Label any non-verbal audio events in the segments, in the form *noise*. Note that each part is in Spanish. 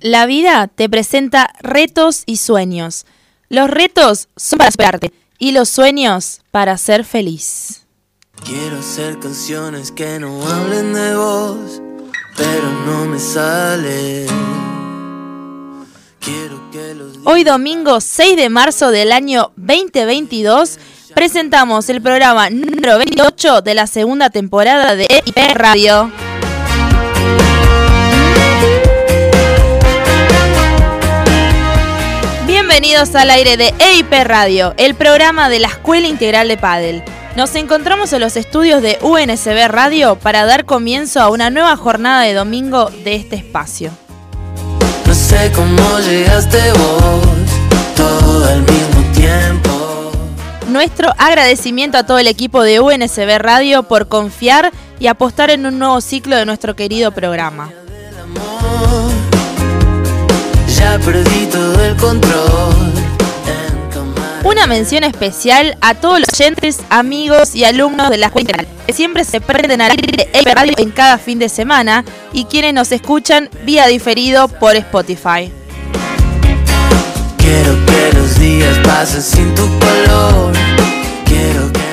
La vida te presenta retos y sueños. Los retos son para superarte y los sueños para ser feliz. Quiero hacer canciones que no hablen de vos, pero no me sale. Quiero que los Hoy domingo 6 de marzo del año 2022 presentamos el programa número 28 de la segunda temporada de EIP Radio. Bienvenidos al aire de EIP Radio, el programa de la Escuela Integral de Padel. Nos encontramos en los estudios de UNSB Radio para dar comienzo a una nueva jornada de domingo de este espacio. No sé cómo llegaste vos, todo al mismo tiempo. Nuestro agradecimiento a todo el equipo de UNSB Radio por confiar y apostar en un nuevo ciclo de nuestro querido programa. Del amor, ya perdí todo el control. Una mención especial a todos los oyentes, amigos y alumnos de la escuela que siempre se prenden al aire Radio en cada fin de semana y quienes nos escuchan vía diferido por Spotify. Quiero que los días pasen sin tu color. Quiero que.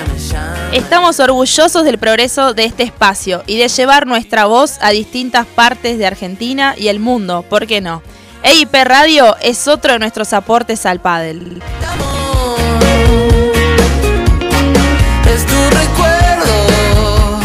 Estamos orgullosos del progreso de este espacio y de llevar nuestra voz a distintas partes de Argentina y el mundo, ¿por qué no? EIP Radio es otro de nuestros aportes al pádel. Es tu recuerdo.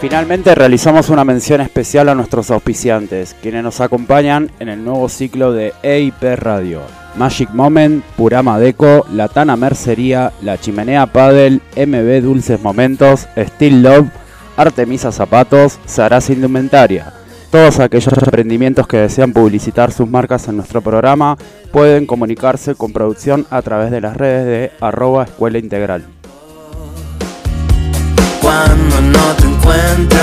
Finalmente realizamos una mención especial a nuestros auspiciantes, quienes nos acompañan en el nuevo ciclo de EIP Radio. Magic Moment, Purama Deco, Latana Mercería, La Chimenea Paddle, MB Dulces Momentos, Steel Love, Artemisa Zapatos, Saraz Indumentaria. Todos aquellos emprendimientos que desean publicitar sus marcas en nuestro programa pueden comunicarse con producción a través de las redes de arroba escuela integral. Cuando no te encuentro.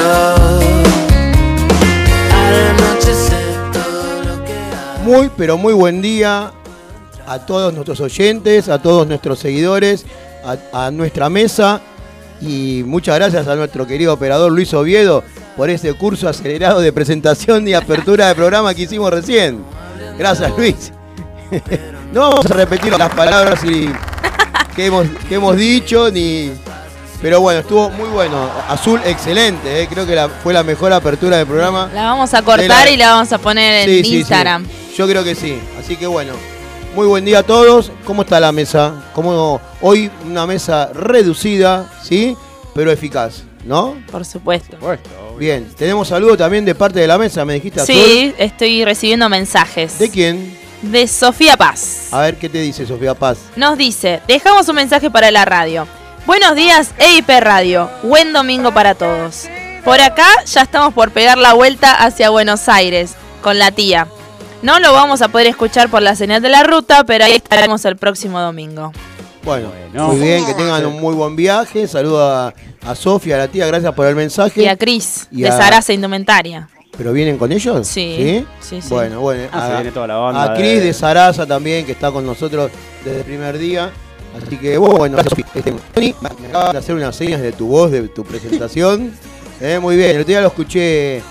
Al anochecer todo lo que hago. Muy, pero muy buen día a todos nuestros oyentes, a todos nuestros seguidores, a, a nuestra mesa y muchas gracias a nuestro querido operador Luis Oviedo por ese curso acelerado de presentación y apertura de programa que hicimos recién. Gracias Luis. *laughs* No vamos a repetir las palabras y- que, hemos, que hemos dicho, ni... pero bueno, estuvo muy bueno. Azul, excelente, eh. creo que la- fue la mejor apertura del programa. La vamos a cortar la- y la vamos a poner en Sí, sí, sí. Instagram. Yo creo que sí. Así que bueno. Muy buen día a todos. ¿Cómo está la mesa? ¿Cómo hoy una mesa reducida, ¿sí? Pero eficaz, ¿no? Por supuesto. Bien. Tenemos saludos también de parte de la mesa, me dijiste Azul. Sí, estoy recibiendo mensajes. ¿De quién? De Sofía Paz. A ver qué te dice Sofía Paz. Nos dice, dejamos un mensaje para la radio. Buenos días, EIP Radio. Buen domingo para todos. Por acá ya estamos por pegar la vuelta hacia Buenos Aires con la tía. No lo vamos a poder escuchar por la señal de la ruta, pero ahí estaremos el próximo domingo. Bueno, Bueno. muy bien, que tengan un muy buen viaje. Saludo a, a Sofía, a la tía, gracias por el mensaje. Y a Cris, de a- Sarasa Indumentaria. ¿Pero vienen con ellos? Sí, sí, sí. Bueno, bueno. Ah, se viene toda la banda A Cris de- de Sarasa también, que está con nosotros desde el primer día. Así que, bueno, gracias, Sofi. Este, Tony, me acabas de hacer unas señas de tu voz, de tu presentación. *laughs* Eh, muy bien, el otro día lo escuché. eh,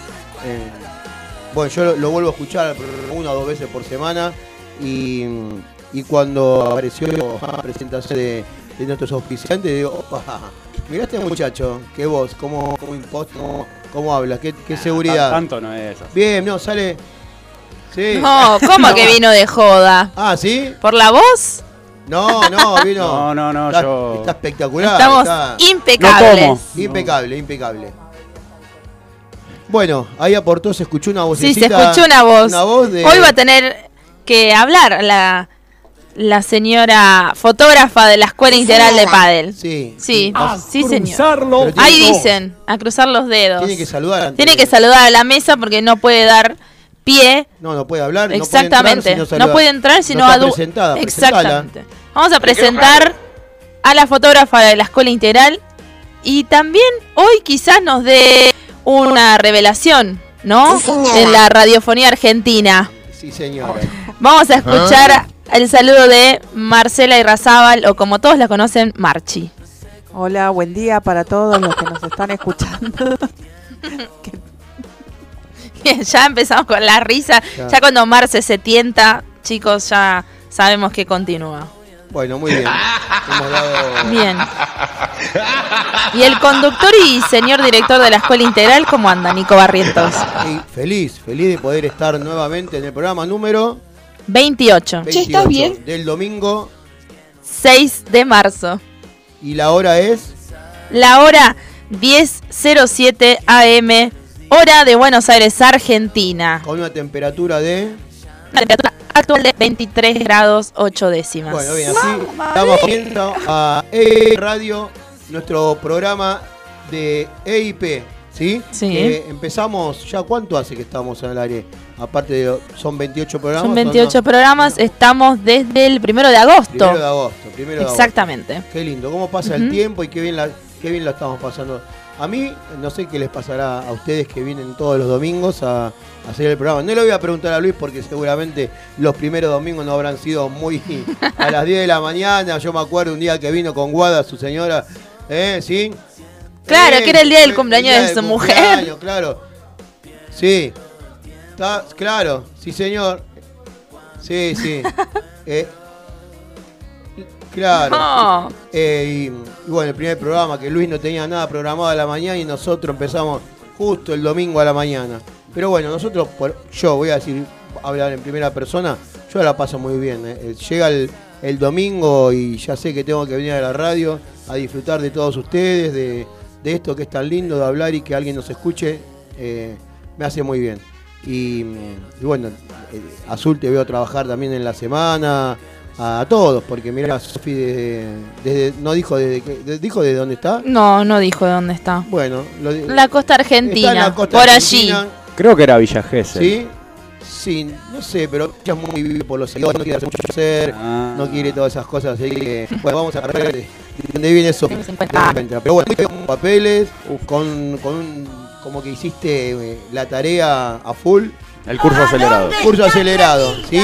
bueno, yo lo, lo vuelvo a escuchar una o dos veces por semana. Y, y cuando apareció la presentación de, de nuestros auspiciantes, digo, opa, mirá este muchacho, qué voz, cómo, cómo imposta, cómo, cómo habla, qué, qué seguridad. Tanto no es así. Bien, no, sale. Sí. No, ¿cómo *laughs* que vino de joda? Ah, ¿sí? ¿Por la voz? No, no, vino. *laughs* No, no, no, está, yo- está espectacular. Estamos está impecables. No impecable, impecable. Bueno, ahí aportó, se escuchó una Sí, vocecita. se escuchó una voz. Una voz de. Hoy va a tener que hablar la, la señora fotógrafa de la Escuela Integral de Padel. Sí. Sí, Ah, sí, señor. Pero tiene- Ahí dicen, a cruzar los dedos. Tiene que saludar. antes Tiene que saludar a la mesa porque no puede dar pie. No, no puede hablar. Exactamente. No puede entrar si no, No puede entrar si no, está presentala. Exactamente. Vamos a presentar a la fotógrafa de la Escuela Integral y también hoy quizás nos dé una revelación, ¿no? En la radiofonía argentina. Sí, señora. Vamos a escuchar el saludo de Marcela Irrazábal, o como todos la conocen, Marchi. Hola, buen día para todos los que nos están escuchando. *laughs* ya empezamos con la risa. Ya. Ya cuando Marce se tienta, chicos, ya sabemos que continúa. Bueno, muy bien. Hemos dado. Bien. Y el conductor y señor director de la Escuela Integral, ¿cómo anda, Nico Barrientos? Y feliz, feliz de poder estar nuevamente en el programa número 28, 28 del domingo 6 de marzo. y la hora es La hora 10.07 AM, hora de Buenos Aires, Argentina. con una temperatura de La temperatura actual de 23 grados 8 décimas. Bueno, bien, así estamos viendo a EIP Radio, nuestro programa de EIP, ¿sí? Sí. Empezamos, ¿ya cuánto hace que estamos en el aire? Aparte de, son 28 programas. Son ¿o 28 no? programas, estamos desde el primero de agosto. Primero de agosto, primero de agosto. Exactamente. Qué lindo, cómo pasa el tiempo y qué bien, la, qué bien lo estamos pasando. A mí, no sé qué les pasará a ustedes que vienen todos los domingos a, a hacer el programa. No le voy a preguntar a Luis porque seguramente los primeros domingos no habrán sido muy *laughs* a las 10 de la mañana. Yo me acuerdo un día que vino con Guada, su señora, ¿eh? ¿Sí? Claro, Eh, que era el día del el cumpleaños día de su mujer. cumpleaños, Claro. Sí. Está- claro, sí señor. Sí, sí. *laughs* Eh, claro. No. Eh, y, y bueno, el primer programa que Luis no tenía nada programado a la mañana y nosotros empezamos justo el domingo a la mañana. Pero bueno, nosotros, por- yo voy a decir, hablar en primera persona, yo la paso muy bien. eh. Llega el, el domingo y ya sé que tengo que venir a la radio a disfrutar de todos ustedes, de, de esto que es tan lindo, de hablar y que alguien nos escuche, eh, me hace muy bien. Y, y bueno, eh, Azul te veo trabajar también en la semana, a, todos, porque mira, Sofi desde, desde- no dijo desde que, dijo de dónde está. No, no dijo de dónde está. Bueno, lo La costa argentina, está en la costa por argentina, Creo que era Villa Gesell. ¿Sí? Sí, no sé, pero ella es muy vive por los seguidores, no quiere hacer mucho hacer, Ah. no quiere todas esas cosas, así que, bueno, vamos a ver de dónde viene eso. Pero bueno, con papeles, con, con un, como que hiciste eh, la tarea a full, El curso acelerado. curso acelerado, ¿sí?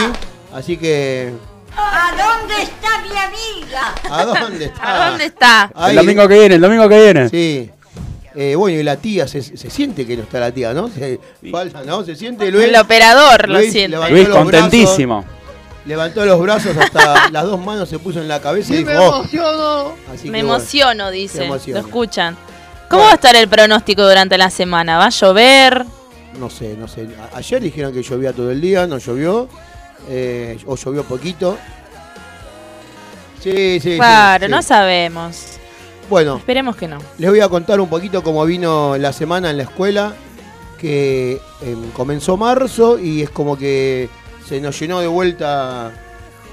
Así que, ¿A dónde está mi amiga? ¿a dónde está? ¿A dónde está? Ahí, El domingo que viene, el domingo que viene. Sí. Eh, bueno, y la tía, se, se siente que no está la tía, ¿no? Se, falta, ¿no? Se siente Luis. El operador lo Luis siente. levantó Luis los contentísimo. Levantó los brazos hasta *laughs* las dos manos se puso en la cabeza y dijo, oh. Así Me que bueno. emociono, dice. Se emociona. Lo escuchan. ¿Cómo va a estar el pronóstico durante la semana? ¿Va a llover? No sé, no sé. A- ayer dijeron que llovía todo el día, no llovió. eh, o llovió poquito. Sí, sí. sí, Claro, sí. no sabemos. Bueno, Esperemos que no. les voy a contar un poquito cómo vino la semana en la escuela. Que em, comenzó marzo y es como que se nos llenó de vuelta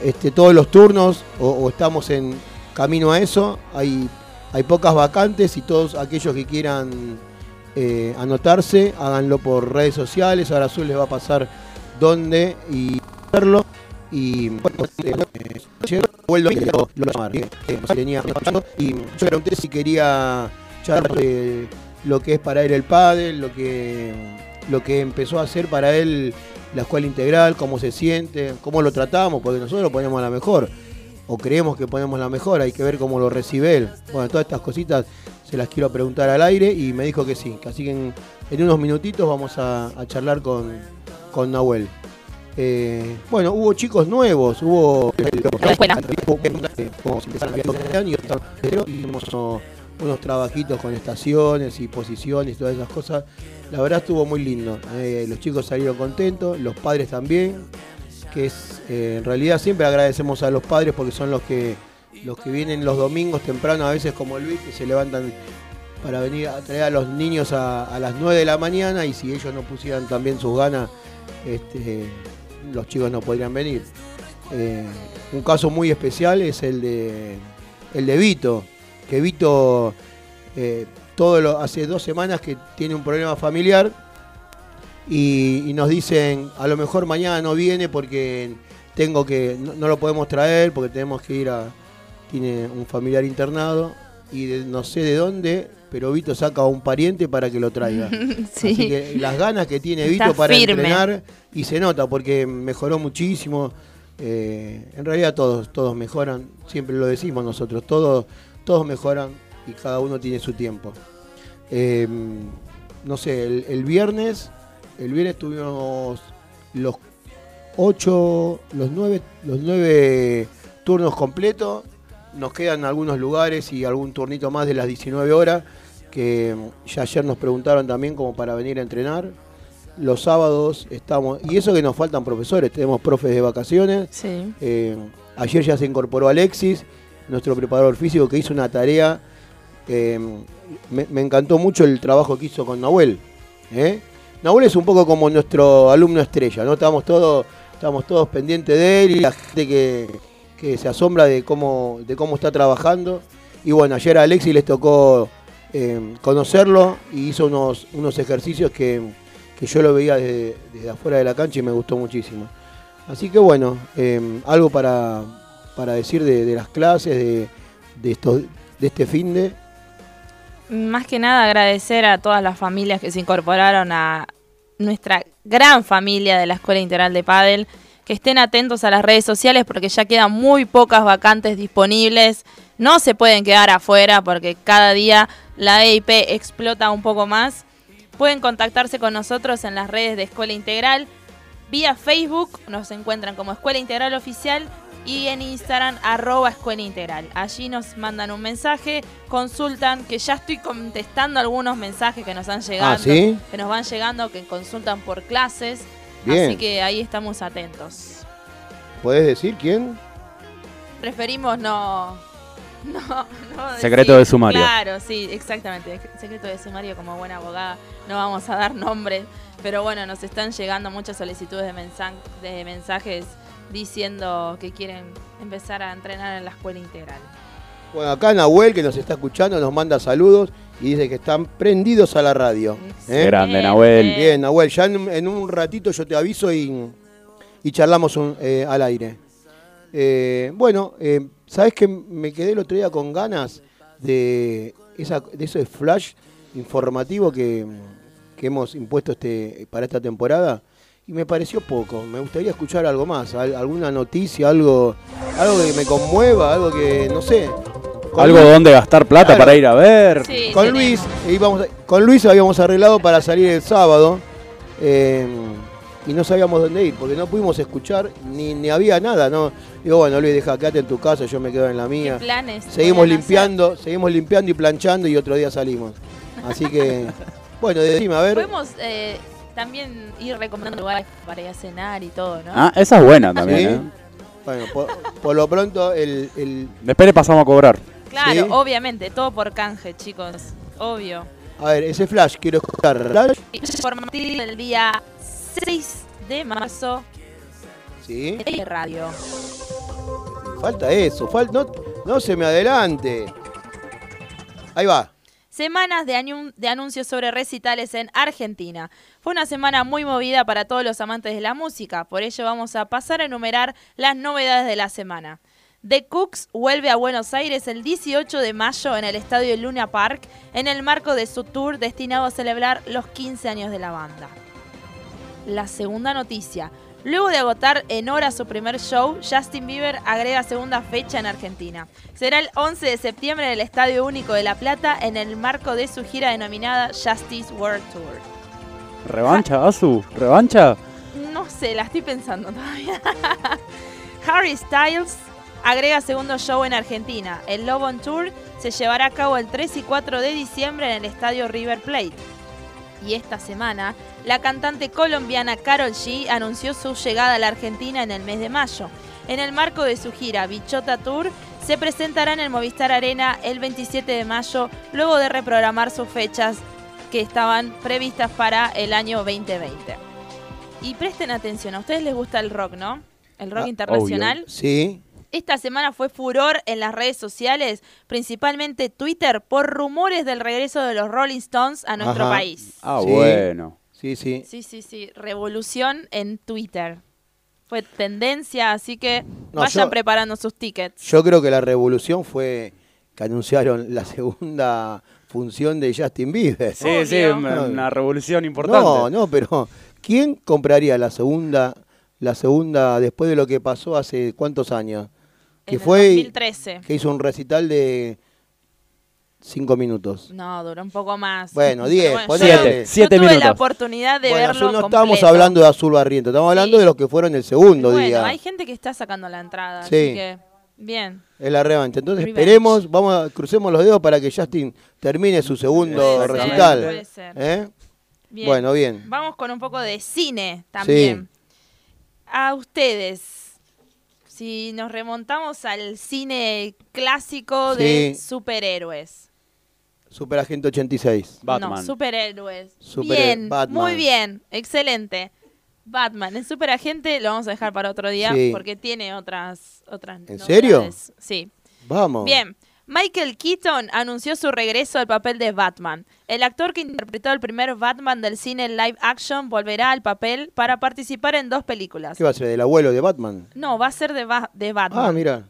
este, todos los turnos o, o estamos en camino a eso. Hay, hay pocas vacantes y todos aquellos que quieran eh, anotarse, háganlo por redes sociales. Ahora Azul les va a pasar dónde y hacerlo. Y lo, y yo pregunté si quería charlar de lo que es para él el pádel, lo que lo que empezó a hacer para él la escuela integral, cómo se siente, cómo lo tratamos, porque nosotros lo ponemos a la mejor o creemos que ponemos la mejor, hay que ver cómo lo recibe él. Bueno, todas estas cositas se las quiero preguntar al aire y me dijo que sí, así que en, unos minutitos vamos a, charlar con, con Nahuel. Eh, bueno, hubo chicos nuevos, hubo... hicimos unos trabajitos con estaciones y posiciones y todas esas cosas. La verdad estuvo muy lindo. Eh, los chicos salieron contentos, los padres también, que es eh, en realidad siempre agradecemos a los padres porque son los que los que vienen los domingos temprano, a veces como Luis, que se levantan para venir a traer a los niños a, las 9 de la mañana y si ellos no pusieran también sus ganas, este, los chicos no podrían venir. Eh, un caso muy especial es el de el de Vito, que Vito eh, todo hace dos semanas que tiene un problema familiar y, y nos dicen a lo mejor mañana no viene porque tengo que no, no lo podemos traer porque tenemos que ir a tiene un familiar internado y de- no sé de dónde pero Vito saca a un pariente para que lo traiga *laughs* Sí. Así que las ganas que tiene Está Vito para firme. entrenar y se nota porque mejoró muchísimo. Eh, en realidad todos, todos mejoran, siempre lo decimos nosotros, todos, todos mejoran y cada uno tiene su tiempo. Eh, no sé, el, el viernes el viernes tuvimos los ocho, los nueve, los nueve turnos completos. Nos quedan algunos lugares y algún turnito más de las 19 horas que mm, ya ayer nos preguntaron también como para venir a entrenar. Los sábados estamos, y eso que nos faltan profesores, tenemos profes de vacaciones. Sí. Eh, ayer ya se incorporó Alexis, nuestro preparador físico, que hizo una tarea. eh, me, me encantó mucho el trabajo que hizo con Nahuel. ¿eh? Nahuel es un poco como nuestro alumno estrella, ¿no? Estamos todos, estamos todos pendientes de él y la gente que, que se asombra de cómo, de cómo está trabajando. Y bueno, ayer a Alexis les tocó eh, conocerlo y hizo unos, unos ejercicios que, que yo lo veía desde, desde afuera de la cancha y me gustó muchísimo. Así que bueno, eh, algo para, para decir de, de las clases, de, de, estos, de este fin de... Más que nada agradecer a todas las familias que se incorporaron a nuestra gran familia de la Escuela Integral de Padel. Que estén atentos a las redes sociales porque ya quedan muy pocas vacantes disponibles. No se pueden quedar afuera porque cada día la EIP explota un poco más. Pueden contactarse con nosotros en las redes de Escuela Integral. Vía Facebook nos encuentran como Escuela Integral Oficial y en Instagram arroba Escuela Integral. Allí nos mandan un mensaje, consultan, que ya estoy contestando algunos mensajes que nos han llegado, Ah, ¿sí? que nos van llegando, que consultan por clases. Bien. Así que ahí estamos atentos. ¿Podés decir quién? Preferimos no... No, no Secreto de sumario. Claro, sí, exactamente. Secreto de sumario como buena abogada. No vamos a dar nombres. Pero bueno, nos están llegando muchas solicitudes de mensajes diciendo que quieren empezar a entrenar en la escuela integral. Bueno, acá Nahuel, que nos está escuchando, nos manda saludos y dice que están prendidos a la radio. ¿eh? Grande, Nahuel. Bien, Nahuel, ya en, en un ratito yo te aviso y, y charlamos un- eh, al aire. Eh, bueno, eh, ¿sabes que me quedé el otro día con ganas de, esa, de ese flash informativo que, que hemos impuesto este, para esta temporada? Y me pareció poco. Me gustaría escuchar algo más, al- alguna noticia, algo, algo que me conmueva, algo que, no sé. Con Algo Luis- donde gastar plata Claro. para ir a ver. Sí, con. Luis, íbamos a- con Luis habíamos arreglado para salir el sábado eh, y no sabíamos dónde ir porque no pudimos escuchar ni, ni había nada, ¿no? Digo, bueno, Luis, deja, quédate en tu casa, yo me quedo en la ¿Qué mía. planes? Seguimos limpiando, seguimos limpiando y planchando y otro día salimos. Así que, *laughs* bueno, decime, a ver. Podemos eh, también ir recomendando lugares para ir a cenar y todo, ¿no? Ah, esa es buena también, ¿Sí? ¿eh? Bueno, por, por lo pronto, el, el- Después le pasamos a cobrar. Claro, Sí. obviamente, todo por canje, chicos. Obvio. a ver, ese flash, quiero escuchar. Flash, Informativo del día 6 de marzo sí. de radio. Falta eso, falta, no, no se me adelante. Ahí va. Semanas de, anuncios sobre recitales en Argentina. Fue una semana muy movida para todos los amantes de la música, por ello vamos a pasar a enumerar las novedades de la semana. The Cooks vuelve a Buenos Aires el 18 de mayo en el estadio Luna Park en el marco de su tour destinado a celebrar los 15 años de la banda. La segunda noticia. Luego de agotar en horas su primer show, Justin Bieber agrega segunda fecha en Argentina. Será el 11 de septiembre en el Estadio Único de La Plata en el marco de su gira denominada Justice World Tour. ¿Revancha, Azu? ¿Revancha? No sé, la estoy pensando todavía. *laughs* Harry Styles agrega segundo show en Argentina. El Love on Tour se llevará a cabo el 3 y 4 de diciembre en el estadio River Plate. Y esta semana, la cantante colombiana Carol G anunció su llegada a la Argentina en el mes de mayo. En el marco de su gira Bichota Tour, se presentará en el Movistar Arena el 27 de mayo, luego de reprogramar sus fechas que estaban previstas para el año 2020. Y presten atención, a ustedes les gusta el rock, ¿no? El rock Ah, internacional. Sí. Esta semana fue furor en las redes sociales, principalmente Twitter, por rumores del regreso de los Rolling Stones a nuestro Ajá. país. Ah, Sí. bueno. Sí, sí. Sí, sí, sí. Revolución en Twitter. Fue tendencia, así que No, vayan yo- preparando sus tickets. Yo creo que la revolución fue que anunciaron la segunda función de Justin Bieber. Sí, Obvio. sí, una, una revolución importante. No, no, pero ¿quién compraría la segunda, la segunda después de lo que pasó hace cuántos años? Que En el fue 2013. que hizo un recital de cinco minutos. No, duró un poco más. Bueno, 10, bueno, ponele. yo- Siete, yo siete tuve minutos. la oportunidad de Bueno, verlo azul no completo. estamos hablando de Azul Barriento, estamos hablando Sí. de los que fueron el segundo Bueno, día. hay gente que está sacando la entrada, Sí. así que bien. Es la revancha. Entonces Revenge. esperemos, vamos a, crucemos los dedos para que Justin termine su segundo Puede ser, recital. puede ser. ¿Eh? Bien. Bueno, bien. Vamos con un poco de cine también. A ustedes, si nos remontamos al cine clásico de superhéroes. Super Agente 86. Batman. No, superhéroes. Super- bien, Batman. muy bien, excelente. Batman, el superagente lo vamos a dejar para otro día Sí. porque tiene otras otras ¿En serio? Sí. Vamos. Bien. Michael Keaton anunció su regreso al papel de Batman. El actor que interpretó el primer Batman del cine live action volverá al papel para participar en dos películas. ¿Qué va a ser? ¿El abuelo de Batman? No, va a ser de, Ba- de Batman. Ah, mira.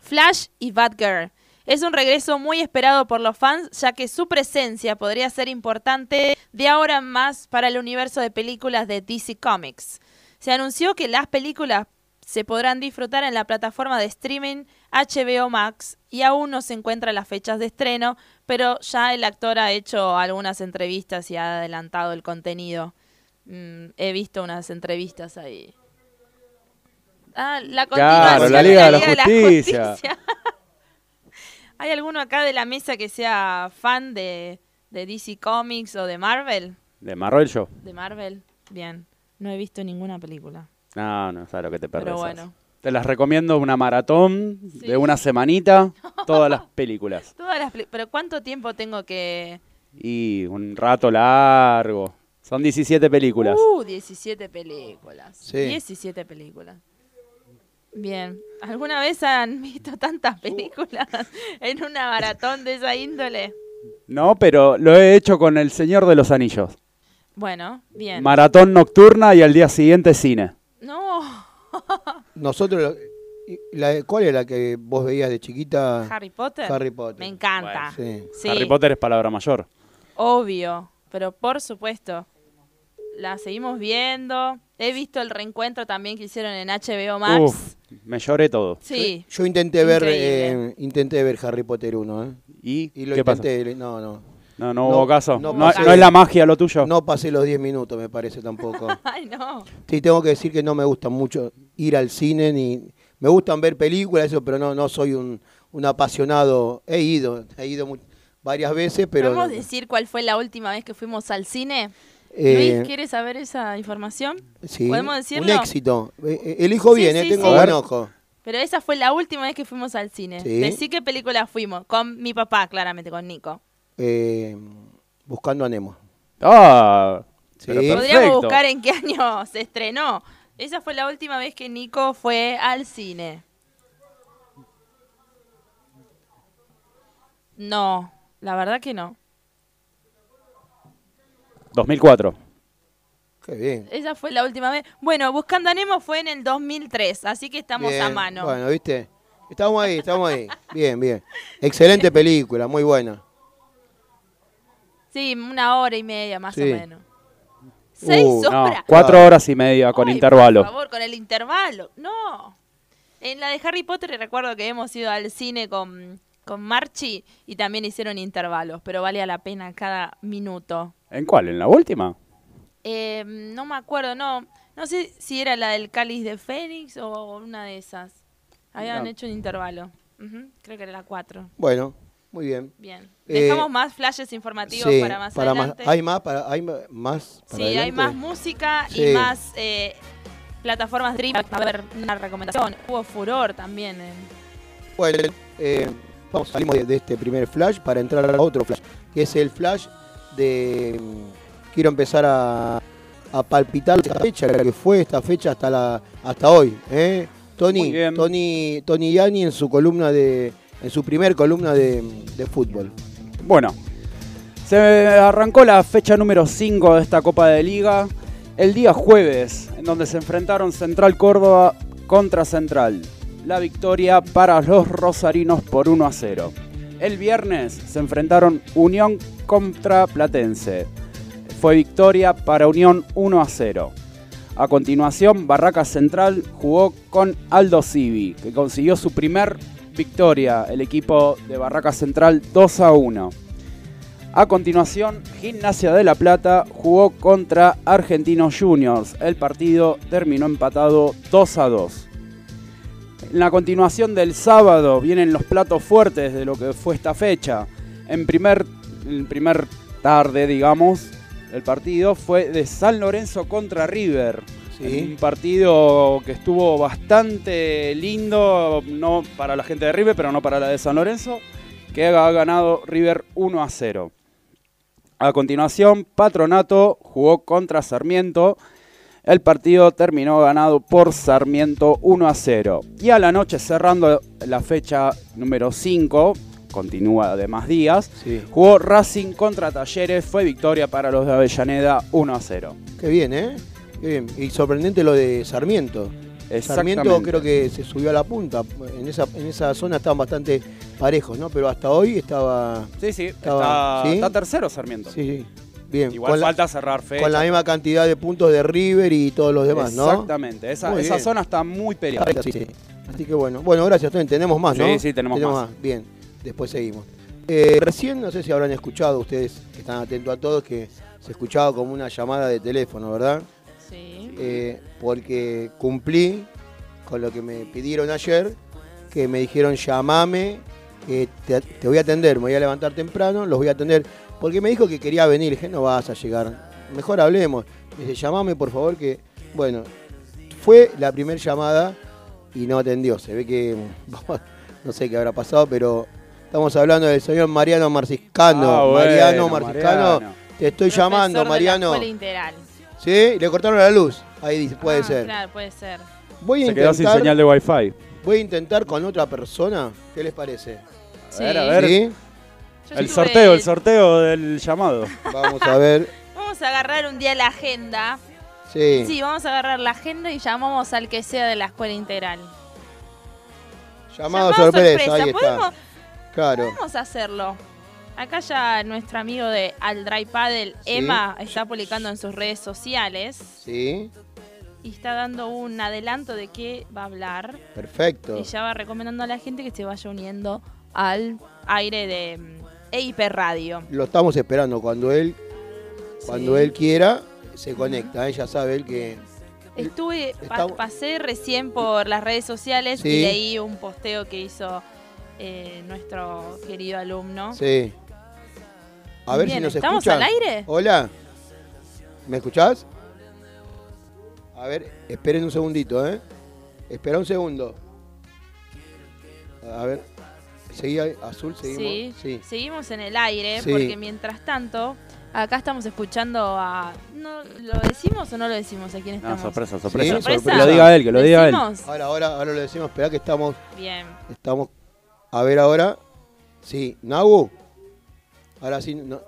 Flash y Batgirl. Es un regreso muy esperado por los fans, ya que su presencia podría ser importante de ahora en más para el universo de películas de DC Comics. Se anunció que las películas se podrán disfrutar en la plataforma de streaming HBO Max y aún no se encuentran las fechas de estreno, pero ya el actor ha hecho algunas entrevistas y ha adelantado el contenido. Mm, he visto unas entrevistas ahí. Ah, la Claro, continuación la Liga de la Justicia. Justicia. *laughs* ¿Hay alguno acá de la mesa que sea fan de, de DC Comics o de Marvel? De Marvel yo. De Marvel, bien. No he visto ninguna película. No, no sabes lo que te perdés. Pero bueno. Te las recomiendo una maratón Sí. de una semanita, todas las películas. *laughs* Todas las Pero ¿cuánto tiempo tengo que...? Y un rato largo. Son 17 películas. Uh, 17 películas. Sí. 17 películas. Bien. ¿Alguna vez han *laughs* visto tantas películas en una maratón de esa índole? No, pero lo he hecho con El Señor de los Anillos. Bueno, bien. Maratón nocturna y al día siguiente cine. no, *laughs* Nosotros, y- la, ¿cuál era la que vos veías de chiquita? Harry Potter. Harry Potter. Me encanta. Sí. Sí, Harry Potter es palabra mayor. obvio. Pero por supuesto. La seguimos viendo. He visto el reencuentro también que hicieron en HBO Max. Uf, me lloré todo. sí. Yo intenté ver, eh, intenté ver Harry Potter 1, ¿eh? ¿Y, Y lo qué pasa? intenté, no, no. No, no No, hubo caso. no No, pasé. no es la magia lo tuyo. No pasé los 10 minutos, me parece tampoco. *laughs* Ay, no. Sí, tengo que decir que no me gusta mucho ir al cine ni me gustan ver películas eso, pero no no soy un, un apasionado. He ido, he ido mu- varias veces, pero ¿Podemos decir cuál fue la última vez que fuimos al cine? Eh, Luis, ¿quieres saber esa información? sí, ¿podemos un éxito. Eh, eh, elijo Sí, bien, eh, tengo sí. buen ojo. Pero esa fue la última vez que fuimos al cine. Sí. Decí qué película fuimos. Con mi papá, claramente, con Nico. Eh, buscando a Nemo. Ah. Podríamos buscar en qué año *laughs* se estrenó. Esa fue la última vez que Nico fue al cine. No, la verdad que no. 2004. Qué bien. Esa fue la última vez. Bueno, Buscando a Nemo fue en el 2003, así que estamos Bien, a mano. Bueno, ¿viste? Estamos ahí, estamos ahí. Bien, bien. Excelente película, muy buena. Sí, una hora y media más Sí. o menos. Seis Uh, No, horas. cuatro horas y media con Ay, intervalo. Por favor, con el intervalo. No. En la de Harry Potter recuerdo que hemos ido al cine con, con Marchi y también hicieron intervalos, pero valía la pena cada minuto. ¿En cuál? ¿En la última? Eh, no me acuerdo, no. No sé si era la del Cáliz de Fénix o una de esas. Habían No. hecho un intervalo. Creo que era la 4. Bueno, muy bien. Bien. Eh, Dejamos más flashes informativos Sí, para más para más, adelante. hay más, para, hay más para Sí, hay más música Sí. y más eh, plataformas streaming. A ver, una recomendación. Hubo furor también. En... Bueno, eh, vamos, salimos de, de este primer flash para entrar a otro flash, que es el flash de... Quiero empezar a, a palpitar esta fecha, la que fue esta fecha hasta la hasta hoy. ¿eh? Tony. Tony, Tony Yani en su columna de, en su primer columna de, de fútbol. Bueno, se arrancó la fecha número 5 de esta Copa de Liga el día jueves, en donde se enfrentaron Central Córdoba contra Central. La victoria para los rosarinos por 1 a 0. El viernes se enfrentaron Unión contra Platense. Fue victoria para Unión 1 a 0. A continuación, Barraca Central jugó con Aldo Civi, que consiguió su primer victoria el equipo de Barraca Central 2 a 1. A continuación, Gimnasia de la Plata jugó contra Argentinos Juniors. El partido terminó empatado 2 a 2. En la continuación del sábado vienen los platos fuertes de lo que fue esta fecha. En primer, en primer tarde, digamos, el partido fue de San Lorenzo contra River. Sí. Un partido que estuvo bastante lindo, no para la gente de River, pero no para la de San Lorenzo, que ha ganado River 1 a 0. A continuación, Patronato jugó contra Sarmiento. El partido terminó ganado por Sarmiento 1 a 0. Y a la noche, cerrando la fecha número 5, continúa de más días, Sí. jugó Racing contra Talleres. Fue victoria para los de Avellaneda 1 a 0. Qué bien, ¿eh? Qué bien. Y sorprendente lo de Sarmiento. Sarmiento creo que se subió a la punta. En esa, en esa zona estaban bastante parejos, ¿no? Pero hasta hoy estaba. Sí, sí, Estaba- está, ¿sí? está tercero Sarmiento. Sí, sí. Bien. Igual con, la, falta cerrar fecha. con la misma cantidad de puntos de River y todos los demás, ¿no? Exactamente, esa, esa zona está muy peleada. Sí, sí. Así que bueno. Bueno, gracias. Tenemos más, ¿no? Sí, sí, tenemos más. Bien, después seguimos. Eh, recién, no sé si habrán escuchado ustedes, que están atentos a todos, que se escuchaba como una llamada de teléfono, ¿verdad? Sí. Eh, porque cumplí con lo que me pidieron ayer, que me dijeron llamame, que te, te voy a atender, me voy a levantar temprano, los voy a atender, porque me dijo que quería venir, dije, no vas a llegar, mejor hablemos, me dice, llamame por favor, que, bueno, fue la primera llamada y no atendió, se ve que, *laughs* no sé qué habrá pasado, pero estamos hablando del señor Mariano Marciscano, Ah, bueno, Mariano Marciscano, Mariano. te estoy Profesor llamando, de la Mariano, escuela integral. ¿sí? Le cortaron la luz, ahí dice, puede Ah, ser. Claro, puede ser. Voy a Se quedó sin señal de wifi. voy a intentar con otra persona. ¿Qué les parece? A ver, a ver. ¿Sí? Yo El sorteo, el sorteo del llamado. Vamos a ver. *laughs* Vamos a agarrar un día la agenda. Sí. Sí, vamos a agarrar la agenda y llamamos al que sea de la escuela integral. Llamado, Llamado sorpresa, ahí está. ¿Podemos, Claro. podemos hacerlo. Acá ya nuestro amigo de Al Dry Paddle, Sí. Emma, está publicando en sus redes sociales Sí, y está dando un adelanto de qué va a hablar. perfecto. Y ya va recomendando a la gente que se vaya uniendo al aire de mm, EIP Radio. Lo estamos esperando. Cuando él, cuando Sí. él quiera, se conecta. ¿eh? Ya sabe él que. Estuve, pa- Estamos- pasé recién por las redes sociales Sí. y leí un posteo que hizo eh, nuestro querido alumno. Sí. A ver Bien, si nos ¿estamos escuchan. al aire? Hola. ¿Me escuchás? A ver, esperen un segundito, ¿eh? Espera un segundo. A ver. ¿Seguí ahí? azul? Sí, ¿Seguimos? seguimos en el aire Sí. porque mientras tanto, acá estamos escuchando a... ¿no, ¿Lo decimos o no lo decimos a quién No, estamos? sorpresa, Sí, sorpresa. sorpresa. Que lo diga él, que lo diga él. Ahora, ahora, ahora lo decimos. Espera que estamos, Bien. estamos. A ver ahora. Sí, Nagu. Ahora sí. No.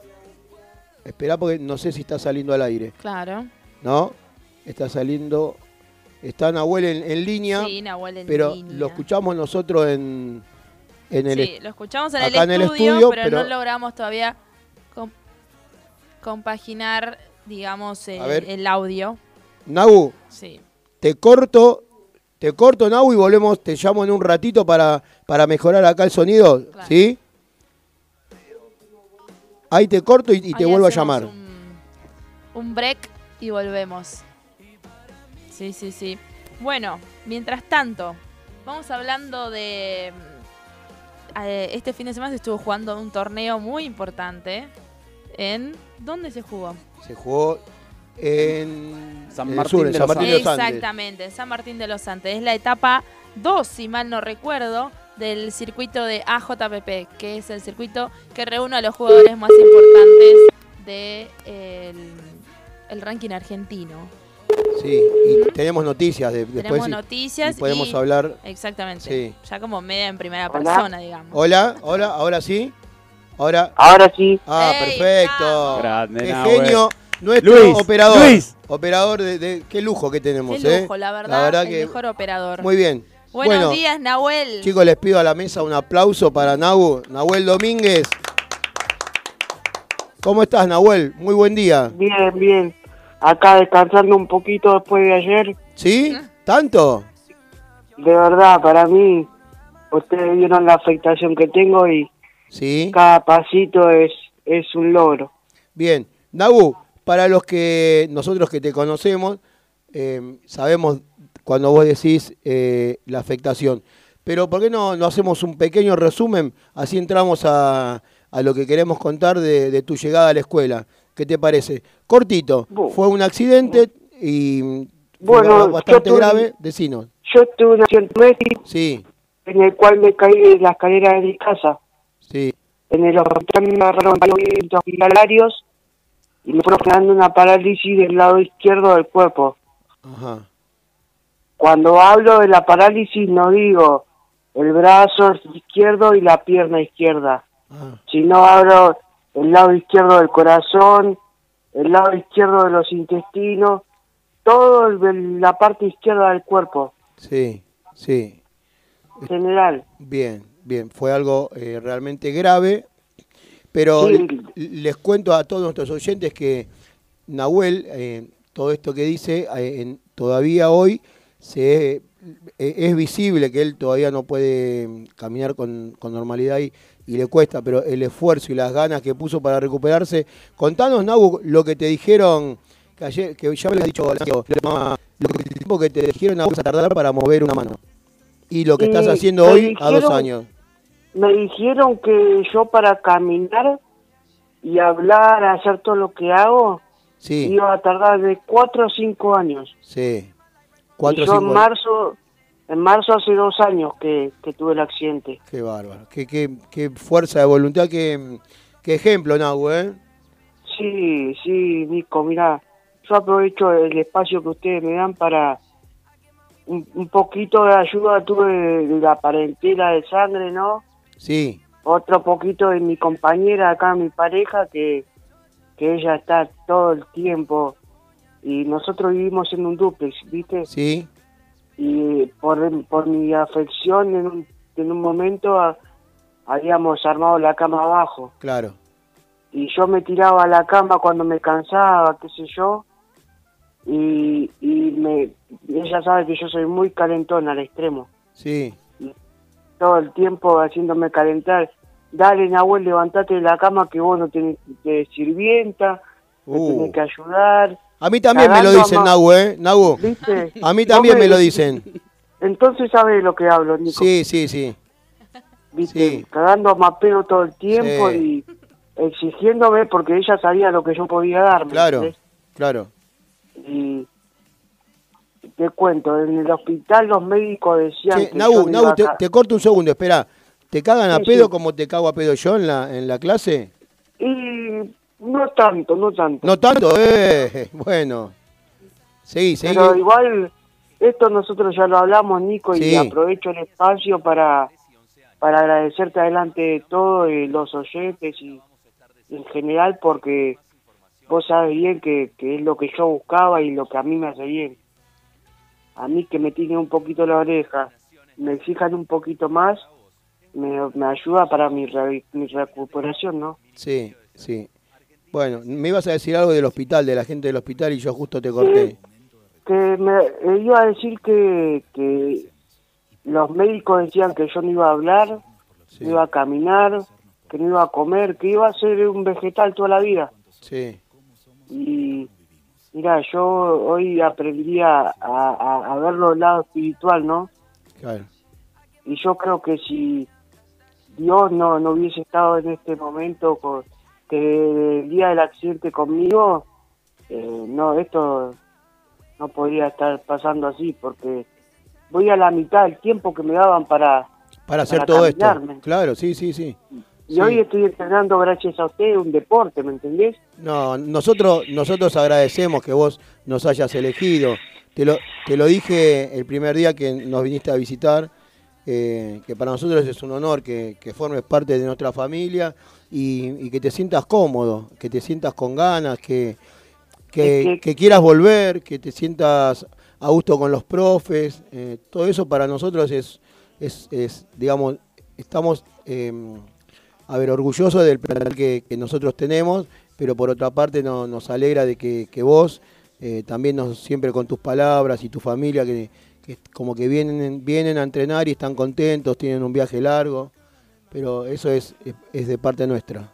Espera porque no sé si está saliendo al aire. Claro. ¿No? Está saliendo. Está Nahuel en, en línea. Sí, Nahuel en pero línea. lo escuchamos nosotros en, en el. Sí, lo escuchamos en el, acá en el estudio, estudio, pero, pero- no logramos todavía com- compaginar, digamos, ver. el audio. Nagu, Sí. te corto. Te corto, Nagu, y volvemos. Te llamo en un ratito para, para mejorar acá el sonido. Claro. ¿Sí? Ahí te corto y, y te Ahí vuelvo a llamar. Un, un break y volvemos. Sí, sí, sí. Bueno, mientras tanto, vamos hablando de... eh, este fin de semana se estuvo jugando un torneo muy importante en... ¿Dónde se jugó? Se jugó en San Martín sur, en de San los Martín de los Andes. Exactamente, en San Martín de los Andes. Es la etapa 2, si mal no recuerdo, del circuito de AJPP, que es el circuito que reúne a los jugadores más importantes del el ranking argentino. Sí, y tenemos noticias de, después. Tenemos y- noticias y podemos y- hablar. Exactamente. Sí. Ya como media en primera Hola. persona, digamos. Hola, hola, ahora sí. Ahora. Ahora sí, Ah, Ey, perfecto. Grande, Qué genio. Nuestro Luis, operador. Luis. Operador de, de- Qué lujo que tenemos, Qué ¿eh? lujo, la verdad, La verdad el que. mejor operador. Muy bien. Buenos bueno, días, Nahuel. chicos, les pido a la mesa un aplauso para Nahu, Nahuel Domínguez. ¿Cómo estás, Nahuel? Muy buen día. bien, bien. Acá descansando un poquito después de ayer. ¿Sí? ¿Tanto? De verdad, para mí, ustedes vieron la afectación que tengo y Sí. cada pasito es, es un logro. Bien. Nagu, para los que nosotros que te conocemos, eh, sabemos cuando vos decís eh, la afectación. Pero ¿por qué no, no hacemos un pequeño resumen? Así entramos a, a lo que queremos contar de, de tu llegada a la escuela. ¿Qué te parece? Cortito. Bu- Fue un accidente y Bueno, fue bastante yo tuve- grave. Decinos. Yo tuve un accidente Sí, en el cual me caí de la escalera de mi casa. sí. En el hospital me agarraron varios hospitalarios y me fueron generando una parálisis del lado izquierdo del cuerpo. Ajá. Cuando hablo de la parálisis no digo el brazo izquierdo y la pierna izquierda, Ah, sino hablo el lado izquierdo del corazón, el lado izquierdo de los intestinos, de la parte izquierda del cuerpo, sí, sí. en general. Bien, bien. Fue algo eh, realmente grave. Pero Sí. les cuento a todos nuestros oyentes que Nahuel, eh, todo esto que dice, eh, en- todavía hoy se, eh, es visible que él todavía no puede caminar con, con normalidad y, y le cuesta, pero el esfuerzo y las ganas que puso para recuperarse. Contanos, Nahu, lo que te dijeron, que, ayer, que ya me lo has dicho, lo que, tiempo que te dijeron a vos a tardar para mover una mano. Y lo que estás haciendo hoy a dos años. Me dijeron que yo para caminar y hablar, hacer todo lo que hago, Sí, iba a tardar de cuatro o cinco años. sí. Cuatro y yo en cinco marzo, en marzo hace dos años que, que tuve el accidente. Qué bárbaro. Qué, qué, qué fuerza de voluntad, qué, qué ejemplo, Nahu, ¿eh? Sí, sí, Nico, mira, yo aprovecho el espacio que ustedes me dan para un, un poquito de ayuda tuve de la parentela de sangre, ¿no? Sí, Otro poquito de mi compañera acá, mi pareja, que, que ella está todo el tiempo y nosotros vivimos en un duplex, ¿viste? sí, y por, por mi afección en un, en un momento ah, habíamos armado la cama abajo claro. y yo me tiraba a la cama cuando me cansaba, qué sé yo, y, y me, ella sabe que yo soy muy calentón al extremo, Sí, todo el tiempo haciéndome calentar. Dale, Nahuel, levantate de la cama que vos no tenés de sirvienta, me Uh. tenés que ayudar, A mí también me lo dicen, Nahu, ¿eh? Nahu, ¿viste? a mí No también me lo dicen. Entonces sabes de lo que hablo, Nico. Sí, sí, sí. ¿viste? Sí. Cagando a mapeo todo el tiempo Sí. y exigiéndome porque ella sabía lo que yo podía darme. Claro, claro. Y te cuento, en el hospital los médicos decían Che, que Nahu, Nahu, te, corto un segundo, espera. ¿Te cagan a Sí, pedo sí. como te cago a pedo yo en la, en la clase? Y no tanto, no tanto. No tanto, eh. *laughs* Bueno. Seguí, seguí. Pero igual, esto nosotros ya lo hablamos, Nico, y Sí. aprovecho el espacio para, para agradecerte adelante de todo, y los oyentes y en general, porque vos sabes bien que, que es lo que yo buscaba y lo que a mí me hace bien. A mí que me tienen un poquito la oreja, me exijan un poquito más, me, me ayuda para mi, re- mi recuperación, ¿no? Sí, sí. Bueno, me ibas a decir algo del hospital, de la gente del hospital, y yo justo te corté. que me eh, iba a decir que, que los médicos decían que yo no iba a hablar, Sí, no iba a caminar, que no iba a comer, que iba a ser un vegetal toda la vida. sí, Y mira, yo hoy aprendí a, a, a verlo del lado espiritual, ¿no? claro. Y yo creo que si Dios no, no hubiese estado en este momento, con, que el día del accidente conmigo, eh, no, esto no podría estar pasando así, porque voy a la mitad del tiempo que me daban para... Para hacer Para todo esto. caminarme. Claro, sí, sí, sí. Y Sí. hoy estoy entrenando, gracias a usted, un deporte, ¿me entendés? No, nosotros, nosotros agradecemos que vos nos hayas elegido. Te lo, te lo dije el primer día que nos viniste a visitar, eh, que para nosotros es un honor que, que formes parte de nuestra familia y, y que te sientas cómodo, que te sientas con ganas, que, que, quieras volver, que te sientas a gusto con los profes. eh, todo eso para nosotros es, es, es digamos, estamos... em, a ver, orgulloso del plantel que, que nosotros tenemos, pero por otra parte no- nos alegra de que, que vos eh, también nos siempre con tus palabras y tu familia que, que como que vienen, vienen a entrenar y están contentos, tienen un viaje largo, pero eso es, es, de parte nuestra.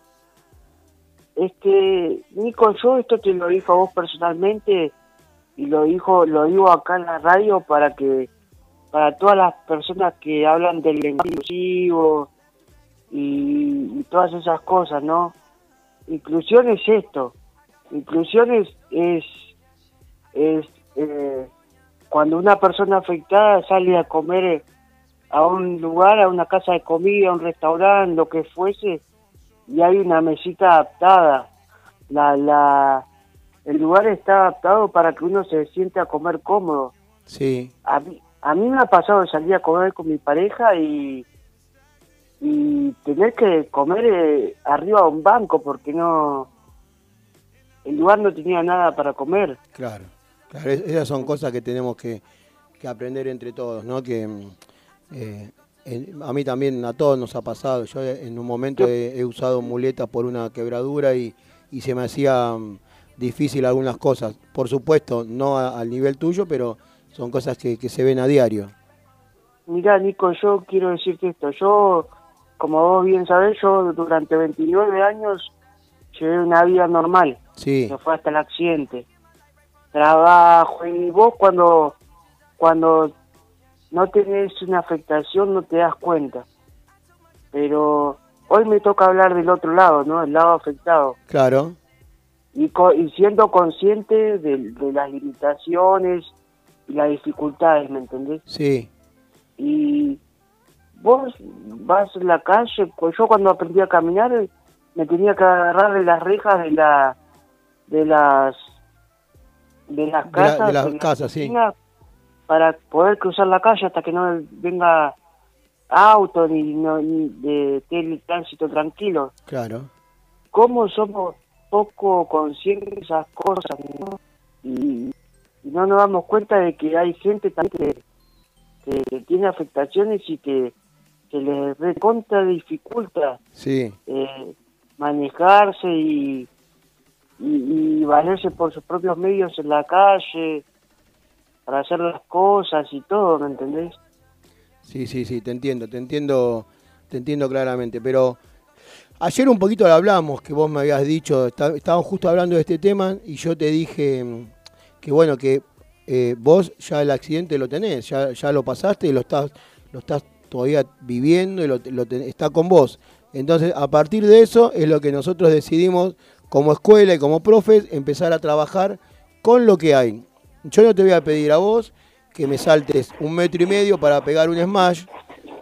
Este, Nico, yo esto te lo dijo a vos personalmente y lo dijo, lo digo acá en la radio para que para todas las personas que hablan del lenguaje inclusivo y, y todas esas cosas, ¿no? Inclusión es esto, inclusión es es, es eh, cuando una persona afectada sale a comer a un lugar, a una casa de comida, a un restaurante, lo que fuese, y hay una mesita adaptada. La, la, el lugar está adaptado para que uno se siente a comer cómodo. Sí, A mí, a mí me ha pasado de salir a comer con mi pareja y, y tener que comer eh, arriba de un banco porque no el lugar no tenía nada para comer. claro. claro es- esas son cosas que tenemos que, que aprender entre todos, ¿no? Que eh, en- a mí también, a todos nos ha pasado. Yo eh, en un momento he, he usado muletas por una quebradura y, y se me hacía mm, difícil algunas cosas. Por supuesto, no a- al nivel tuyo, pero son cosas que, que se ven a diario. Mira, Nico, yo quiero decirte esto. Yo, como vos bien sabés, yo durante 29 años llevé una vida normal. Sí, que fue hasta el accidente. Trabajo y vos cuando cuando no tenés una afectación no te das cuenta. Pero hoy me toca hablar del otro lado, ¿no? El lado afectado. claro. Y, co- y siendo consciente de, de las limitaciones y las dificultades, ¿me entendés? Sí, y vos vas en la calle, pues yo cuando aprendí a caminar eh, me tenía que agarrar de las rejas de la de las de las De la- casas de las las casas, sí. Para poder cruzar la calle hasta que no venga auto ni, no, ni de tele- tránsito tranquilo. claro. ¿Cómo somos poco conscientes de esas cosas? ¿no? Y, y no nos damos cuenta de que hay gente también que, que tiene afectaciones y que, que les recontra dificulta Sí, eh, manejarse y, y, y valerse por sus propios medios en la calle para hacer las cosas y todo, ¿me entendés? sí, sí, sí, te entiendo, te entiendo, te entiendo claramente. Pero ayer un poquito lo hablamos, que vos me habías dicho, está- estábamos justo hablando de este tema y yo te dije mm, que bueno, que eh, vos ya el accidente lo tenés, ya, ya lo pasaste y lo estás, lo estás todavía viviendo y lo, lo ten- está con vos. Entonces, a partir de eso es lo que nosotros decidimos como escuela y como profes empezar a trabajar con lo que hay. Yo no te voy a pedir a vos que me saltes un metro y medio para pegar un smash,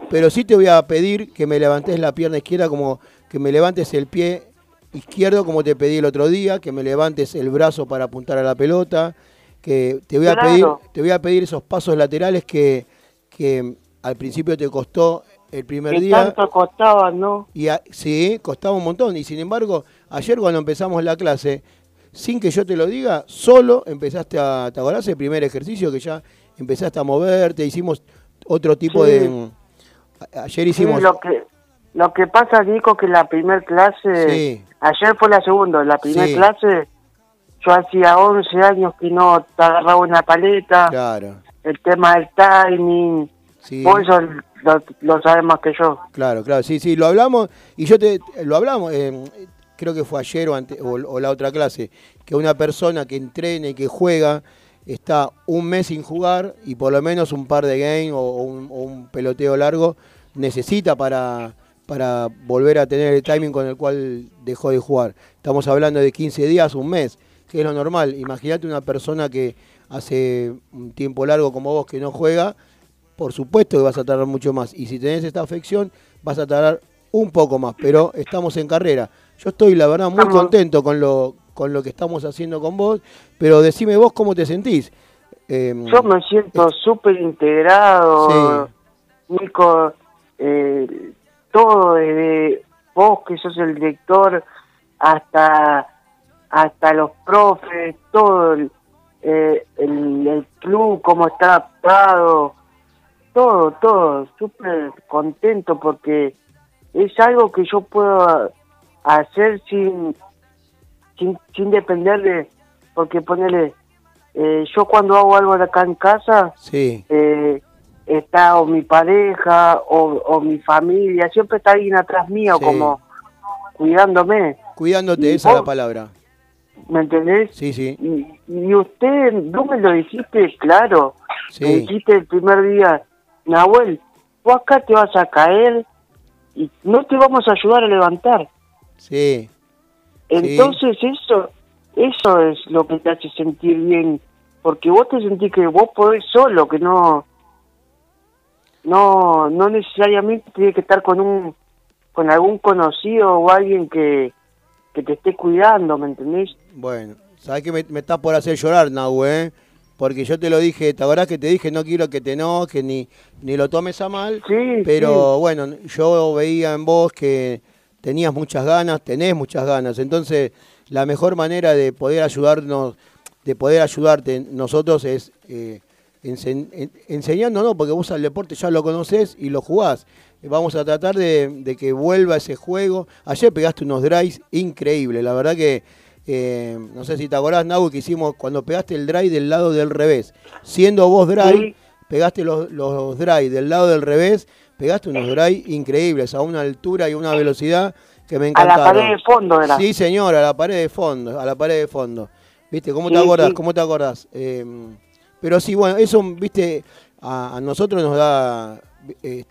pero sí te voy a pedir que me levantes la pierna izquierda como que me levantes el pie izquierdo como te pedí el otro día, que me levantes el brazo para apuntar a la pelota, que te voy a Claro. pedir, te voy a pedir esos pasos laterales que, que al principio te costó el primer Que día. tanto costaba, ¿no? Y a- sí, costaba un montón. Y sin embargo, ayer cuando empezamos la clase, sin que yo te lo diga, solo empezaste a, ¿te acordás el primer ejercicio que ya empezaste a moverte? Hicimos otro tipo Sí. de... Ayer Sí, hicimos... lo que lo que pasa, Nico, que la primer clase, Sí. ayer fue la segunda, la primer Sí. clase, yo hacía 11 años que no te agarraba una paleta, Claro, el tema del timing, sí. vos eso lo, lo sabes más que yo. Claro, claro, sí, sí, lo hablamos y yo te lo hablamos, eh, creo que fue ayer o, ante- o, la otra clase, que una persona que entrena y que juega está un mes sin jugar y por lo menos un par de games o, o un, o un peloteo largo necesita para, para volver a tener el timing con el cual dejó de jugar. Estamos hablando de 15 días, un mes, que es lo normal. Imagínate una persona que hace un tiempo largo como vos que no juega, por supuesto que vas a tardar mucho más. Y si tenés esta afección, vas a tardar un poco más. Pero estamos en carrera. Yo estoy, la verdad, muy contento con lo, con lo que estamos haciendo con vos. Pero decime vos cómo te sentís. Em, Yo me siento súper integrado, Nico, eh, todo desde vos que sos el director hasta hasta los profes, todo el, eh, el, el club, cómo está adaptado, todo, todo, súper contento porque es algo que yo puedo hacer sin, sin, sin depender de, porque ponele, eh, yo cuando hago algo acá en casa, Sí, eh, está o mi pareja o, o mi familia, siempre está alguien atrás mío Sí. como cuidándome, cuidándote, ¿Y esa es la palabra. ¿me entendés? Sí, sí, Y, y usted, no me lo dijiste claro, me dijiste el primer día, Nahuel, vos acá te vas a caer y no te vamos a ayudar a levantar. Sí, Entonces eso, eso es lo que te hace sentir bien, porque vos te sentís que vos podés solo, que no, no, no necesariamente tiene que estar con un, con algún conocido o alguien que, que te esté cuidando, ¿me entendés? Bueno, sabes que me, me estás por hacer llorar, Nahu, ¿eh? Porque yo te lo dije, ¿te acordás que te dije no quiero que te enojes ni, ni lo tomes a mal? Sí, Pero bueno, yo veía en vos que tenías muchas ganas, tenés muchas ganas. Entonces, la mejor manera de poder ayudarnos, de poder ayudarte nosotros es eh, ense- en- enseñándonos, porque vos al deporte ya lo conocés y lo jugás. Vamos a tratar de, de que vuelva ese juego. Ayer pegaste unos drives increíbles, la verdad que eh, no sé si te acordás, Nau, que hicimos cuando pegaste el drive del lado del revés. Siendo vos drive, Sí. pegaste los, los drive del lado del revés, pegaste unos drive increíbles, a una altura y una velocidad que me A encantaron. la pared de fondo era. Sí, señor, a la pared de fondo, a la pared de fondo. ¿Viste? ¿Cómo te Sí, acordás? sí. ¿Cómo te acordás? Eh, pero sí, bueno, eso, viste, a, a nosotros nos da eh,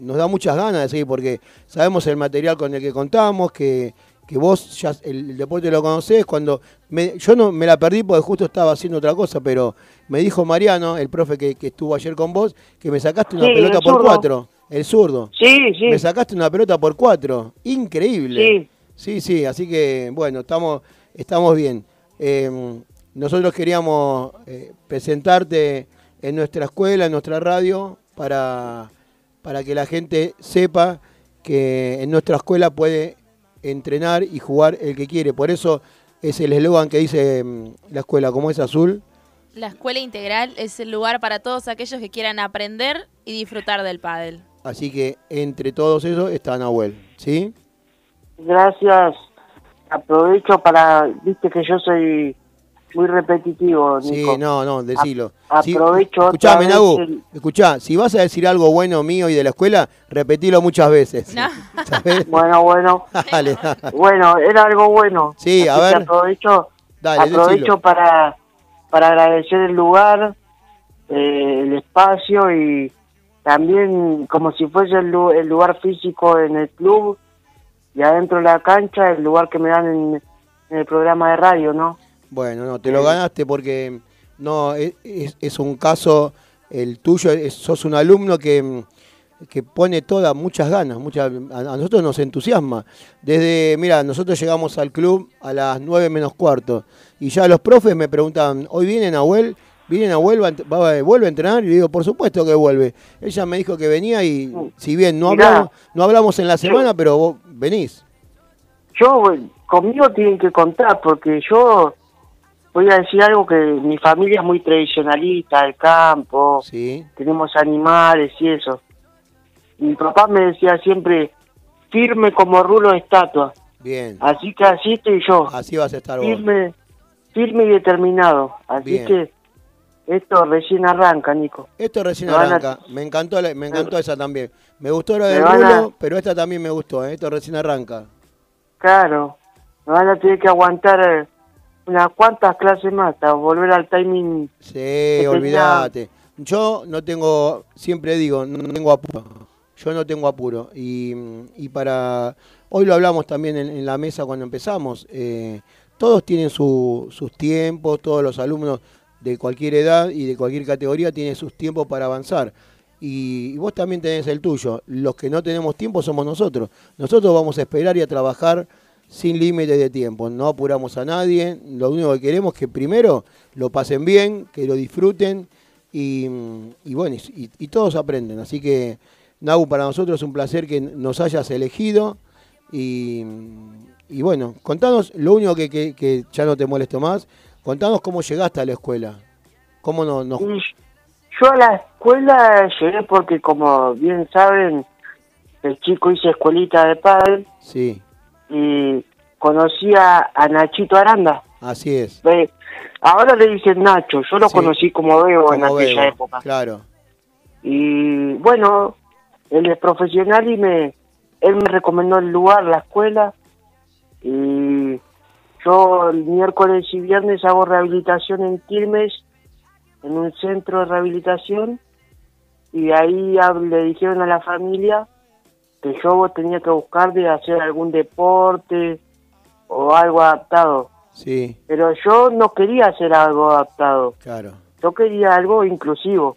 nos da muchas ganas de seguir porque sabemos el material con el que contamos, que, que vos ya el, el deporte lo conocés. Cuando me- yo no me la perdí porque justo estaba haciendo otra cosa, pero me dijo Mariano, el profe que, que estuvo ayer con vos, que me sacaste una Sí, pelota el por cuatro, el zurdo. Sí, sí, Me sacaste una pelota por cuatro. Increíble. sí. Sí, sí, así que bueno, estamos, estamos bien. Eh, nosotros queríamos eh, presentarte en nuestra escuela, en nuestra radio, para, para que la gente sepa que en nuestra escuela puede entrenar y jugar el que quiere. Por eso es el eslogan que dice mm, la escuela, como es azul. La escuela integral es el lugar para todos aquellos que quieran aprender y disfrutar del pádel. Así que entre todos esos está Nahuel, ¿sí? Gracias. Aprovecho para, viste que yo soy muy repetitivo, Sí, Nico. no, no, decilo. A- Si- aprovecho escuchame, vez Nagu, el- escuchá, si vas a decir algo bueno mío y de la escuela, repetilo muchas veces. *laughs* Bueno, bueno. *laughs* dale, dale. Bueno, era algo bueno. Sí, a Así ver. Aprovecho, Dale, aprovecho decilo. para, para agradecer el lugar, eh, el espacio y también como si fuese el, lu- el lugar físico en el club y adentro de la cancha el lugar que me dan en, en el programa de radio, ¿no? Bueno, no, te lo ganaste porque no es, es- es un caso, el tuyo, es- sos un alumno que, que pone todas, muchas ganas, muchas, a, a nosotros nos entusiasma. Desde, mira, nosotros llegamos al club a las 9 menos cuarto y ya los profes me preguntaban, ¿hoy viene Nahuel? ¿Viene a ent- va- ¿Vuelve a entrenar? Y le digo, por supuesto que vuelve. Ella me dijo que venía y si bien no hablamos, no hablamos en la semana, pero vos venís. Yo, conmigo tienen que contar porque yo voy a decir algo que mi familia es muy tradicionalista, el campo, Sí, tenemos animales y eso. Mi papá me decía siempre, firme como rulo de estatua. bien. Así que así estoy yo, Así vas a estar vos. firme, firme y determinado. Así Bien. que esto recién arranca, Nico. Esto recién Me van a- arranca. Me encantó, la- me encantó esa también. Me gustó la del a- rulo, pero esta también me gustó. ¿eh? Esto recién arranca. Claro, me van a tener que aguantar eh, unas cuantas clases más hasta volver al timing. Sí, olvídate. Yo no tengo, siempre digo, no no tengo apuro. Yo no tengo apuro. Y, y para. Hoy lo hablamos también en, en la mesa cuando empezamos. eh, todos tienen su- sus tiempos, todos los alumnos de cualquier edad y de cualquier categoría tienen sus tiempos para avanzar. Y, vos también tenés el tuyo. Los que no tenemos tiempo somos nosotros. Nosotros vamos a esperar y a trabajar sin límites de tiempo. No apuramos a nadie. Lo único que queremos es que primero lo pasen bien, que lo disfruten y, bueno, y, todos aprenden. Así que, Nau, para nosotros es un placer que nos hayas elegido. Y, bueno, contanos, lo único que, que- que ya no te molesto más, contanos cómo llegaste a la escuela. ¿Cómo no, no- yo a la escuela llegué porque, como bien saben, el chico hizo escuelita de padre Sí, y conocí a, Nachito Aranda. Así es. Ahora le dicen Nacho, yo lo Sí. conocí como Bebo en aquella Bebo, época. Claro. Y bueno, él es profesional y me él me recomendó el lugar, la escuela. Y yo el miércoles y viernes hago rehabilitación en Quilmes, en un centro de rehabilitación. Y de ahí le dijeron a la familia que yo tenía que buscar de hacer algún deporte o algo adaptado. Sí, Pero yo no quería hacer algo adaptado claro. yo quería algo inclusivo.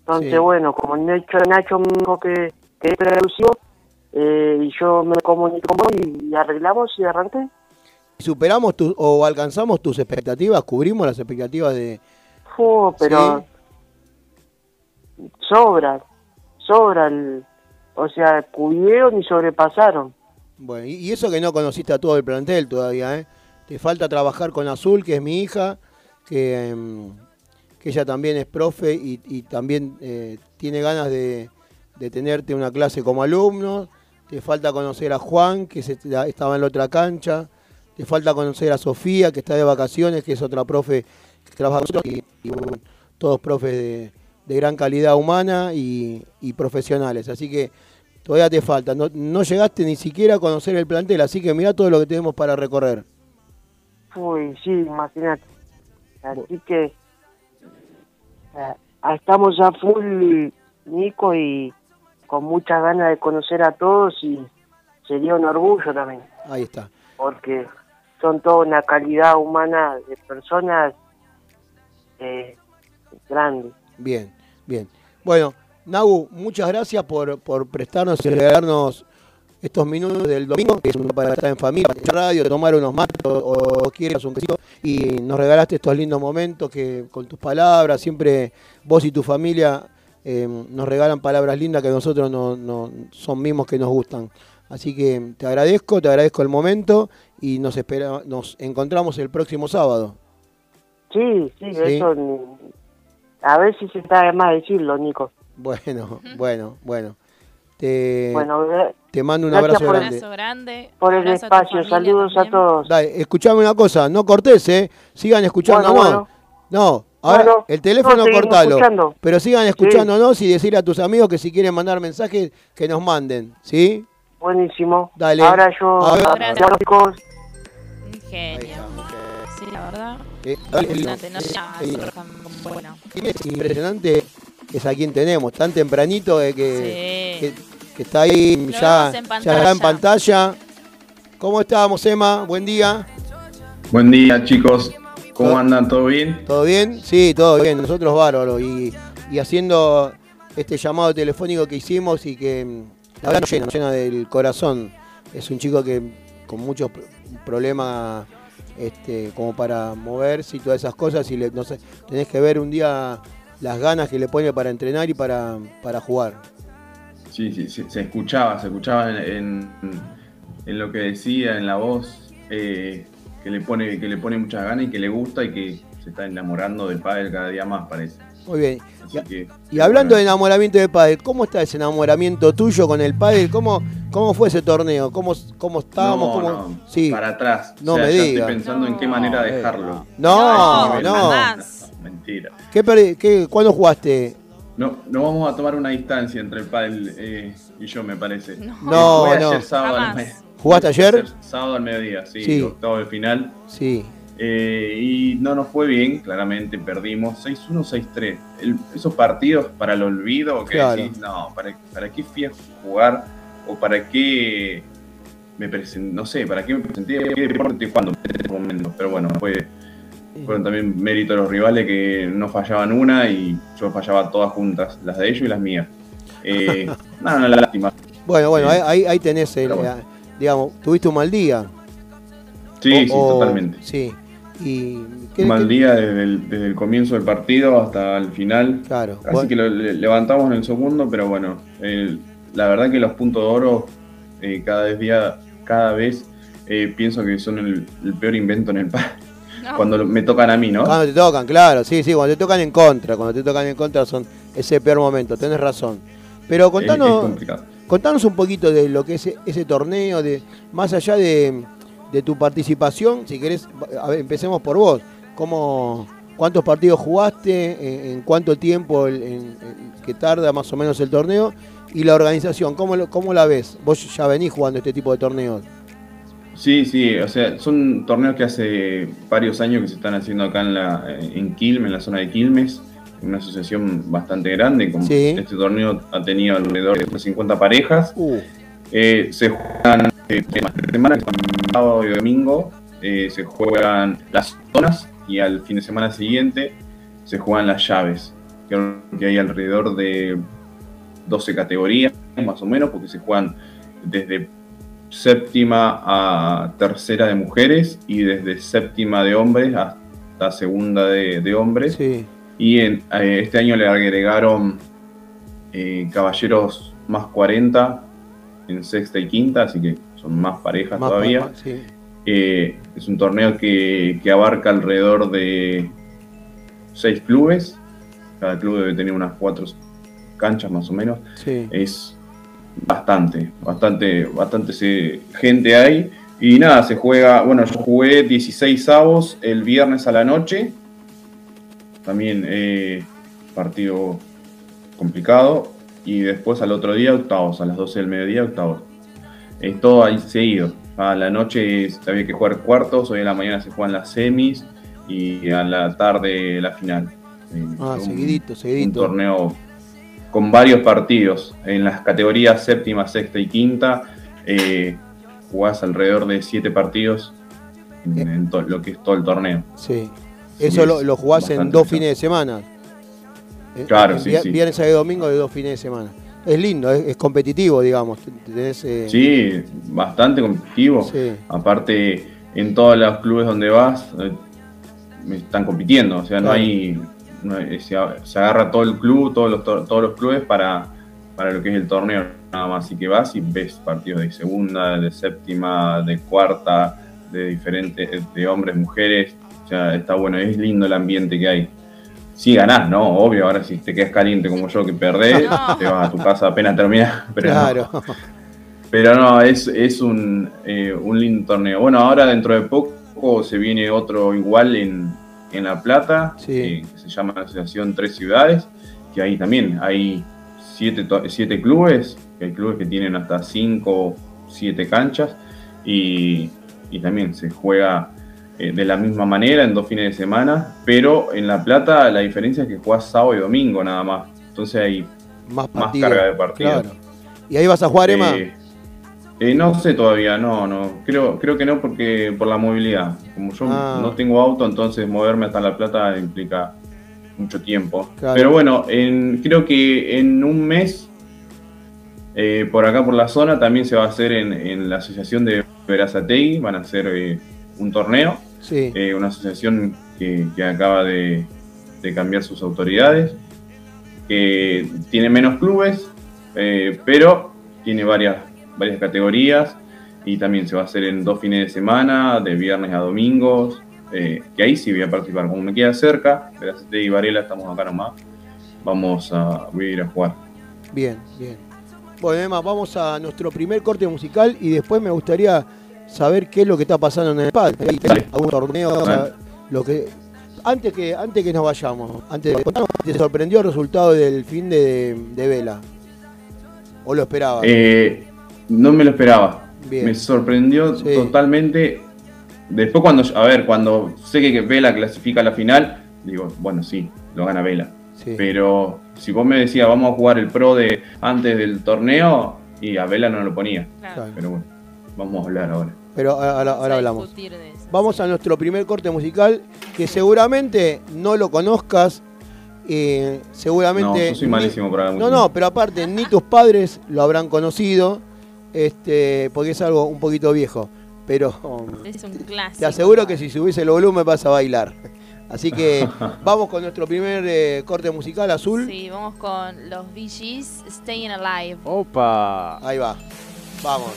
Entonces, Sí. bueno, como Nacho, Nacho me dijo que, que era inclusivo, eh, y yo me comuniqué con y, y arreglamos y arranqué. ¿Superamos tu, o alcanzamos tus expectativas? ¿Cubrimos las expectativas de...? Fu, pero sobra, sobra, el, o sea, cubrieron y sobrepasaron. Bueno, y, y eso que no conociste a todo el plantel todavía, ¿eh? Te falta trabajar con Azul, que es mi hija, que, em, que ella también es profe y, y también eh, tiene ganas de, de tenerte una clase como alumno. Te falta conocer a Juan, que se- estaba en la otra cancha. Te falta conocer a Sofía, que está de vacaciones, que es otra profe que trabaja con nosotros. Y, y, bueno, todos profes de, de gran calidad humana y, y profesionales. Así que todavía te falta. No, no llegaste ni siquiera a conocer el plantel, así que mira todo lo que tenemos para recorrer. Uy, sí, imagínate. Así que eh, estamos a full, Nico, y con muchas ganas de conocer a todos y sería un orgullo también, Ahí está. porque son toda una calidad humana de personas eh, grande. Bien, bien. Bueno, Nagu, muchas gracias por, por prestarnos y regalarnos estos minutos del domingo, que es para estar en familia, para escuchar radio, tomar unos mates o, o quieras un quesito, y nos regalaste estos lindos momentos que con tus palabras, siempre vos y tu familia eh, nos regalan palabras lindas que a nosotros no, no- son mismos que nos gustan. Así que te agradezco, te agradezco el momento y nos, espera, nos encontramos el próximo sábado. Sí, sí, Sí. eso a ver si se está de más decirlo, Nico. Bueno, bueno, bueno. Te, Bueno, te mando un abrazo por Un grande. abrazo grande. por el a espacio, saludos a todos. Dale, escuchame una cosa, no cortés, ¿eh? Sigan escuchándonos. Bueno, bueno. No, ahora Bueno, el teléfono no, cortalo. escuchando. Pero sigan escuchándonos y decir a tus amigos que si quieren mandar mensajes, que nos manden, ¿sí? Buenísimo. Dale. Ahora yo, Ahora- chicos, genio. Sí, la verdad. Eh, Impresionante, no eh, ya, eh, Roja, bueno. es impresionante es a quien tenemos, tan tempranito de que, Sí. que, que está ahí Lo ya, en ya está en pantalla. ¿Cómo estamos, Emma? Buen día. Buen día, chicos. ¿Cómo Todo- andan? ¿Todo bien? ¿Todo bien? Sí, todo bien. Nosotros bárbaro. Y, y haciendo este llamado telefónico que hicimos y que mm, la verdad nos llena, nos llena del corazón. Es un chico que con muchos pr- problemas este, como para moverse y todas esas cosas. Y le, no sé, tenés que ver un día las ganas que le pone para entrenar y para, para jugar. Sí, sí, se escuchaba, se escuchaba en, en- en lo que decía, en la voz, eh, que, le pone, que le pone muchas ganas y que le gusta y que se está enamorando del pádel cada día más, parece. Muy bien. Así que, Y hablando de enamoramiento de pádel, ¿cómo está ese enamoramiento tuyo con el pádel? ¿Cómo, cómo fue ese torneo? ¿Cómo, cómo estábamos? no, ¿Cómo- no, Sí. para atrás. No O sea, me ya diga. Estoy pensando en qué manera No, dejarlo. No, No. Mentira. ¿Qué, perdi- qué- ¿Cuándo jugaste? No, no vamos a tomar una distancia entre el pádel eh, y yo, me parece. No. No, ayer sábado ¿Jugaste ayer? Sábado al mediodía, sí, Sí. octavo de final. Sí. Eh, y no nos fue bien, claramente perdimos 6-1, 6-3. El- Esos partidos para el olvido, que Claro. decís, no, ¿para, ¿para qué fui a jugar? ¿O para qué me presenté? No sé, ¿para qué me presenté? ¿Qué deporte ese momento? Pero bueno, fue, fueron también mérito de los rivales que no fallaban una y yo fallaba todas juntas, las de ellos y las mías. Eh, *laughs* nada, una lástima. Bueno, bueno, Sí. ahí, ahí- tenés el, Pero bueno. eh, digamos, tuviste un mal día. Sí, O- sí, o- totalmente. Sí. Y ¿qué- Un mal qué- día desde el, desde el comienzo del partido hasta el final. Claro. Así bueno, que lo le- levantamos en el segundo, pero bueno, el- la verdad que los puntos de oro eh, cada vez, día, cada vez eh, pienso que son el, el peor invento en el. No. Cuando me tocan a mí, ¿no? Cuando te tocan, claro, sí, sí, cuando te tocan en contra, cuando te tocan en contra son ese peor momento, tenés razón. Pero Es- es contanos, contanos un poquito de lo que es ese, ese torneo, de más allá de, de tu participación. Si querés, a ver, empecemos por vos. ¿Cómo, ¿Cuántos partidos jugaste? ¿En, en cuánto tiempo el, en- en- que tarda más o menos el torneo? Y la organización, ¿cómo, lo- ¿cómo la ves? Vos ya venís jugando este tipo de torneos. Sí, sí, o sea, son torneos que hace varios años que se están haciendo acá en, la, en Quilmes, en la zona de Quilmes, una asociación bastante grande. Como Sí. Este torneo ha tenido alrededor de 50 parejas. Uh, Eh, se juegan eh, semana, que son sábado y domingo, eh, se juegan las zonas y al fin de semana siguiente se juegan las llaves. Creo que hay alrededor de 12 categorías, más o menos, porque se juegan desde séptima a tercera de mujeres y desde séptima de hombres hasta segunda de, de hombres. sí. Y en, eh, este año le agregaron eh, caballeros más 40 en sexta y quinta, así que son más parejas Más todavía. sí. Eh, es un torneo que, que abarca alrededor de seis clubes. Cada club debe tener unas cuatro canchas más o menos. sí. Es bastante, bastante, bastante se- gente hay. Y nada, se juega, bueno, yo jugué 16 avos el viernes a la noche. También eh, partido complicado. Y después al otro día octavos, a las 12 del mediodía octavos. Es todo ahí seguido. A la noche había que jugar cuartos, hoy en la mañana se juegan las semis y a la tarde la final. Eh, Ah, un- seguidito, un seguidito. torneo con varios partidos. En las categorías séptima, sexta y quinta eh, jugás alrededor de siete partidos en, Eh. en lo que es todo el torneo. Sí. Sí, Eso lo, lo jugás en dos fines de semana. Eh, Claro, sí, vier- sí. Viernes, sábado y domingo de dos fines de semana. Es lindo, es, es competitivo, digamos. Tenés, eh, Sí, bastante competitivo. sí. Aparte, en todos los clubes donde vas, eh, están compitiendo. O sea, no Claro. hay. no hay- se, se agarra todo el club, todos los, to- todos los clubes para, para lo que es el torneo, nada más. Así que vas y ves partidos de segunda, de séptima, de cuarta, de diferentes, de hombres, mujeres. O sea, está bueno, es lindo el ambiente que hay. Sí ganás, ¿no? Obvio, ahora si te quedas caliente como yo que perdés, No. te vas a tu casa apenas. *laughs* Pero no. claro. Pero no, es, es un, eh, un lindo torneo. Bueno, ahora dentro de poco se viene otro igual en, en La Plata, Sí. eh, que se llama la Asociación Tres Ciudades, que ahí también hay siete, siete clubes, que hay clubes que tienen hasta cinco, siete canchas, y, y también se juega eh, de la misma manera en dos fines de semana, pero en La Plata la diferencia es que juegas sábado y domingo nada más. Entonces hay Más carga de partidos. Claro. ¿Y ahí vas a jugar, Emma? Eh, eh, no sé todavía, no, no. Creo, creo que no porque por la movilidad. Como yo Ah. no tengo auto, entonces moverme hasta La Plata implica mucho tiempo. Claro. Pero bueno, en, creo que en un mes, eh, por acá por la zona, también se va a hacer en, en la asociación de Verazategui, van a hacer eh, un torneo. sí. Eh, una asociación que, que acaba de, de cambiar sus autoridades, que tiene menos clubes, eh, pero tiene varias, varias categorías y también se va a hacer en dos fines de semana, de viernes a domingos, eh, que ahí sí voy a participar, como me queda cerca, CT y Varela estamos acá nomás, vamos a, voy a ir a jugar. Bien, bien. Bueno, Emma, vamos a nuestro primer corte musical y después me gustaría saber qué es lo que está pasando en el PAD. ¿Hay algún torneo? O sea, Dale. lo que antes que antes que nos vayamos, antes de ¿te sorprendió el resultado del fin de, de Vela? ¿O lo esperabas? Eh, no me lo esperaba. Bien. Me sorprendió Sí. totalmente. Después cuando, a ver, cuando sé que Vela clasifica a la final, digo, bueno, sí, lo gana Vela. Sí. Pero si vos me decías, vamos a jugar el pro de antes del torneo, y a Vela no lo ponía. Claro. Pero bueno, vamos a hablar ahora. Pero ahora, ahora Vamos a hablamos. discutir de eso. Vamos a nuestro primer corte musical que seguramente no lo conozcas. eh, No, seguramente. yo soy ni- malísimo para la No, música. no, pero aparte, ni tus padres lo habrán conocido, este, porque es algo un poquito viejo. Pero Es un clásico. te aseguro que si subís el volumen vas a bailar. Así que *laughs* vamos con nuestro primer eh, corte musical azul. Sí, vamos con los Gees, Staying Alive. Opa. Ahí va. Vamos.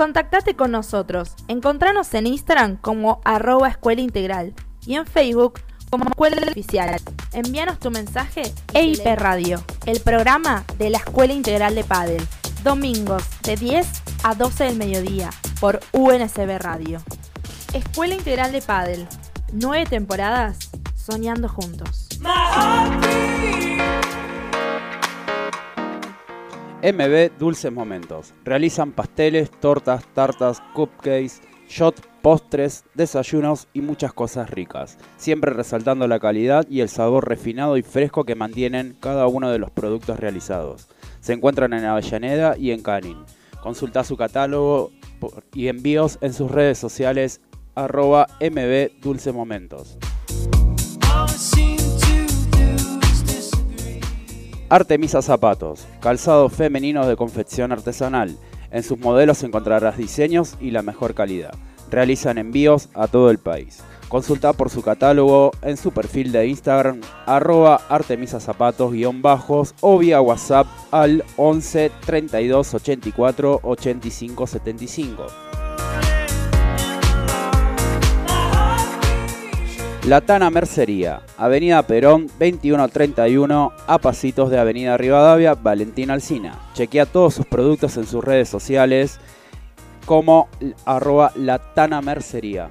Contactate con nosotros. Encontranos en Instagram como arroba escuela integral y en Facebook como escuela oficial. Envíanos tu mensaje EIP Radio, el programa de la Escuela Integral de Padel. Domingos de 10 a 12 del mediodía por UNSB Radio. Escuela Integral de Padel. Nueve temporadas soñando juntos. MB Dulces Momentos. Realizan pasteles, tortas, tartas, cupcakes, shot, postres, desayunos y muchas cosas ricas, siempre resaltando la calidad y el sabor refinado y fresco que mantienen cada uno de los productos realizados. Se encuentran en Avellaneda y en Canin. Consulta su catálogo y envíos en sus redes sociales arroba MB Dulce Momentos. Artemisa Zapatos, calzados femeninos de confección artesanal. En sus modelos encontrarás diseños y la mejor calidad. Realizan envíos a todo el país. Consulta por su catálogo en su perfil de Instagram arroba artemisazapatos-bajos o vía WhatsApp al 11 32 84 85 75. La Tana Mercería, Avenida Perón 2131, a pasitos de Avenida Rivadavia, Valentín Alcina. Chequea todos sus productos en sus redes sociales como arroba La Mercería.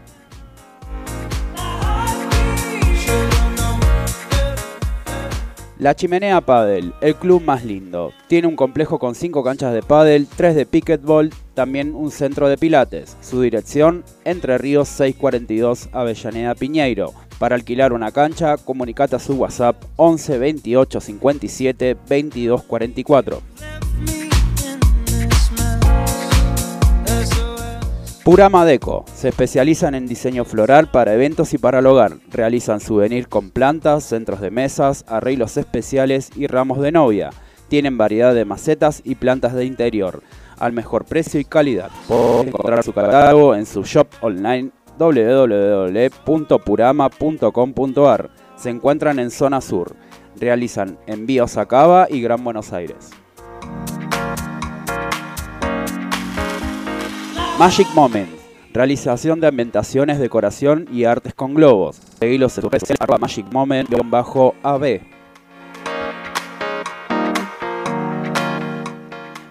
La Chimenea Padel, el club más lindo. Tiene un complejo con 5 canchas de pádel, 3 de picketball, también un centro de pilates. Su dirección, Entre Ríos 642 Avellaneda Piñeiro. Para alquilar una cancha, comunicate a su WhatsApp 11 28 57 22 44. Purama Deco. Se especializan en diseño floral para eventos y para el hogar. Realizan souvenir con plantas, centros de mesas, arreglos especiales y ramos de novia. Tienen variedad de macetas y plantas de interior, al mejor precio y calidad. Pueden encontrar su catálogo en su shop online www.purama.com.ar. Se encuentran en zona sur. Realizan envíos a Cava y Gran Buenos Aires. Magic Moment. Realización de ambientaciones, decoración y artes con globos. Seguilos en su Magic Moment-AB.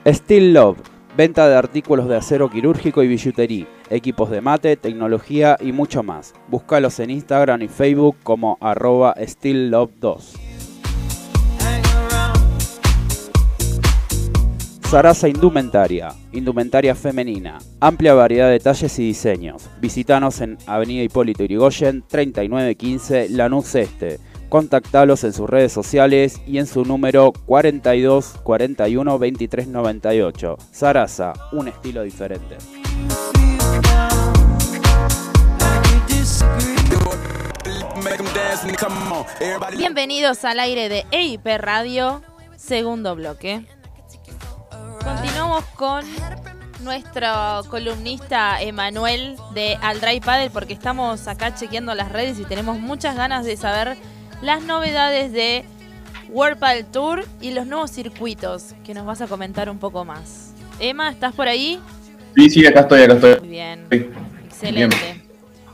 Steel Love. Venta de artículos de acero quirúrgico y billutería, equipos de mate, tecnología y mucho más. Búscalos en Instagram y Facebook como arroba SteelLove2. Sarasa Indumentaria, indumentaria femenina, amplia variedad de talles y diseños. Visítanos en Avenida Hipólito Yrigoyen 3915 Lanús Este. Contactalos en sus redes sociales y en su número 42 41 23 98. Sarasa, un estilo diferente. Bienvenidos al aire de EIP Radio, segundo bloque. Continuamos con nuestro columnista Emanuel de Aldray Padel porque estamos acá chequeando las redes y tenemos muchas ganas de saber las novedades de World Padel Tour y los nuevos circuitos que nos vas a comentar un poco más. Emma, ¿estás por ahí? Sí, sí, acá estoy, acá estoy. Muy bien, Sí. excelente.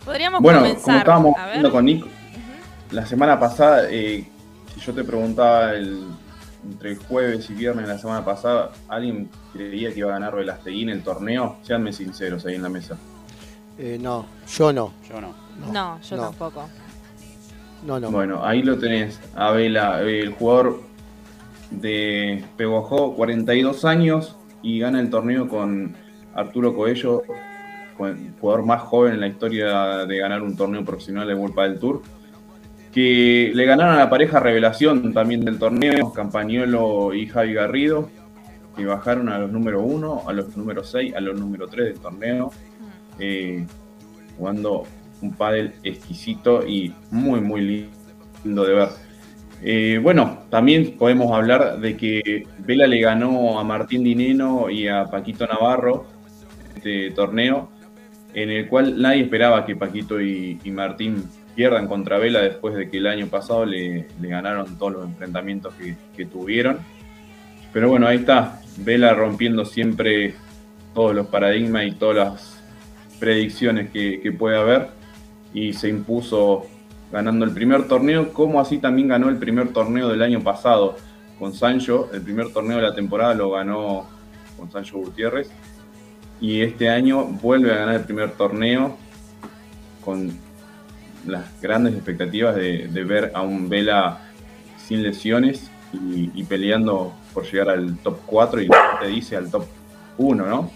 Podríamos Bueno, como comenzar. estábamos a ver. hablando con Nico, la semana pasada, eh, yo te preguntaba el, entre jueves y viernes de la semana pasada, ¿alguien creía que iba a ganar Velasteguín en el torneo? Seanme sinceros ahí en la mesa. Eh, no, yo no. Yo no. No, yo No. tampoco. No, no. Bueno, ahí lo tenés, a Vela, el jugador de Peguajó, 42 años y gana el torneo con Arturo Coello, jugador más joven en la historia de ganar un torneo profesional de World del Tour, que le ganaron a la pareja revelación también del torneo, Campañolo y Javi Garrido, que bajaron a los número 1, a los número 6, a los número 3 del torneo, eh, jugando un pádel exquisito y muy, muy lindo de ver. Eh, bueno, también podemos hablar de que Vela le ganó a Martín Dineno y a Paquito Navarro este torneo, en el cual nadie esperaba que Paquito y, y Martín pierdan contra Vela después de que el año pasado le, ganaron todos los enfrentamientos que, que tuvieron. Pero bueno, ahí está, Vela rompiendo siempre todos los paradigmas y todas las predicciones que, que puede haber y se impuso ganando el primer torneo, como así también ganó el primer torneo del año pasado con Sancho. El primer torneo de la temporada lo ganó con Sancho Gutiérrez. Y este año vuelve a ganar el primer torneo con las grandes expectativas de, de ver a un Vela sin lesiones y, y peleando por llegar al top 4 y te dice al top 1, ¿no?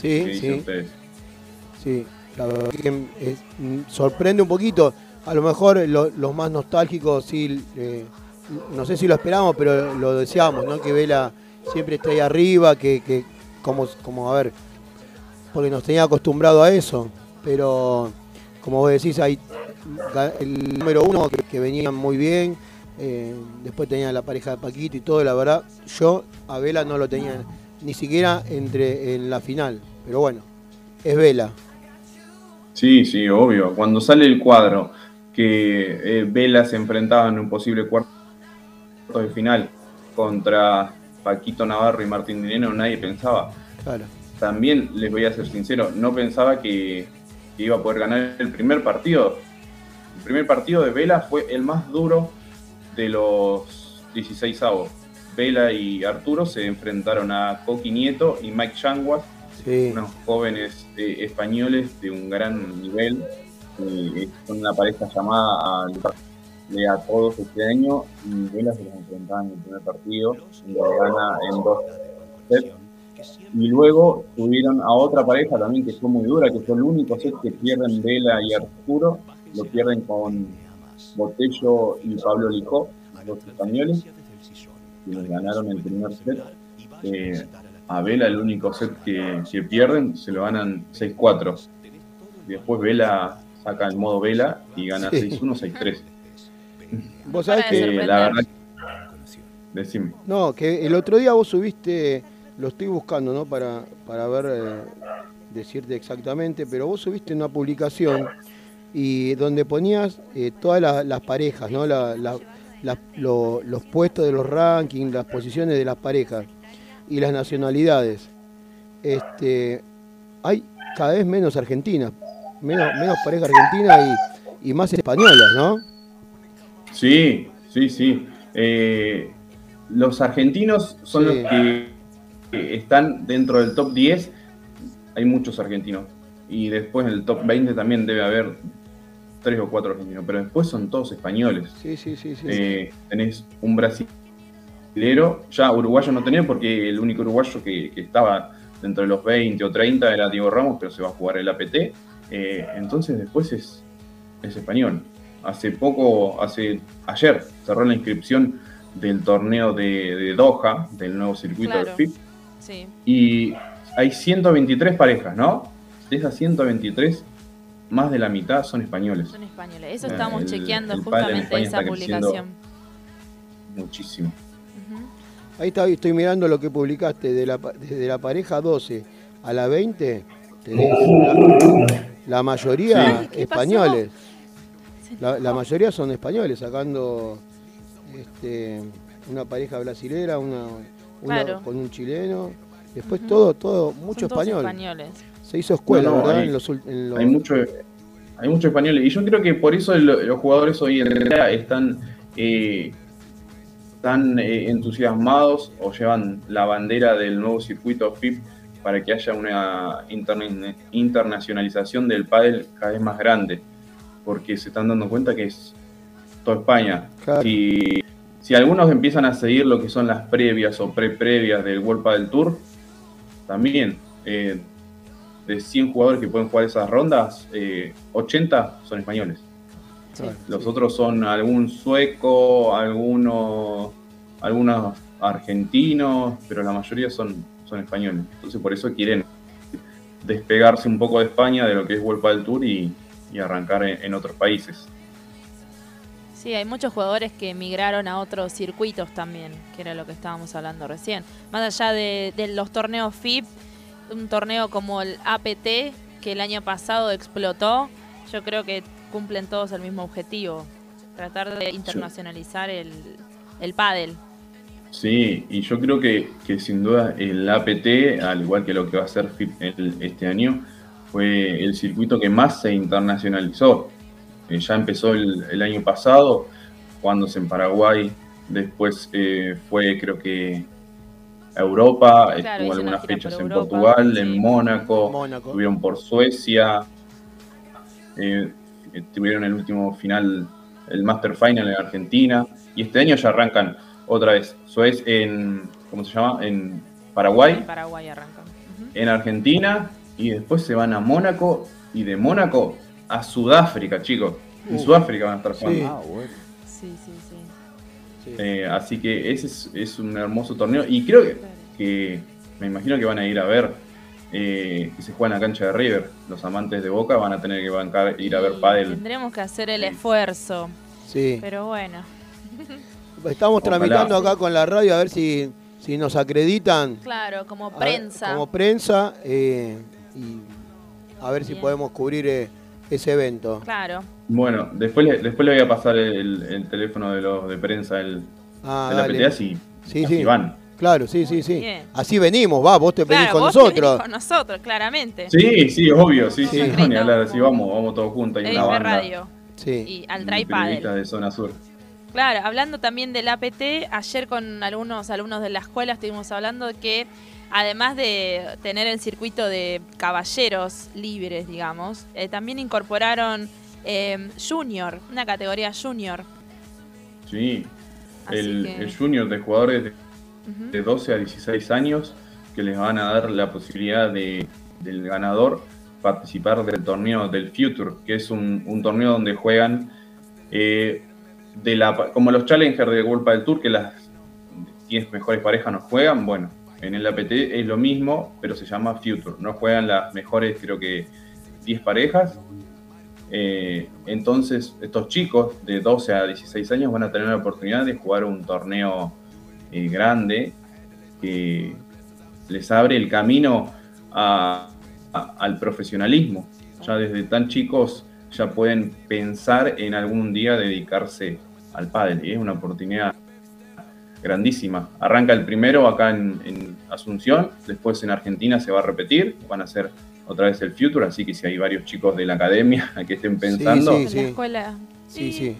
¿Qué Sí, sí, ustedes? sí. La verdad que es- mm, sorprende un poquito. A lo mejor lo- los más nostálgicos, sí, eh, no sé si lo esperamos, pero lo deseamos, ¿no? Que Vela siempre esté ahí arriba, que, que como, como, a ver, porque nos tenía acostumbrado a eso. Pero, como vos decís, hay el número uno que, que venía muy bien. eh, después tenía la pareja de Paquito y todo, la verdad, yo a Vela no lo tenía ni siquiera entre en la final. Pero bueno, es Vela. Sí, sí, obvio. Cuando sale el cuadro que eh, Vela se enfrentaba en un posible cuarto de final contra Paquito Navarro y Martín Dineno, nadie pensaba. Claro. También les voy a ser sincero, no pensaba que, que iba a poder ganar el primer partido. El primer partido de Vela fue el más duro de los 16 avos. Vela y Arturo se enfrentaron a Coqui Nieto y Mike Changuas, Sí. unos jóvenes eh, españoles de un gran nivel. eh, son una pareja llamada a, de a todos este año y Vela se los enfrentaba en el primer partido y lo gana en dos sets. Y luego tuvieron a otra pareja también que fue muy dura, que fue el único set que pierden Vela y Arturo, lo pierden con Botello y Pablo Lijó, los españoles, y les ganaron el primer set. Eh, a Vela el único set que, que pierden, se lo ganan 6-4. Y después Vela saca el modo Vela y gana Sí. 6-1, 6-3. Vos sabés que. Eh, la verdad, decime. No, que el otro día vos subiste, lo estoy buscando, ¿no? Para, para ver, eh, decirte exactamente, pero vos subiste una publicación y donde ponías eh, todas la- las parejas, ¿no? La- la- la- lo- los puestos de los rankings, las posiciones de las parejas y las nacionalidades. Este, hay cada vez menos argentinas, menos, menos parejas argentinas y, y más españolas, ¿no? Sí, sí, sí. Eh, los argentinos son Sí. los que que están dentro del top 10. Hay muchos argentinos. Y después en el top 20 también debe haber tres o cuatro argentinos. Pero después son todos españoles. Sí, sí, sí, sí. Eh, tenés un brasilero, ya uruguayo no tenés porque el único uruguayo que, que estaba dentro de los 20 o 30 era Diego Ramos, pero se va a jugar el APT. Eh, entonces después es, es español. Hace poco, hace ayer, cerró la inscripción del torneo de, de Doha, del nuevo circuito Claro. del FIP, Sí. y hay 123 parejas, ¿no? De esas 123, más de la mitad son españoles. Son españoles. Eso Eh, estábamos el- chequeando el justamente esa publicación. Muchísimo. Ahí está, estoy mirando lo que publicaste, de la, pa- desde la pareja 12 a la 20, tenés la, la mayoría Sí. Españoles. La, la mayoría son españoles, sacando este, una pareja brasilera, una, una Claro. con un chileno. Después todo, todo, mucho Son todos español. españoles. Se hizo escuela, No, no, ¿verdad? hay- en los, ul- en los- Hay mucho, hay mucho español. Y yo creo que por eso lo- los jugadores hoy en día están eh, tan eh, entusiasmados o llevan la bandera del nuevo circuito FIP para que haya una internacionalización del pádel cada vez más grande. Porque se están dando cuenta que es toda España. Claro. Si, si algunos empiezan a seguir lo que son las previas o pre-previas del World Padel Tour, también eh, de 100 jugadores que pueden jugar esas rondas, eh, 80 son españoles. Los sí. otros son algún sueco, algunos, algunos argentinos, pero la mayoría son, son españoles. Entonces por eso quieren despegarse un poco de España, de lo que es World Padel Tour y, y arrancar en, en otros países. Sí, hay muchos jugadores que emigraron a otros circuitos también, que era lo que estábamos hablando recién. Más allá de, de los torneos FIP, un torneo como el APT, que el año pasado explotó, yo creo que cumplen todos el mismo objetivo, tratar de internacionalizar el, el pádel. Sí, y yo creo que, que sin duda el APT, al igual que lo que va a ser este año, fue el circuito que más se internacionalizó. Eh, ya empezó el, el año pasado, jugándose en Paraguay, después eh, fue creo que a Europa, Claro, estuvo una algunas fechas en Europa, Portugal, sí. en Mónaco, Mónaco. estuvieron por Suecia, eh, tuvieron el último final, el Master Final en Argentina, y este año ya arrancan otra vez. Suez en, ¿cómo se llama? En Paraguay, En Paraguay arrancan. En Argentina, y después se van a Mónaco, y de Mónaco a Sudáfrica, chicos. En Uh, Sudáfrica van a estar jugando. sí. Ah, bueno. Sí, sí, sí. Sí. Eh, así que ese es, es un hermoso torneo, y creo que, que me imagino que van a ir a ver eh, que se juega en la cancha de River. Los amantes de Boca van a tener que bancar, ir a ver pádel. Tendremos que hacer el Sí. esfuerzo, Sí. pero bueno. Estamos Ojalá. tramitando acá con la radio a ver si, si nos acreditan Claro, como a- prensa. como prensa eh, y a ver si podemos cubrir eh, ese evento. Claro. Bueno, después le, después le voy a pasar el, el teléfono de los de prensa del, Ah, de la dale. PTA si, Sí, sí. van. Claro, sí, sí, sí. Así venimos, va, vos te venís Claro, con vos te venís nosotros. con nosotros, claramente. Sí, sí, obvio, sí, Sí. sí, no, ni hablar, así vamos, vamos todos juntos, hay una banda Radio Sí. y al Paddle. de zona sur. Claro, hablando también del APT, ayer con algunos alumnos de la escuela estuvimos hablando de que además de tener el circuito de caballeros libres, digamos, eh, también incorporaron eh, Junior, una categoría Junior. Sí, el, que- el junior de jugadores de, Ujú. de 12 a 16 años que les van a dar la posibilidad de, del ganador participar del torneo del Future, que es un, un torneo donde juegan eh, de la, como los Challenger de World del Tour, que las 10 mejores parejas no juegan, bueno, en el APT es lo mismo, pero se llama Future, no juegan las mejores, creo que 10 parejas. Eh, entonces, estos chicos de 12 a 16 años van a tener la oportunidad de jugar un torneo eh, grande que les abre el camino al profesionalismo. Ya desde tan chicos ya pueden pensar en algún día dedicarse al pádel es una oportunidad grandísima. Arranca el primero acá en, Asunción, después en Argentina se va a repetir, van a hacer otra vez el Future, así que si hay varios chicos de la academia *laughs* que estén pensando, sí, En sí. la escuela. Sí, sí.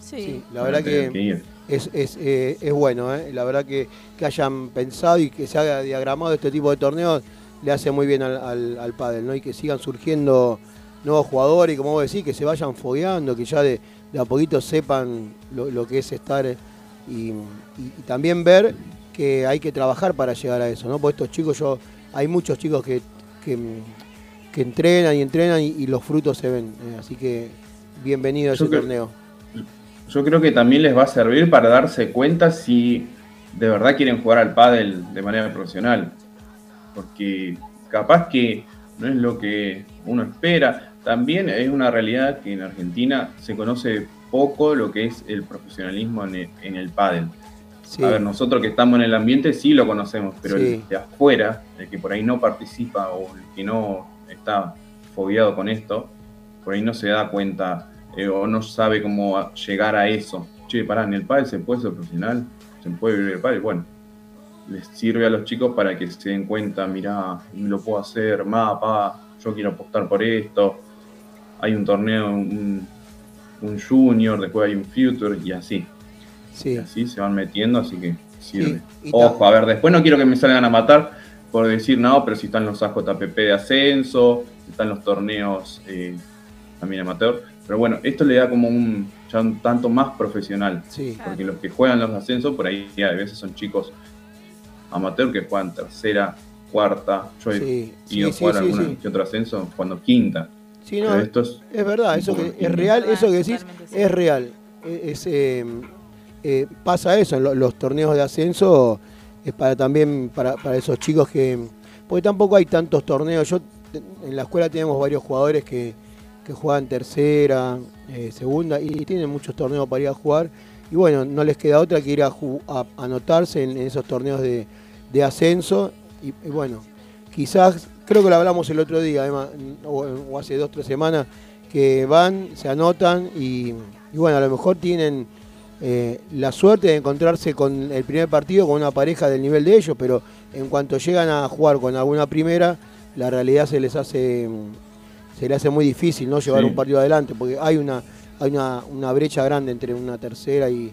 Sí. sí. La verdad que es, es, eh, es bueno, ¿eh? la verdad que, que hayan pensado y que se haya diagramado este tipo de torneos le hace muy bien al, al, al pádel, ¿no? Y que sigan surgiendo nuevos jugadores y como vos decís, que se vayan fogueando, que ya de, de a poquito sepan lo, lo que es estar eh, y, y- y también ver que hay que trabajar para llegar a eso, ¿no? Porque estos chicos, yo, hay muchos chicos que, que, que entrenan y entrenan y, y los frutos se ven, eh, así que bienvenido a ese Yo creo- torneo. Yo creo que también les va a servir para darse cuenta si de verdad quieren jugar al pádel de manera profesional. Porque capaz que no es lo que uno espera. También es una realidad que en Argentina se conoce poco lo que es el profesionalismo en el, en el pádel. Sí. A ver, nosotros que estamos en el ambiente sí lo conocemos, pero Sí. el de afuera, el que por ahí no participa o el que no está fogueado con esto, por ahí no se da cuenta eh, o no sabe cómo llegar a eso. Che, pará, en el pádel se puede ser profesional. se puede vivir el pádel, bueno, les sirve a los chicos para que se den cuenta, mirá, lo puedo hacer, mapa, yo quiero apostar por esto, hay un torneo, un, un junior, después hay un future y así. Sí. Así se van metiendo, así que sirve. Ojo, a ver, después no quiero que me salgan a matar por decir, no, pero si están los AJPP de ascenso, están los torneos eh, también amateur. Pero bueno, esto le da como un ya un tanto más profesional. Sí. Porque los que juegan los ascensos, por ahí a veces son chicos amateur que juegan tercera, cuarta. Yo he Sí, ido sí, a jugar alguna sí. que otro ascenso cuando quinta. Sí, no, Pero esto es Es verdad, eso que es real, eso que decís es real. Es, eh, eh, pasa eso en lo- los torneos de ascenso, es para también para, esos chicos que. Porque tampoco hay tantos torneos. Yo en la escuela tenemos varios jugadores que, juegan tercera, eh, segunda, y tienen muchos torneos para ir a jugar. Y bueno, no les queda otra que ir a, anotarse en, esos torneos de, ascenso. Y, bueno, quizás, creo que lo hablamos el otro día, Emma, o, o hace dos, tres semanas, que van, se anotan y bueno, a lo mejor tienen eh, la suerte de encontrarse con el primer partido con una pareja del nivel de ellos, pero en cuanto llegan a jugar con alguna primera, la realidad se les hace mm, se les hace muy difícil no llevar Sí. un partido adelante, porque hay una hay una, una brecha grande entre una tercera y,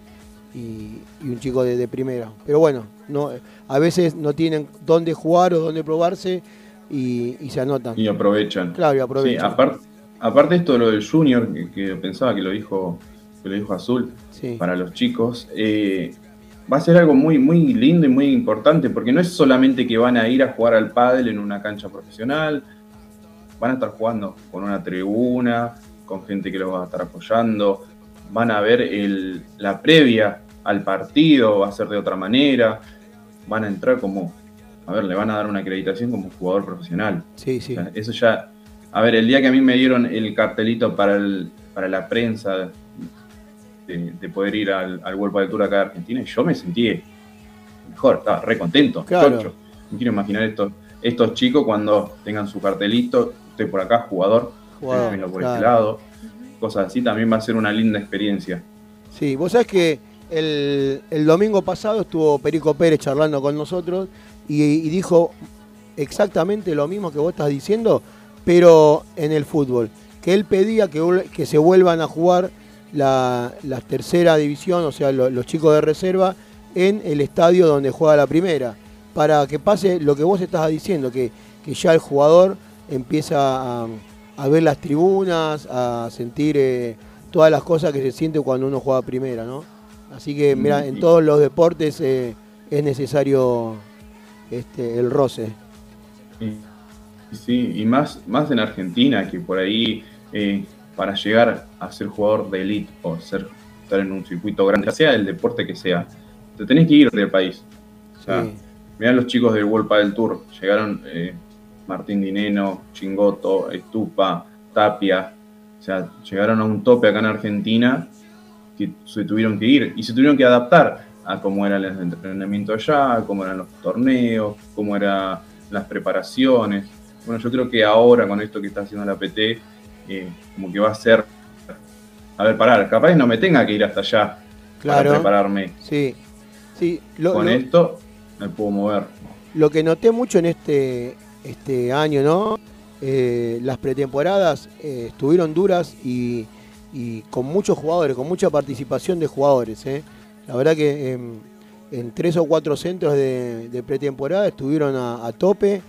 y- y un chico de, de primera. Pero bueno, no, a veces no tienen dónde jugar o dónde probarse y, y se anotan. y aprovechan. Claro, y Sí, aprovechan. aparte, aparte esto de lo del junior, que, que pensaba que lo dijo, que lo dijo Azul, Sí. para los chicos, eh, va a ser algo muy, muy lindo y muy importante, porque no es solamente que van a ir a jugar al pádel en una cancha profesional, van a estar jugando con una tribuna, con gente que los va a estar apoyando, van a ver el, la previa al partido, va a ser de otra manera, van a entrar como, a ver, le van a dar una acreditación como jugador profesional. Sí, sí. O sea, eso ya. A ver, el día que a mí me dieron el cartelito para, el, para la prensa de, de poder ir al, al World Padel Tour acá de Argentina, yo me sentí mejor, estaba re contento. Claro. chocho. Me quiero imaginar estos, estos chicos cuando tengan su cartelito, estoy por acá, jugador, Jugador, por claro. este lado, cosas así, también va a ser una linda experiencia. Sí, vos sabés que el, el domingo pasado estuvo Perico Pérez charlando con nosotros y, y dijo exactamente lo mismo que vos estás diciendo, pero en el fútbol. Que él pedía que, que se vuelvan a jugar la, la tercera división, o sea, lo- los chicos de reserva, en el estadio donde juega la primera. Para que pase lo que vos estás diciendo, que, que ya el jugador empieza a, a ver las tribunas, a sentir eh, todas las cosas que se siente cuando uno juega primera, ¿no? Así que, mira, Mm, en y- todos los deportes eh, es necesario este, el roce. Sí, y más, más en Argentina, que por ahí eh, para llegar a ser jugador de elite o ser, estar en un circuito grande, sea el deporte que sea, te tenés que ir del país. O sea, Sí. mirá los chicos del World Padel Tour, llegaron eh, Martín Dineno, Chingoto, Estupa, Tapia, o sea, llegaron a un tope acá en Argentina que se tuvieron que ir y se tuvieron que adaptar a cómo era el entrenamiento allá, a cómo eran los torneos, cómo eran las preparaciones. Bueno, yo creo que ahora con esto que está haciendo la PT, eh, como que va a ser, a ver, parar, capaz no me tenga que ir hasta allá para Claro. prepararme. Sí, sí. Lo, con lo- esto me puedo mover. lo que noté mucho en este, este año, ¿no? Eh, las pretemporadas eh, estuvieron duras y, y con muchos jugadores, con mucha participación de jugadores. ¿eh? La verdad que en, en tres o cuatro centros de, de pretemporada estuvieron a, a tope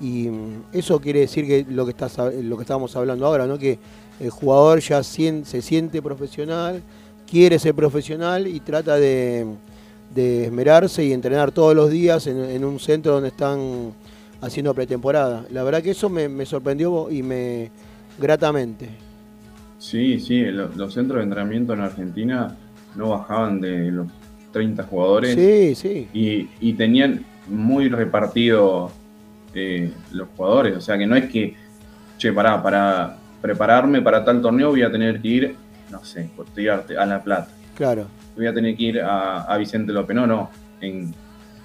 y eso quiere decir que lo que, estás, lo que estábamos hablando ahora, ¿no? que el jugador ya sien- se siente profesional, quiere ser profesional y trata de, de esmerarse y entrenar todos los días en, en un centro donde están haciendo pretemporada. La verdad que eso me, me sorprendió y me gratamente. Sí, sí, lo- los centros de entrenamiento en Argentina no bajaban de los 30 jugadores Sí, sí. y, y tenían muy repartido eh, los jugadores. O sea que no es que, che, pará, para prepararme para tal torneo voy a tener que ir, no sé, por a La Plata. Claro. Voy a tener que ir a, a Vicente López. No, no. En,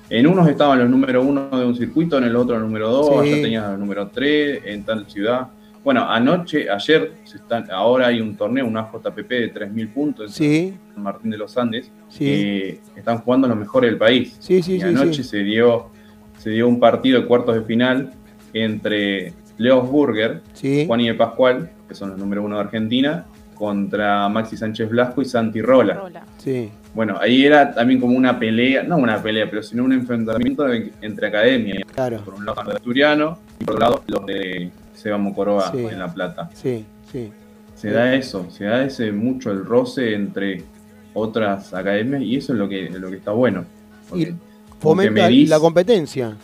en unos estaban los número uno de un circuito, en el otro el número dos, Sí. allá tenías el número tres, en tal ciudad. Bueno, anoche, ayer, se están, ahora hay un torneo, una JPP de 3.000 puntos Sí, en San Martín de los Andes. sí. que están jugando los mejores del país. Sí, sí, y anoche se dio se dio un partido de cuartos de final entre Leos Burger, Sí, Juan y de Pascual, que son los número uno de Argentina, contra Maxi Sánchez Blasco y Santi Rola. Rola. sí. Bueno, ahí era también como una pelea, no una pelea, pero sino un enfrentamiento de- entre academias. Claro. Por un lado los de Asturiano y por otro lado los de Seba Mocoroa Sí. en La Plata. Sí, sí. Se da eso, se da ese mucho el roce entre otras academias y eso es lo que, lo que está bueno. Porque Fomenta la competencia.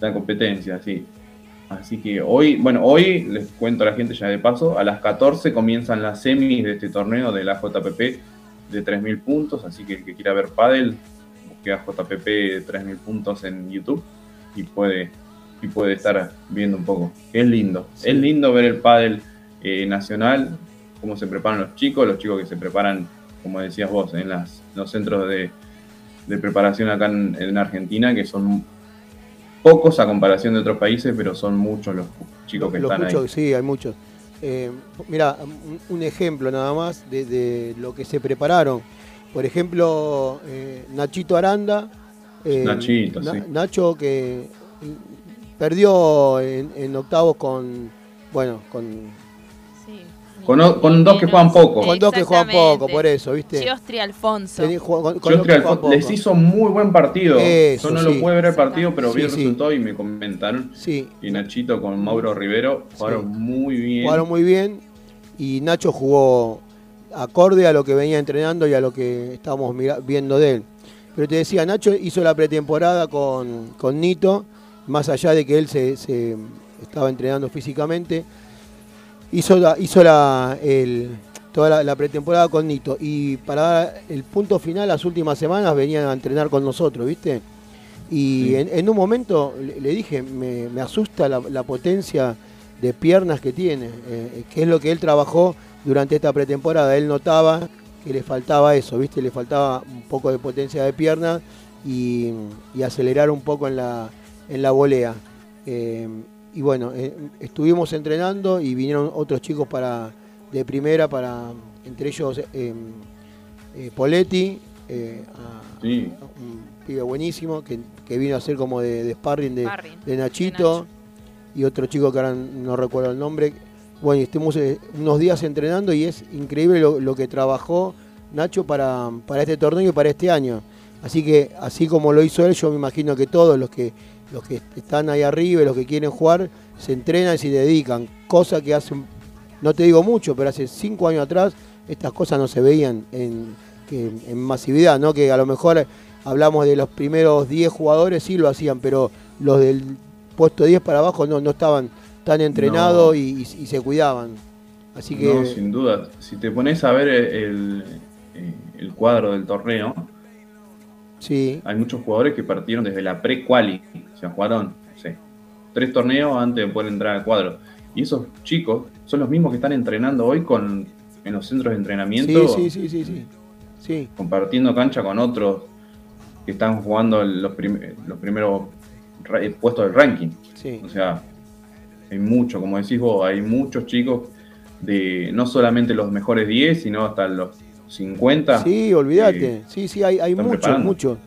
la competencia, sí. Así que hoy, bueno, hoy les cuento a la gente ya de paso, a las 14 comienzan las semis de este torneo de la JPP de 3.000 puntos, así que el que quiera ver pádel, busque a JPP de 3.000 puntos en YouTube y puede, y puede estar viendo un poco. Es lindo, Sí. es lindo ver el pádel eh, nacional, cómo se preparan los chicos, los chicos que se preparan, como decías vos, en las, los centros de, de preparación acá en, en Argentina, que son pocos a comparación de otros países, pero son muchos los chicos que Los están muchos, ahí. Sí, hay muchos. Eh, mira, un, ejemplo nada más de, de lo que se prepararon. Por ejemplo, eh, Nachito Aranda. eh, Nachito, sí. Nacho que perdió en, en octavos con, bueno, con, Sí. Con o- con dos que juegan poco. con dos que juegan poco, por eso, ¿viste? Giostri Alfonso. Con- con Yo dos que creo que juegan Alfon- les hizo muy buen partido. Eso, Yo no sí. lo pude ver el partido, pero vi el Sí, sí. resultado y me comentaron. Sí, Y Nachito con Mauro Rivero jugaron muy bien. jugaron muy bien y Nacho jugó acorde a lo que venía entrenando y a lo que estábamos mira- viendo de él. Pero te decía, Nacho hizo la pretemporada con, con Nito, más allá de que él se, se estaba entrenando físicamente, hizo, la, hizo la, el- toda la, la pretemporada con Nito y para dar el punto final, las últimas semanas venían a entrenar con nosotros, ¿viste? Y Sí. en, en un momento le, dije, me, me asusta la, la potencia de piernas que tiene, eh, que es lo que él trabajó durante esta pretemporada. Él notaba que le faltaba eso, ¿viste? Le faltaba un poco de potencia de pierna y, y acelerar un poco en la, en la volea. Eh, y bueno, eh, estuvimos entrenando y vinieron otros chicos para de primera, para entre ellos eh, eh, Poletti, eh, a- Sí. un pibe buenísimo que, que vino a ser como de, de sparring de, Sparring, de de Nachito y otro chico que ahora no recuerdo el nombre. Bueno, y estuvimos eh, unos días entrenando y es increíble lo, lo que trabajó Nacho para, para este torneo y para este año. Así que, así como lo hizo él, yo me imagino que todos los que, los que están ahí arriba, y los que quieren jugar, se entrenan y se dedican. Cosa que hace, no te digo mucho, pero hace cinco años atrás estas cosas no se veían en, en masividad, ¿no? Que a lo mejor hablamos de los primeros 10 jugadores, sí lo hacían, pero los del puesto 10 para abajo no, no estaban tan entrenados No. y, y- y se cuidaban. Así que No, sin duda. Si te pones a ver el, el- el cuadro del torneo, sí, hay muchos jugadores que partieron desde la pre-quali. O sea, jugaron, no sé, tres torneos antes de poder entrar al cuadro. Y esos chicos son los mismos que están entrenando hoy con, en los centros de entrenamiento, sí, sí, sí, sí, sí, compartiendo cancha con otros que están jugando los, prim- los primeros eh, puestos del ranking. sí. O sea, hay mucho, como decís vos, hay muchos chicos de no solamente los mejores 10, sino hasta los 50. Sí, olvídate. Sí, sí, hay, hay están mucho, preparando. mucho,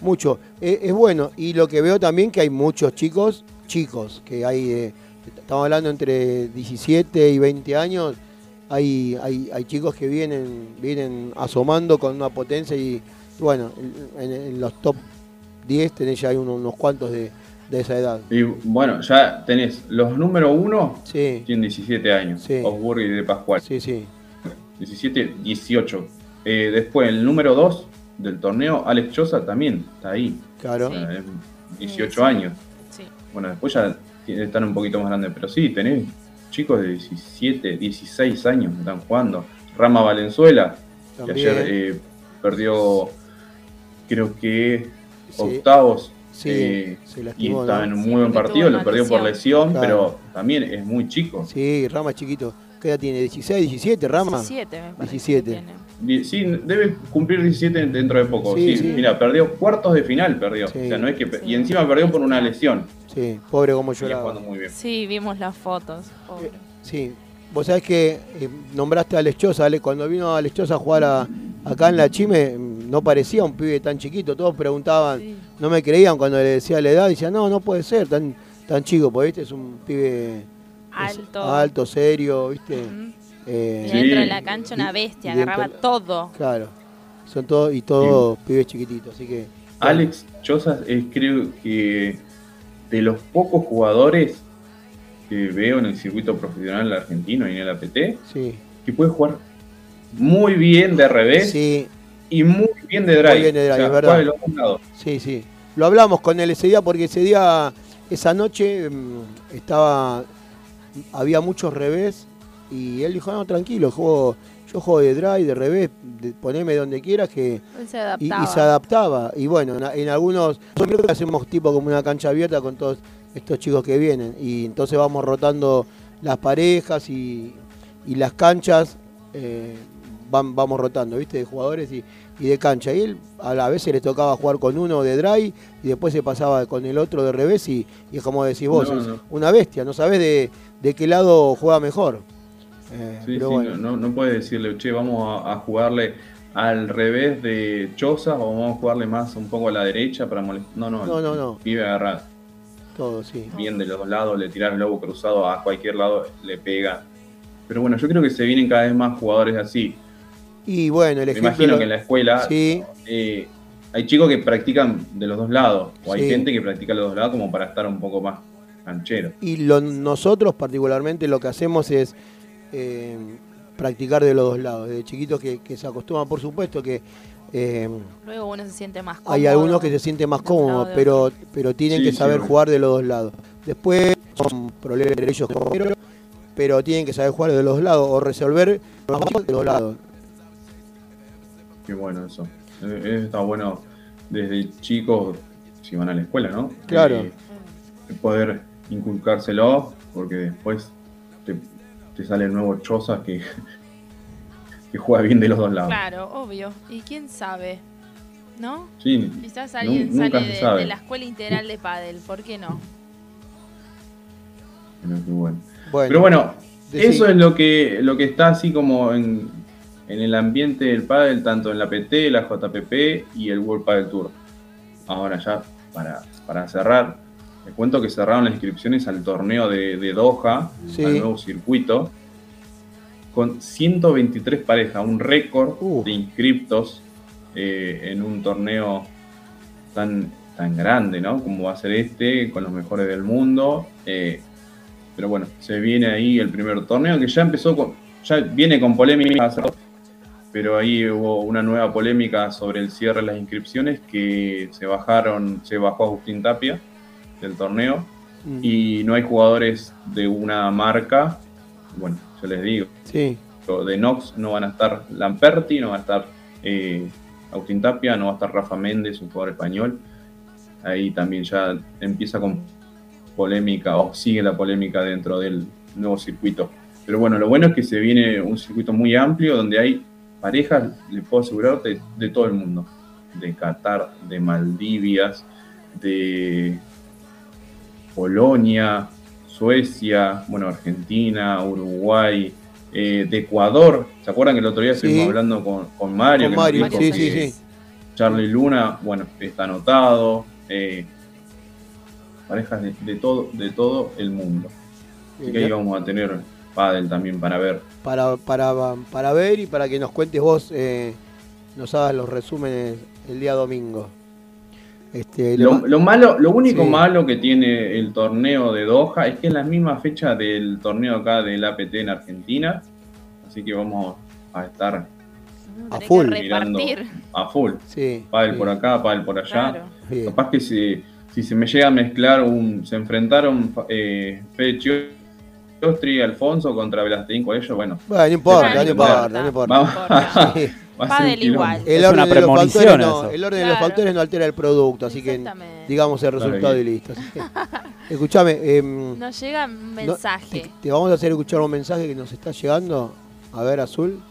mucho. Eh, es bueno. Y lo que veo también que hay muchos chicos, chicos, que hay, eh, estamos hablando entre 17 y 20 años, hay, hay, hay chicos que vienen, vienen asomando con una potencia y bueno, en, en los top 10 tenés ya hay unos, unos cuantos de, de esa edad. Y bueno, ya tenés los número uno, Sí, tienen 17 años, Sí. Osburg y de Pascual. sí, sí. 17, 18. Eh, después, el número 2 del torneo, Alex Chosa también está ahí. Claro. O sea, es 18 Sí. años. Sí. Bueno, después ya están un poquito más grandes, pero sí, tenés chicos de 17, 16 años que están jugando. Rama Valenzuela, que ayer eh, perdió, creo que Sí. octavos. Sí, eh, se y lastimó, estaba ¿no? en un Sí, muy buen partido, lo perdió por lesión, Claro. pero también es muy chico. Sí, Rama es chiquito. ¿Qué edad tiene? ¿16, 17, Rama? 17, me parece 17. que tiene. Di- Sí, debe cumplir 17 dentro de poco. Sí, Sí, sí. Mira, perdió cuartos de final, perdió. Sí. O sea, no es que y encima perdió por una lesión. Sí, pobre como lloraba. jugando muy bien. Sí, vimos las fotos. Pobre. Sí. Vos sabés que eh, nombraste a Lechosa, Ale, cuando vino a Lechosa a jugar a- acá en la Chime, mm, no parecía un pibe tan chiquito. Todos preguntaban, Sí. no me creían cuando le decía la edad. Decían, no, no puede ser tan, tan chico, porque viste, es un pibe Alto. alto, serio, viste. Eh, Sí. dentro de la cancha una Y- bestia, y dentro- agarraba todo. Claro. Son todos, y todos pibes chiquititos, así que. Alex Chozas es creo que de los pocos jugadores que veo en el circuito profesional argentino y en el APT, Sí. que puede jugar muy bien de revés Sí, y muy bien de drive. Muy bien de drive, O sea, es verdad. los lados. Sí, sí. Lo hablamos con él ese día porque ese día, esa noche, mm, estaba. Había muchos revés y él dijo: No, tranquilo, juego, yo juego de drive, de revés, de- poneme donde quieras que. Él se Y, adaptaba. y se adaptaba. Y bueno, en, en algunos. Yo creo que hacemos tipo como una cancha abierta con todos estos chicos que vienen. Y entonces vamos rotando las parejas y, y las canchas. eh, van, vamos rotando, ¿viste? De jugadores y, y de cancha. Y él a la vez se le tocaba jugar con uno de drive y después se pasaba con el otro de revés. Y, y es como decís vos, No, es no. una bestia. No sabés de, de qué lado juega mejor. Eh, Sí, pero sí, bueno. no, no puede decirle, che, vamos a, a jugarle al revés de Chozas o vamos a jugarle más un poco a la derecha para molestar. No, no, No, no, no. pibe Todo, sí. bien de los dos lados, le tiras el lobo cruzado a cualquier lado, le pega. Pero bueno, yo creo que se vienen cada vez más jugadores así. Y bueno, el Me ejemplo. imagino que en la escuela Sí, eh, hay chicos que practican de los dos lados, o hay Sí. gente que practica de los dos lados como para estar un poco más canchero. Y lo- nosotros particularmente lo que hacemos es eh, practicar de los dos lados. De chiquitos que, que se acostumbran, por supuesto que eh, Luego uno se siente más cómodo. hay algunos que se sienten más cómodos, pero, pero tienen Sí, que saber jugar de los dos lados. Después son problemas de ellos, como quiero, pero tienen que saber jugar de los dos lados o resolver de los lados. Qué bueno eso. Eh, Eso está bueno desde chicos, si van a la escuela, ¿no? Claro. Eh, poder inculcárselo, porque después te, te sale el nuevo Choza que, *laughs* que juega bien de los dos lados. Claro, obvio. ¿Y quién sabe? ¿No? Sí, Quizás alguien nunca sale se de, sabe. de la escuela integral de pádel, ¿por qué no? pero qué bueno. Bueno, Pero bueno, decí. eso es lo que, lo que está así como en, en el ambiente del pádel, tanto en la PT, la JPP y el World Padel Tour. Ahora ya, para, para cerrar, les cuento que cerraron las inscripciones al torneo de, de Doha, Sí. al nuevo circuito, con 123 parejas, un récord Uh. de inscriptos eh, en un torneo tan, tan grande, ¿no? Como va a ser este, con los mejores del mundo. eh, pero bueno, se viene ahí el primer torneo que ya empezó con. Ya viene con polémica, pero ahí hubo una nueva polémica sobre el cierre de las inscripciones que se bajaron, se bajó Agustín Tapia del torneo Mm, y no hay jugadores de una marca. Bueno, yo les digo, Sí, de Nox no van a estar Lamperti, no va a estar eh, Agustín Tapia, no va a estar Rafa Méndez, un jugador español. Ahí también ya empieza con polémica o sigue la polémica dentro del nuevo circuito. Pero bueno, lo bueno es que se viene un circuito muy amplio donde hay parejas, les puedo asegurar, de, de todo el mundo. De Qatar, de Maldivias, de Polonia, Suecia, bueno, Argentina, Uruguay, eh, de Ecuador. ¿Se acuerdan que el otro día Sí. estuvimos hablando con, con Mario? con Mario, sí, sí, sí. Charlie Luna, bueno, está anotado. eh, parejas de, de todo, de todo el mundo. Así que ahí vamos a tener pádel también para ver. para, para, para ver y para que nos cuentes vos, eh, nos hagas los resúmenes el día domingo. Este, Lo, ma- lo malo, lo único Sí. malo que tiene el torneo de Doha es que es la misma fecha del torneo acá del APT en Argentina. Así que vamos a estar A full. mirando a full. sí, Pádel sí, por acá, pádel por allá. Claro. sí. Capaz que si, si se me llega a mezclar un. Se enfrentaron eh, Fede Chiostri y Alfonso contra Velasteín con ellos, bueno. Bueno, no importa, no importa, no importa. Vamos. importa. Sí. Va a ser igual. El Es orden, una de los factores no, el orden de los Claro. factores no altera el producto, así que digamos el Claro, resultado y- y listo. Así que, escuchame, em, Nos llega un no- mensaje. te, te vamos a hacer escuchar un mensaje que nos está llegando. A ver, Azul.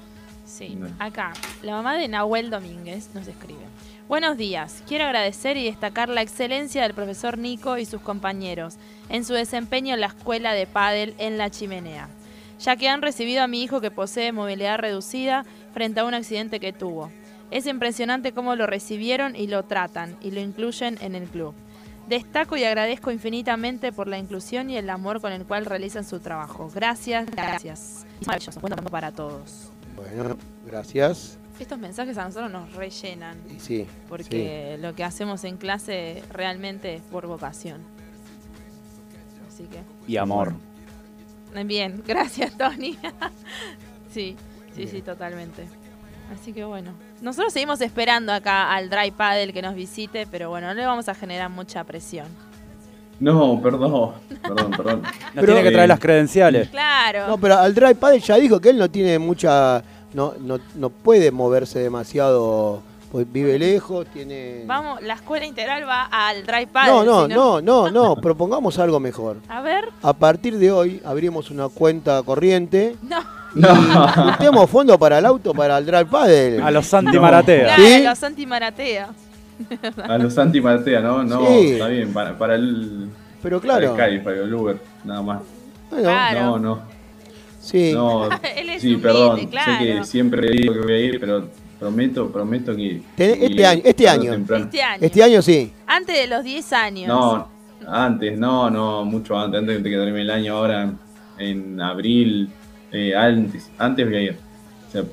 Sí, acá. La mamá de Nahuel Domínguez nos escribe. Buenos días. Quiero agradecer y destacar la excelencia del profesor Nico y sus compañeros en su desempeño en la escuela de pádel en la chimenea. ya que han recibido a mi hijo que posee movilidad reducida frente a un accidente que tuvo. Es impresionante cómo lo recibieron y lo tratan y lo incluyen en el club. Destaco y agradezco infinitamente por la inclusión y el amor con el cual realizan su trabajo. Gracias, gracias. Es maravilloso, buen domingo para todos. Bueno, gracias. Estos mensajes a nosotros nos rellenan, sí. porque lo que hacemos en clase realmente es por vocación. Así que, Y amor. bien, gracias Tony. *laughs* sí, sí, sí, totalmente. Así que bueno, nosotros seguimos esperando acá al Dry Paddle que nos visite, pero bueno, no le vamos a generar mucha presión. No, perdón, perdón, perdón. *laughs* Nos Pero- tiene que traer las credenciales. Claro. No, pero al Drive Padel ya dijo que él no tiene mucha. No, no, no puede moverse demasiado. Pues vive lejos, tiene. Vamos, la escuela integral va al Dry Paddle. No, no, no, no, no. *laughs* Propongamos algo mejor. A ver, A partir de hoy abrimos una cuenta corriente no. y juntemos fondo para el auto para el Drive Padel. A los Santi No. ¿Sí? los Santi Maratea. *laughs* A los Santi Martea, ¿no? No, Sí. está bien, para, para el. Pero Para claro. el Sky, para el Uber, nada más. bueno, Claro. No, no. Sí. No, *laughs* Él es sí, humilde, perdón. claro. Sé que siempre digo que voy a ir, pero prometo, prometo que. Este año- este año. Este año. Este año sí. Antes de los 10 años. No, antes, no, no, mucho antes, antes de que termine el año, ahora en abril, eh, antes, antes voy a ir.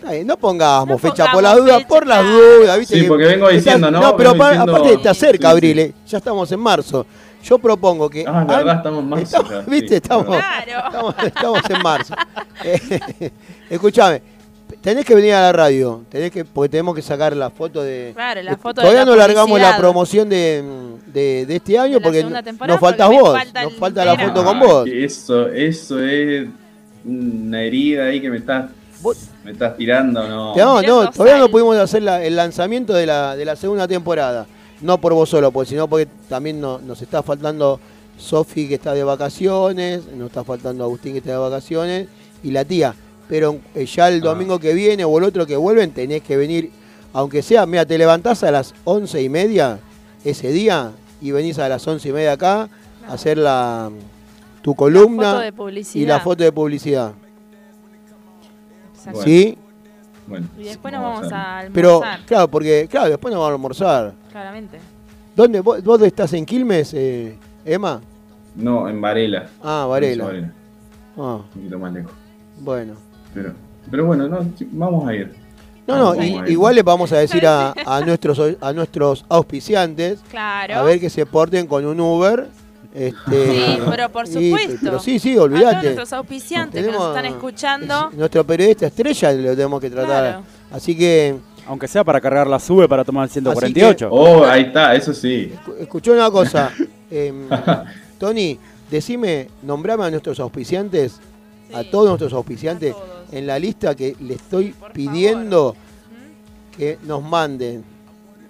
Ay, no pongamos No fecha por las dudas, fecha, por las dudas, ¿viste? Sí, que- porque vengo diciendo, ¿no? No, pero Vengo pa- diciendo- aparte está cerca, Sí, abril, sí. eh, ya estamos en marzo. Yo propongo que. Ah, es verdad, estamos en marzo estamos- ya, ¿Viste? sí, estamos, Claro. estamos, estamos en marzo. *laughs* Eh, Escuchame, tenés que venir a la radio, tenés que, porque tenemos que sacar la foto de. Claro, la de- foto de Todavía la no largamos la promoción de, de, de este año De la porque no- nos faltas porque vos, falta nos el falta la foto con Ah, vos. Eso, eso es una herida ahí que me estás, me estás tirando, ¿no? No, no, los todavía no pudimos hacer la- el lanzamiento de la, de la segunda temporada. No por vos solo, pues, sino porque también no- nos está faltando Sofi que está de vacaciones, nos está faltando Agustín que está de vacaciones y la tía. Pero eh, ya el Ah. domingo que viene o el otro que vuelven tenés que venir, aunque sea, mira, te levantás a las once y media ese día y venís a las once y media acá a hacer la, tu La columna foto de publicidad. y la foto de publicidad. Bueno. ¿Sí? Bueno, Y después nos vamos a almorzar. Pero, claro, porque, claro, después nos vamos a almorzar. Claramente. ¿Dónde, vos, vos estás en Quilmes, eh, Emma? No, en Varela. Ah, Varela. Varela, Ah, un poquito más lejos. bueno. Pero, pero bueno, no, vamos a ir. No, no, igual le vamos a decir a, *laughs* a nuestros a nuestros auspiciantes Claro. a ver que se porten con un Uber. Este, Sí, pero por y- supuesto. pero sí, sí, A todos olvídate. nuestros auspiciantes que nos están escuchando. es nuestro periodista estrella lo tenemos que tratar. Claro. Así que, Aunque sea para cargar la sube para tomar el 148. Oh, ahí está, eso sí. escu- escuchó una cosa. *laughs* em, *laughs* Tony, decime, nombrame a nuestros auspiciantes, a todos nuestros auspiciantes, todos. en la lista que le estoy Por pidiendo que nos manden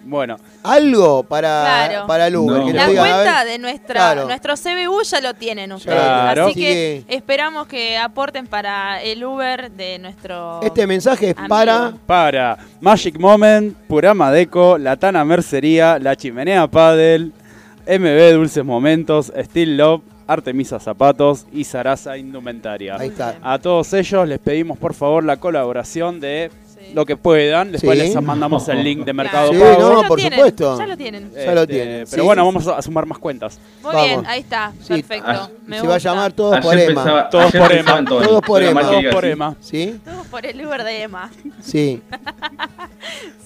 Bueno, algo para, Claro. para el Uber. No. que La cuenta de nuestra Claro. nuestro CBU ya lo tienen ustedes. Claro. Así que esperamos que aporten para el Uber de nuestro. Este mensaje es Amigo. para. para Magic Moment, Purama Deco, Latana Mercería, La Chimenea Paddle, MB Dulces Momentos, Steel Love, Artemisa Zapatos y Sarasa Indumentaria. Ahí está. A todos ellos les pedimos por favor la colaboración de. Lo que puedan. Después Sí. les mandamos el link de Mercado Sí, Pago. Ya no, lo por tienen, supuesto. Ya lo tienen. Ya lo Este, tienen. Pero Sí, bueno, sí. vamos a sumar más cuentas. Muy Vamos. bien, ahí está. Sí. Perfecto. Ah, Me se va a gusta. llamar todos por Ayer Emma. pensaba- Todos ayer por pensaba Emma. en Tony, Todos por Emma. que Todos diga por así. Emma. ¿Sí? Todos por el Uber de Emma. Sí. *laughs*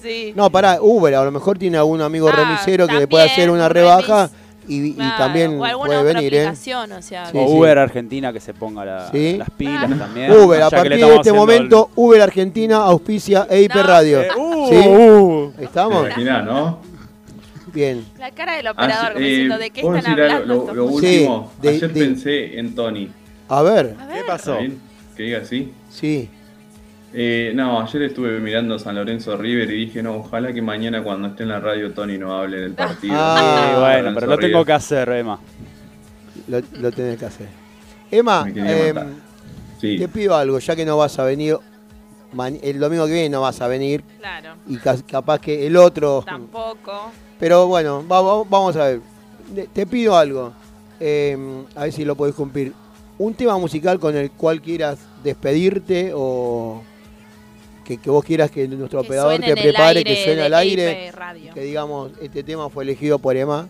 Sí. No, pará, Uber, a lo mejor tiene algún amigo Ah, remisero que le también, puede hacer una un rebaja y, y Claro, también o alguna puede otra venir, ¿eh? o sea. Sí, o sí. Uber Argentina que se ponga la- Sí. las pilas Ah. también. Uber, a partir de este momento, Uber Argentina auspicia EIP No. Radio. el- Eh, uh, ¿Sí? uh. Ahí ¿Te ¿Estamos? imaginás, no? Bien. La cara del operador, Ayer- como eh, diciendo, ¿de qué ¿puedo están decir algo? hablando? Lo, lo? Sí, último, de- ayer de- pensé en Tony. A ver, A ver. ¿Qué pasó? Que diga así. sí. Eh, no, ayer estuve mirando San Lorenzo River y dije, no, ojalá que mañana cuando esté en la radio Tony no hable del partido. Ah, bueno, Lorenzo pero lo tengo que hacer, Emma. Lo, lo tenés que hacer. Emma, em. Sí. te pido algo, ya que no vas a venir, el domingo que viene no vas a venir Claro. y ca- capaz que el otro... Tampoco. Pero bueno, va- va- vamos a ver. De- Te pido algo. eh, a ver si lo podés cumplir. un tema musical con el cual quieras despedirte o que, que vos quieras que nuestro Que operador te prepare, aire que suene de al aire, Radio. que digamos, este tema fue elegido por Emma.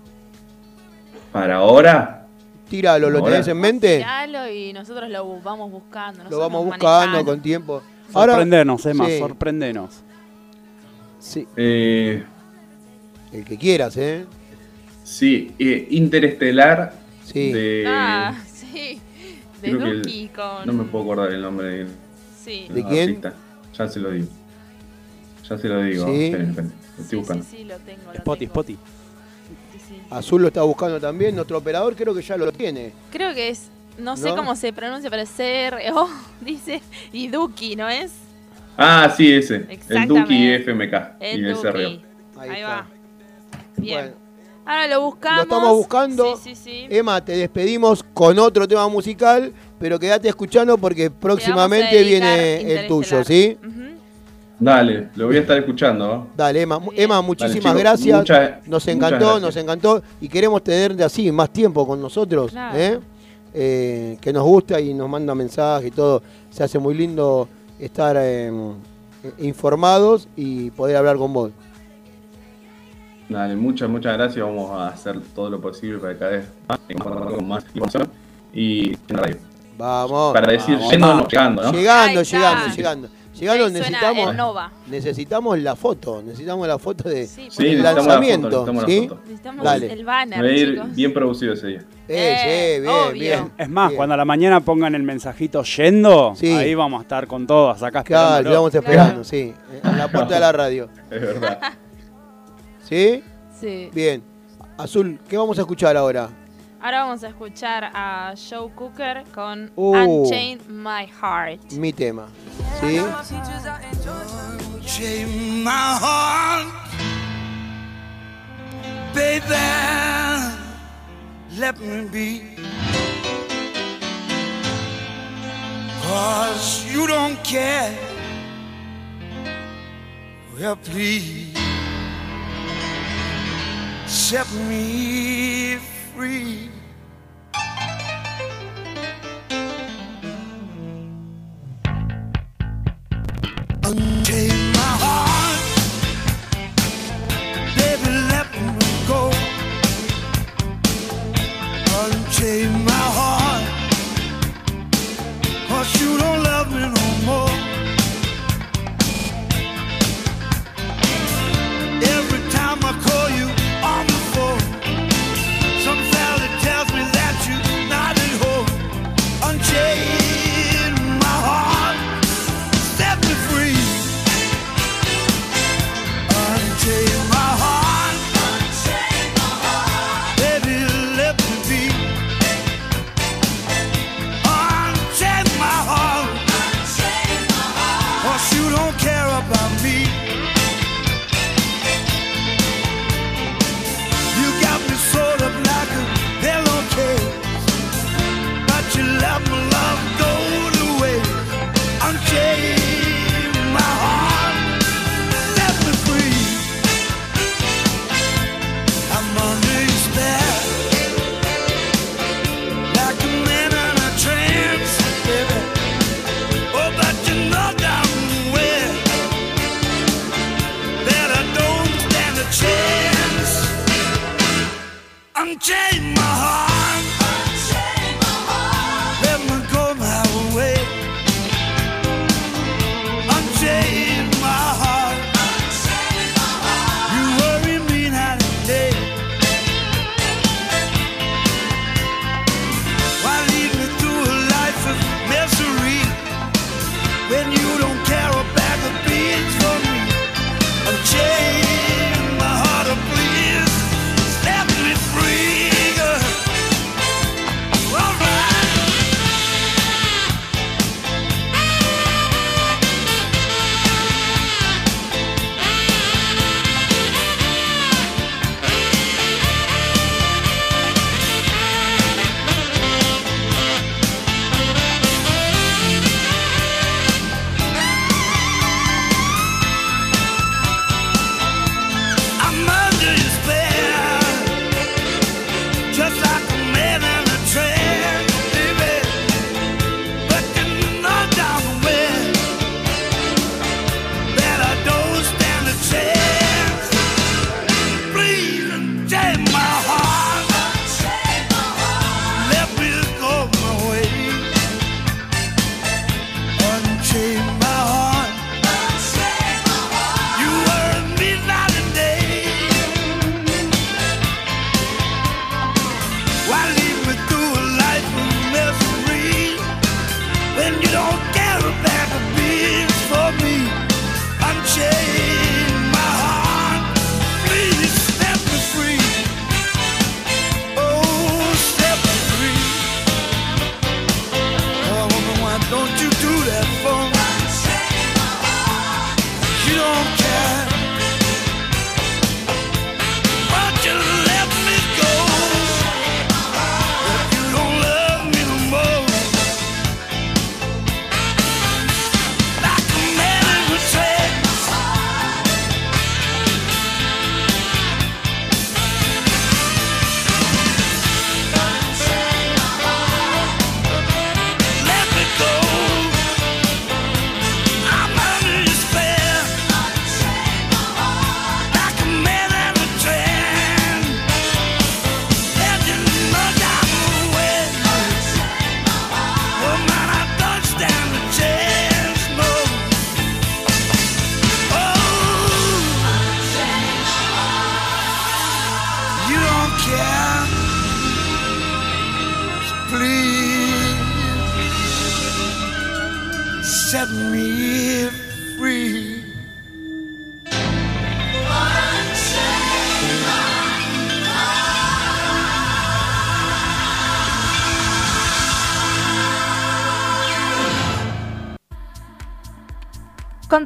Para ahora, Tíralo, ¿lo Ahora. tenés en mente? Tiralo y nosotros lo vamos buscando. Lo vamos buscando con tiempo. Ahora, Sorprendenos, Emma, Sí. sorprendenos. sí, eh, el que quieras, ¿eh? sí, eh, Interestelar Sí. de... Ah, sí. De creo que el- Duki con. No me puedo acordar el nombre del Sí. ¿De quién? artista. Ya se lo digo. Ya se lo digo. Sí. Esperen, esperen, lo estoy Sí, buscando. sí, sí, lo tengo. Spotty. Spotty. Sí, sí. Azul lo está buscando también. Nuestro operador creo que ya lo tiene. Creo que es. No sé cómo se pronuncia, pero es CRO, *laughs* dice. Y Duki, ¿no es? Ah, sí, ese. El. Duki FMK. El y el. CRO. Ahí, Ahí, va. está. Bien. Bueno, Ahora lo buscamos. Lo estamos buscando. Sí, sí, sí. Emma, te despedimos con otro tema musical, pero quédate escuchando porque próximamente viene el tuyo. ¿sí? Dale, lo voy a estar escuchando. Dale, Emma. Emma muchísimas gracias. muchas- nos encantó, gracias. nos encantó y queremos tenerte así más tiempo con nosotros, Claro. ¿eh? Eh, que nos gusta y nos manda mensajes y todo. Se hace muy lindo estar eh, informados y poder hablar con vos. Dale, muchas, muchas gracias. Vamos a hacer todo lo posible para que cada vez más, con más información y en radio. Vamos. Para decir, Vamos, yendo, vamos. no, llegando, ¿no? Llegando, llegando, llegando. Llegando necesitamos, Nova. necesitamos la foto, necesitamos la foto de Sí, por Sí, el favor. necesitamos la foto, lanzamiento, necesitamos la ¿sí? foto. Necesitamos Dale. el banner, Va a ir chicos. bien producido ese día. Eh, Eh, sí, bien, obvio. bien. Es más, Bien. cuando a la mañana pongan el mensajito yendo, Sí. ahí vamos a estar con todos acá Claro, te vamos esperando, sí. En la puerta de la radio. Es verdad. *laughs* ¿Sí? Sí. Bien. Azul, ¿qué vamos a escuchar ahora? Ahora vamos a escuchar a Joe Cooker con Uh. Unchain My Heart. Mi tema. ¿Sí? Chain my heart, baby. Let me be. Cause you don't care. Well, please set me free.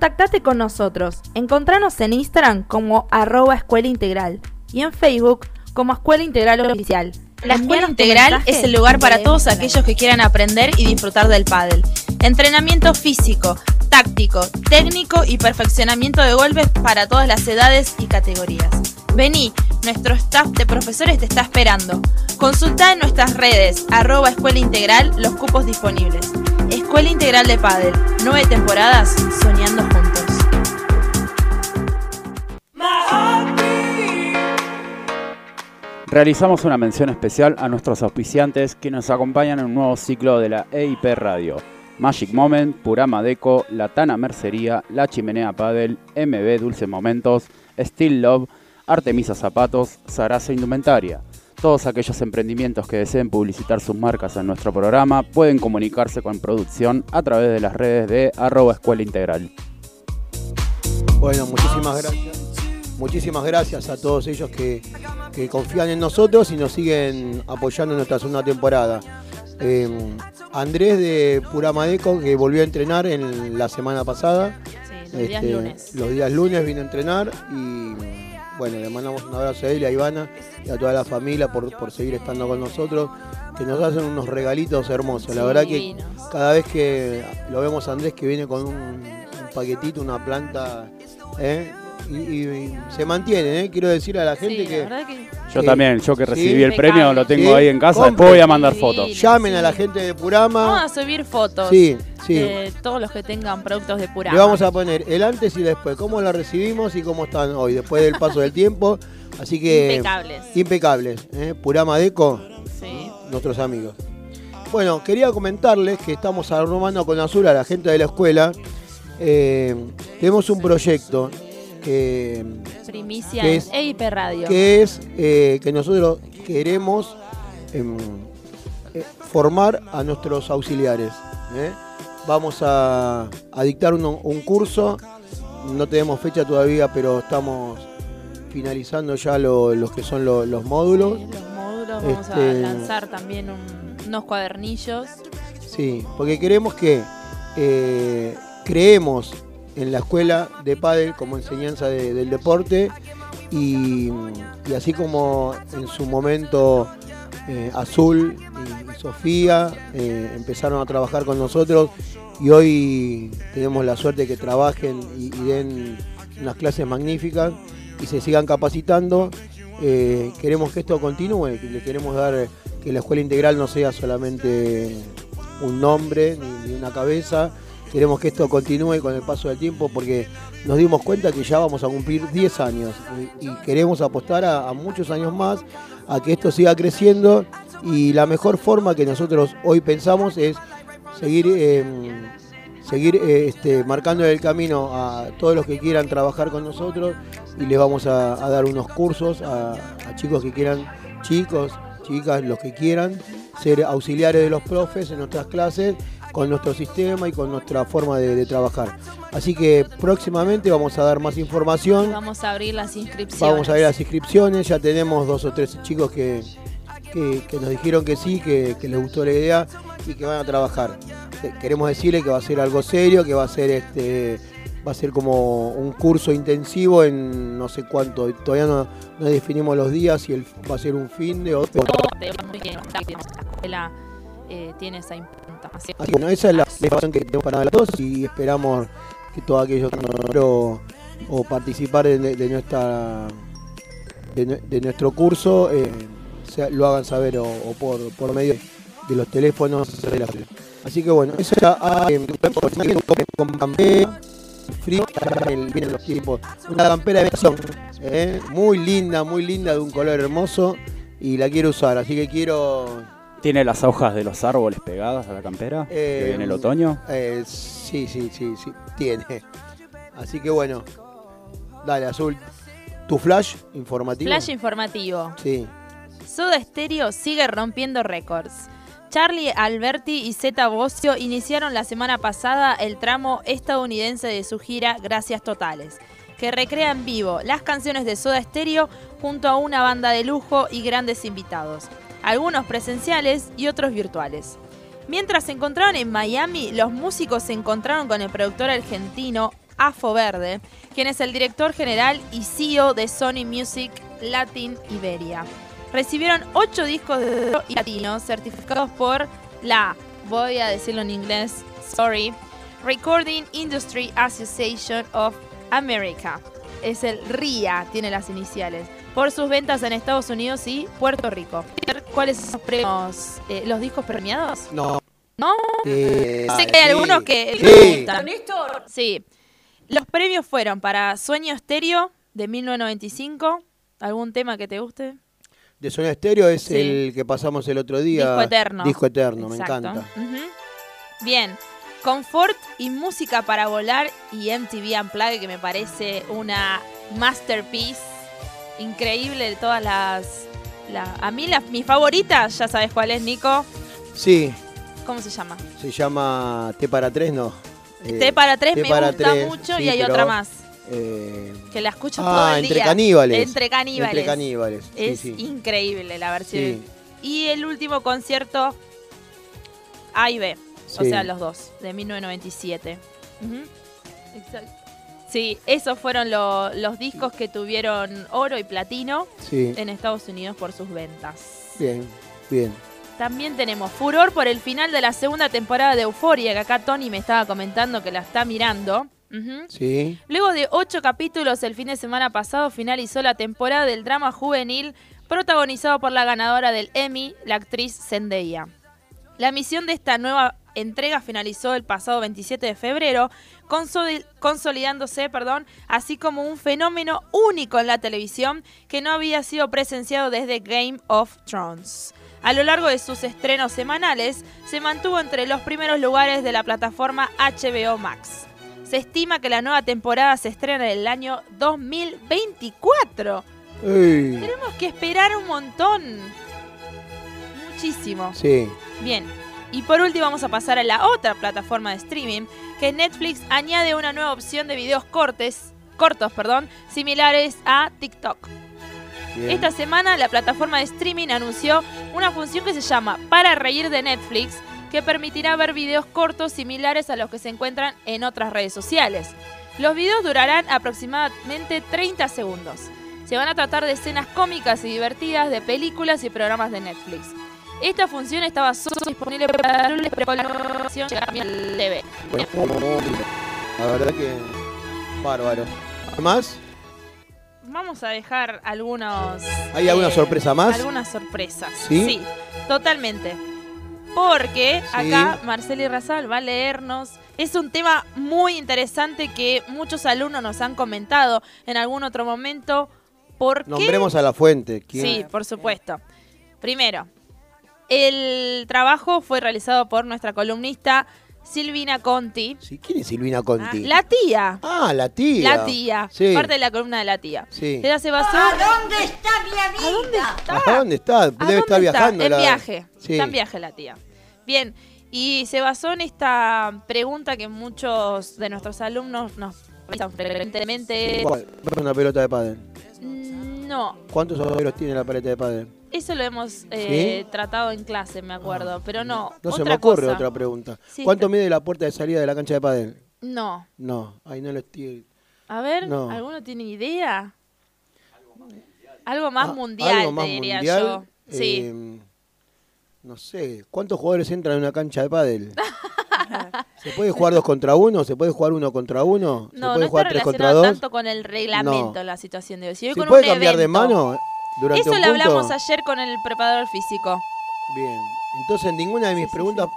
Contactate con nosotros. Encontranos en Instagram como arroba escuela integral y en Facebook como Escuela Integral Oficial. La Escuela Integral es el lugar para todos aquellos que quieran aprender y disfrutar del pádel. Entrenamiento físico, táctico, técnico y perfeccionamiento de golpes para todas las edades y categorías. Vení, nuestro staff de profesores te está esperando. Consulta en nuestras redes, arroba Escuela Integral, los cupos disponibles. Escuela Integral de Pádel, nueve temporadas soñando juntos. Realizamos una mención especial a nuestros auspiciantes que nos acompañan en un nuevo ciclo de la EIP Radio. Magic Moment, Purama Deco, La Tana Mercería, La Chimenea Padel, MB Dulce Momentos, Steel Love, Artemisa Zapatos, Sarasa Indumentaria. Todos aquellos emprendimientos que deseen publicitar sus marcas en nuestro programa pueden comunicarse con producción a través de las redes de arroba escuela integral. Bueno, muchísimas gracias. Muchísimas gracias a todos ellos que, que confían en nosotros y nos siguen apoyando en nuestra segunda temporada. Eh, Andrés de Puramadeco, que volvió a entrenar en la semana pasada. Sí, los días Este, lunes. Los días lunes vino a entrenar y bueno, le mandamos un abrazo a él, a Ivana y a toda la familia por, por seguir estando con nosotros, que nos hacen unos regalitos hermosos. La verdad que cada vez que lo vemos a Andrés que viene con un, un paquetito, una planta, ¿eh? y, y- y se mantiene, ¿eh? quiero decir a la gente Sí, que Yo Sí. también, yo que Sí. recibí el premio lo tengo Sí. ahí en casa, después voy a mandar fotos. llamen a la gente de vamos Purama. a subir fotos Sí, sí. de todos los que tengan productos de Purama. Le vamos a poner el antes y después, cómo la recibimos y cómo están hoy, después del paso del tiempo. Así que Impecables. impecables. ¿eh? Purama Deco, Sí. nuestros amigos. Bueno, quería comentarles que estamos armando con Azul a la gente de la escuela. Eh, tenemos un proyecto que, Primicia ¿Qué en es? EIP Radio. que es eh, que nosotros queremos em, eh, formar a nuestros auxiliares. ¿eh? Vamos a, a dictar un curso, no tenemos fecha todavía, pero estamos finalizando ya lo- los que son lo- los módulos. Sí, los módulos, vamos a Este- lanzar también un- unos cuadernillos. Sí, porque queremos que eh, creemos en la escuela de pádel como enseñanza de- del deporte y, así como en su momento eh, Azul y, Sofía eh, empezaron a trabajar con nosotros y hoy tenemos la suerte de que trabajen y, den unas clases magníficas y se sigan capacitando. Eh, queremos que esto continúe, que le queremos dar que la escuela integral no sea solamente un nombre ni una cabeza. Queremos que esto continúe con el paso del tiempo porque nos dimos cuenta que ya vamos a cumplir 10 años y, queremos apostar a, muchos años más, a que esto siga creciendo y la mejor forma que nosotros hoy pensamos es seguir, eh, seguir eh, este, marcando el camino a todos los que quieran trabajar con nosotros y les vamos a, dar unos cursos a chicos que quieran, chicos, chicas, los que quieran ser auxiliares de los profes en nuestras clases con nuestro sistema y con nuestra forma de, de trabajar. Así que próximamente vamos a dar más información. Vamos a abrir las inscripciones. Vamos a ver las inscripciones, ya tenemos dos o tres chicos que, que- que nos dijeron que sí, que, que les gustó la idea y que van a trabajar. Eh, Queremos decirles que va a ser algo serio, que va a ser este va a ser como un curso intensivo en no sé cuánto, todavía no, no definimos los días, si el- va a ser un fin de otro. Eh, tiene esa impronta. Así que bueno, esa es la información que tenemos para todos y esperamos que todos aquellos que nos o, participar de, nuestra de, nue- de nuestro curso eh, lo hagan saber o, por, por medio de los teléfonos de. Así que bueno, eso ya ah, eh, con campera, frío, vienen los tiempos, una campera de eh, muy linda, muy linda, de un color hermoso y la quiero usar, así que quiero ¿Tiene las hojas de los árboles pegadas a la campera? Eh, viene el otoño. Eh, sí, sí, sí, sí, tiene. Así que bueno, dale, Azul, tu flash informativo. Flash informativo. Sí, Soda Stereo sigue rompiendo récords. Charlie Alberti y Zeta Bosio iniciaron la semana pasada el tramo estadounidense de su gira Gracias Totales, que recrea en vivo las canciones de Soda Stereo junto a una banda de lujo y grandes invitados, algunos presenciales y otros virtuales. Mientras se encontraron en Miami, los músicos se encontraron con el productor argentino Afo Verde, quien es el director general y CEO de Sony Music Latin Iberia. Recibieron ocho discos de y latino certificados por la, voy a decirlo en inglés, Recording Industry Association of America. Es el RIA, tiene las iniciales. Por sus ventas en Estados Unidos y Puerto Rico. ¿Cuáles son los premios, eh, los discos premiados? No. ¿No? Eh, Sé que hay sí. algunos que Sí. me gustan. Sí. Los premios fueron para Sueño Estéreo de 1995. ¿Algún tema que te guste? De Sonia Estéreo es Sí. el que pasamos el otro día. Disco Eterno. Disco Eterno, me encanta. Bien. Confort y música para volar y MTV Unplugged, que me parece una masterpiece increíble de todas las... la- a mí la, mi favorita, ya sabes cuál es, Nico. Sí, ¿Cómo se llama? se llama T para tres, no. Eh, T para tres T me para gusta tres, mucho sí, y hay otra más. eh, Que la escucho ah, todo el entre día. caníbales. Entre caníbales. Entre caníbales. Es sí. increíble la versión. Y el último concierto, A y B. O sea, los dos, de 1997. Ujú. Exacto. Sí, esos fueron lo- los discos que tuvieron oro y platino Sí, en Estados Unidos por sus ventas. bien, bien. También tenemos furor por el final de la segunda temporada de Euforia, que acá Tony me estaba comentando que la está mirando. Sí, Luego de ocho capítulos, el fin de semana pasado finalizó la temporada del drama juvenil protagonizado por la ganadora del Emmy, la actriz Zendaya. La misión de esta nueva entrega finalizó el pasado 27 de febrero, consoli- consolidándose, perdón, así como un fenómeno único en la televisión que no había sido presenciado desde Game of Thrones. A lo largo de sus estrenos semanales, se mantuvo entre los primeros lugares de la plataforma HBO Max. Se estima que la nueva temporada se estrena en el año 2024. Ey, Tenemos que esperar un montón. Muchísimo. sí. Bien. Y por último vamos a pasar a la otra plataforma de streaming, que Netflix añade una nueva opción de videos cortes, cortos, perdón, similares a TikTok. bien. Esta semana la plataforma de streaming anunció una función que se llama Para reír de Netflix, que permitirá ver videos cortos similares a los que se encuentran en otras redes sociales. Los videos durarán aproximadamente 30 segundos. Se van a tratar de escenas cómicas y divertidas de películas y programas de Netflix. Esta función estaba solo disponible para lunes, pero con la también al TV. La verdad que bárbaro. ¿Qué más? Vamos a dejar algunos. ¿Hay alguna eh, sorpresa más? Algunas sorpresas. ¿Sí? totalmente. Porque Sí. acá Marceli Razal va a leernos. Es un tema muy interesante que muchos alumnos nos han comentado en algún otro momento. ¿Por qué? Nombremos a la fuente. ¿Quién? Sí, por supuesto. Primero, el trabajo fue realizado por nuestra columnista Silvina Conti. Sí, ¿Quién es Silvina Conti? La tía. Ah, la tía. La tía. Sí. Parte de la columna de la tía. Sí. Ella se basó. ¿A dónde está mi amiga? ¿A dónde está? ¿A dónde está? ¿A Debe dónde estar está? viajando. En la- viaje. Sí. Está en viaje la tía. Bien, y se basó en esta pregunta que muchos de nuestros alumnos nos realizan frecuentemente. ¿Cuál? Una pelota de pádel. No, ¿Cuántos agujeros tiene la pelota de pádel? eso lo hemos eh, tratado en clase, me acuerdo, pero no. No se me ocurre cosa. otra pregunta. Sí, ¿Cuánto mide la puerta de salida de la cancha de pádel? No. No, ahí no lo estoy. A ver, No. ¿alguno tiene idea? Algo más Ah, mundial, algo más te diría mundial, yo. Sí. eh, no sé, ¿cuántos jugadores entran en una cancha de pádel? *laughs* ¿Se puede jugar dos contra uno? ¿Se puede jugar uno contra uno? ¿Se no, puede no jugar está tres contra dos? tanto con el reglamento No. la situación de hoy. Si ¿Se con puede un cambiar de evento. mano durante Eso un lo hablamos punto? ayer con el preparador físico. Bien, entonces ninguna de mis Sí, sí, preguntas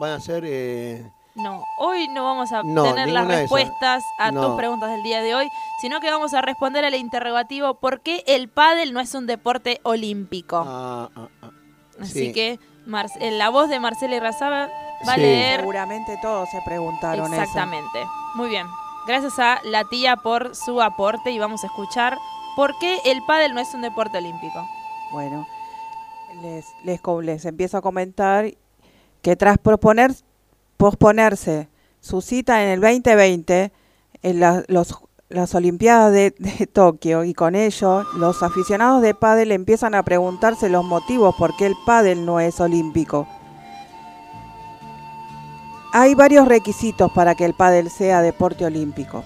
van a ser... eh, No, hoy no vamos a No, tener las de respuestas a No. tus preguntas del día de hoy, sino que vamos a responder al interrogativo ¿por qué el pádel no es un deporte olímpico? ah, ah, ah. Así sí. que Mar- en la voz de Marcela Irrazaba va a Sí. leer Seguramente todos se preguntaron eso. exactamente. Muy bien. Gracias a la tía por su aporte y vamos a escuchar por qué el pádel no es un deporte olímpico. Bueno, les, les, les empiezo a comentar que tras proponer, posponerse su cita en el 2020, en la- los- las Olimpiadas de, Tokio, y con ello los aficionados de pádel empiezan a preguntarse los motivos por qué el pádel no es olímpico. Hay varios requisitos para que el pádel sea deporte olímpico.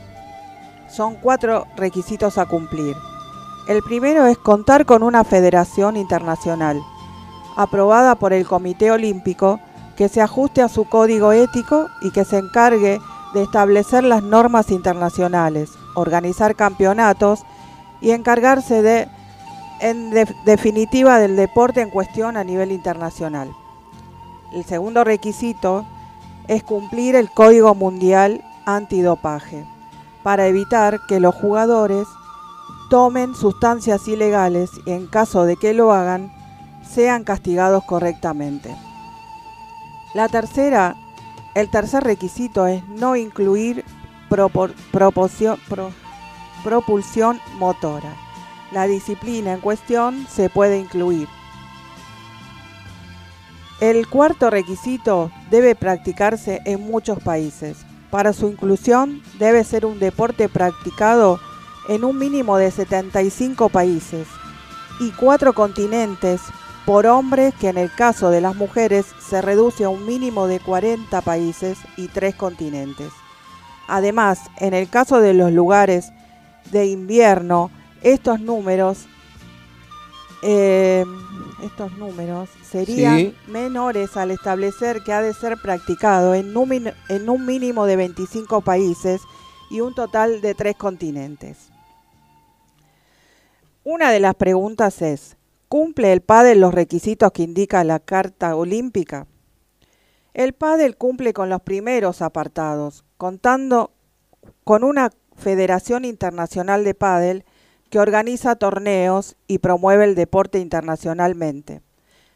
Son cuatro requisitos a cumplir. El primero es contar con una federación internacional, aprobada por el Comité Olímpico, que se ajuste a su código ético y que se encargue de establecer las normas internacionales, organizar campeonatos y encargarse de, en de- definitiva, del deporte en cuestión a nivel internacional. El segundo requisito es cumplir el Código Mundial Antidopaje, para evitar que los jugadores tomen sustancias ilegales y en caso de que lo hagan, sean castigados correctamente. La tercera, el tercer requisito es no incluir propulsión motora. La disciplina en cuestión se puede incluir. El cuarto requisito debe practicarse en muchos países. Para su inclusión debe ser un deporte practicado en un mínimo de 75 países y cuatro continentes por hombre que en el caso de las mujeres se reduce a un mínimo de 40 países y tres continentes. Además, en el caso de los lugares de invierno, estos números eh, estos números serían Sí. menores al establecer que ha de ser practicado en un, en un mínimo de 25 países y un total de tres continentes. Una de las preguntas es, ¿cumple el pádel los requisitos que indica la Carta Olímpica? El pádel cumple con los primeros apartados, contando con una Federación Internacional de Pádel que organiza torneos y promueve el deporte internacionalmente.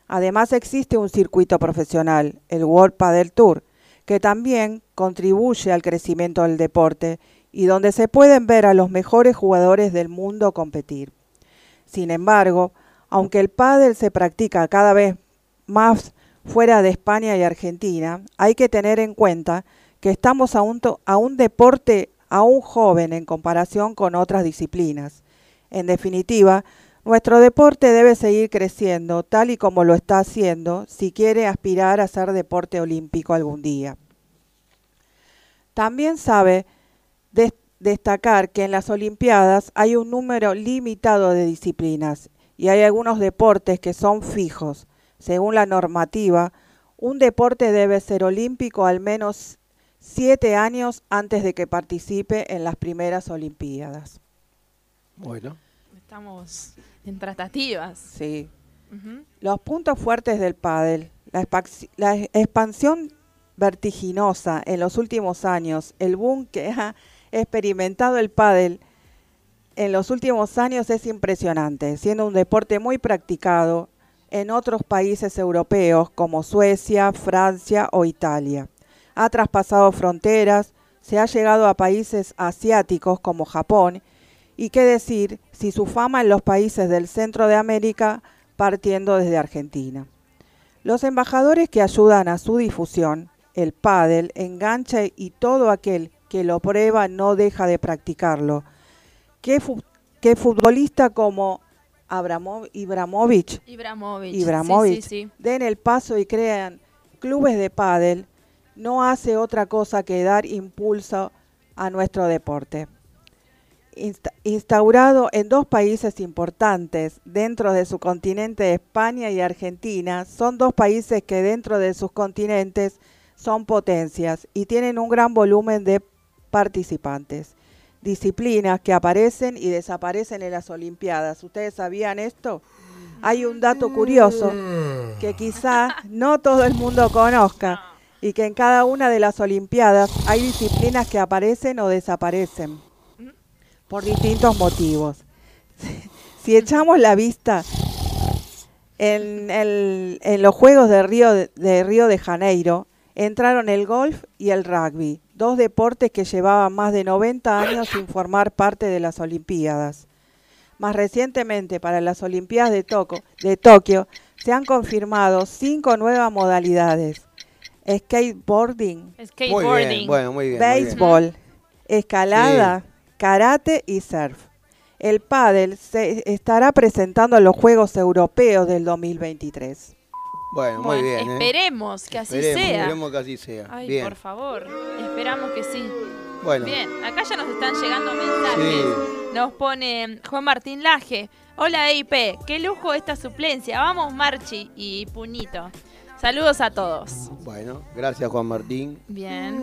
Además existe un circuito profesional, el World Padel Tour, que también contribuye al crecimiento del deporte y donde se pueden ver a los mejores jugadores del mundo competir. Sin embargo, aunque el pádel se practica cada vez más fuera de España y Argentina, hay que tener en cuenta que estamos a un, a un deporte aún joven en comparación con otras disciplinas. En definitiva, nuestro deporte debe seguir creciendo tal y como lo está haciendo si quiere aspirar a ser deporte olímpico algún día. También sabe des- destacar que en las Olimpiadas hay un número limitado de disciplinas y hay algunos deportes que son fijos. Según la normativa, un deporte debe ser olímpico al menos siete años antes de que participe en las primeras Olimpiadas. Bueno. Estamos en tratativas. Sí. Los puntos fuertes del pádel, la, la expansión vertiginosa en los últimos años, el boom que ha experimentado el pádel en los últimos años es impresionante, siendo un deporte muy practicado en otros países europeos como Suecia, Francia o Italia. Ha traspasado fronteras, se ha llegado a países asiáticos como Japón y qué decir si su fama en los países del centro de América partiendo desde Argentina. Los embajadores que ayudan a su difusión, el pádel, engancha y todo aquel que lo prueba no deja de practicarlo. ¿Qué, qué futbolista como Abramo- Ibrahimovic Ibrahimovic. Ibrahimovic Sí, sí, sí. den el paso y crean clubes de pádel, no hace otra cosa que dar impulso a nuestro deporte. Insta- instaurado en dos países importantes dentro de su continente, España y Argentina, son dos países que dentro de sus continentes son potencias y tienen un gran volumen de participantes. Disciplinas que aparecen y desaparecen en las Olimpiadas. ¿Ustedes sabían esto? Hay un dato curioso que quizá no todo el mundo conozca y que en cada una de las Olimpiadas hay disciplinas que aparecen o desaparecen por distintos motivos. Si echamos la vista en, el- en los Juegos de Río de, de Río de Janeiro, entraron el golf y el rugby, dos deportes que llevaban más de 90 años sin formar parte de las Olimpiadas. Más recientemente, para las Olimpiadas de, Toco- de Tokio, se han confirmado cinco nuevas modalidades. skateboarding, Muy Skateboarding. bien, bueno, muy bien. muy bien. béisbol, escalada, karate y surf. El pádel se estará presentando en los Juegos Europeos del 2023. Bueno, muy bien. ¿eh? Esperemos que así Esperemos, sea. esperemos que así sea. Ay, bien. por favor. Esperamos que sí. Bueno, Bien, acá ya nos están llegando mensajes. Sí. Nos pone Juan Martín Laje. Hola EIP, qué lujo esta suplencia. Vamos Marchi y Puñito. Saludos a todos. bueno, gracias Juan Martín. Bien,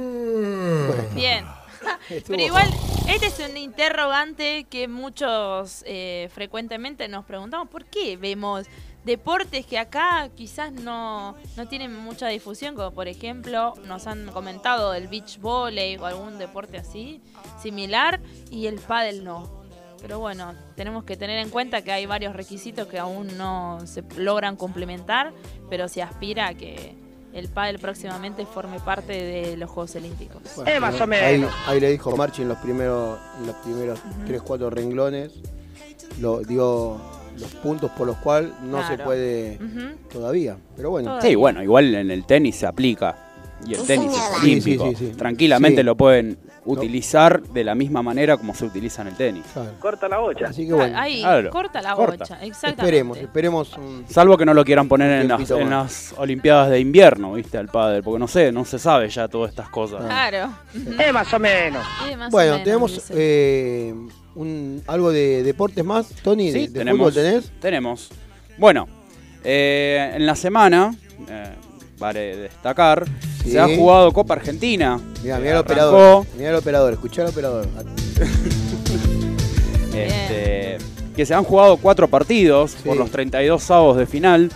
Bueno, bien. *laughs* Pero igual, este es un interrogante que muchos eh, frecuentemente nos preguntamos. ¿Por qué vemos deportes que acá quizás no, no tienen mucha difusión? Como por ejemplo, nos han comentado el beach volley o algún deporte así, similar, y el pádel no. Pero bueno, tenemos que tener en cuenta que hay varios requisitos que aún no se logran complementar, pero se aspira a que el pádel próximamente forme parte de los Juegos Olímpicos. Bueno, más o Ahí, menos. ahí le dijo Marchi en los primeros, en los primeros 3, 4 renglones, lo dio los puntos por los cuales no se puede todavía. Pero bueno, Todavía. Sí, bueno, igual en el tenis se aplica. Y el tenis es olímpico. sí, sí, sí. Tranquilamente Sí. lo pueden utilizar de la misma manera como se utiliza en el tenis. claro. Corta la bocha. Así que bueno, Ahí, Claro, corta la corta. bocha, exactamente. esperemos, esperemos un- Salvo que no lo quieran poner en las, en Olimpiadas de invierno, ¿viste? Al pádel, porque no sé, no se sabe ya todas estas cosas. Claro. Ujú. Eh, más o menos. Más o Bueno, menos, tenemos eh, un, algo de deportes más. Tony, Sí, de, de tenemos. fútbol tenés? Tenemos. Bueno, eh, en la semana, eh, vale destacar, Sí. se ha jugado Copa Argentina. Mira, mira el arrancó, operador. Mira el operador, escuchá al operador. *laughs* este, que se han jugado cuatro partidos por Sí. los 32 sábados de final.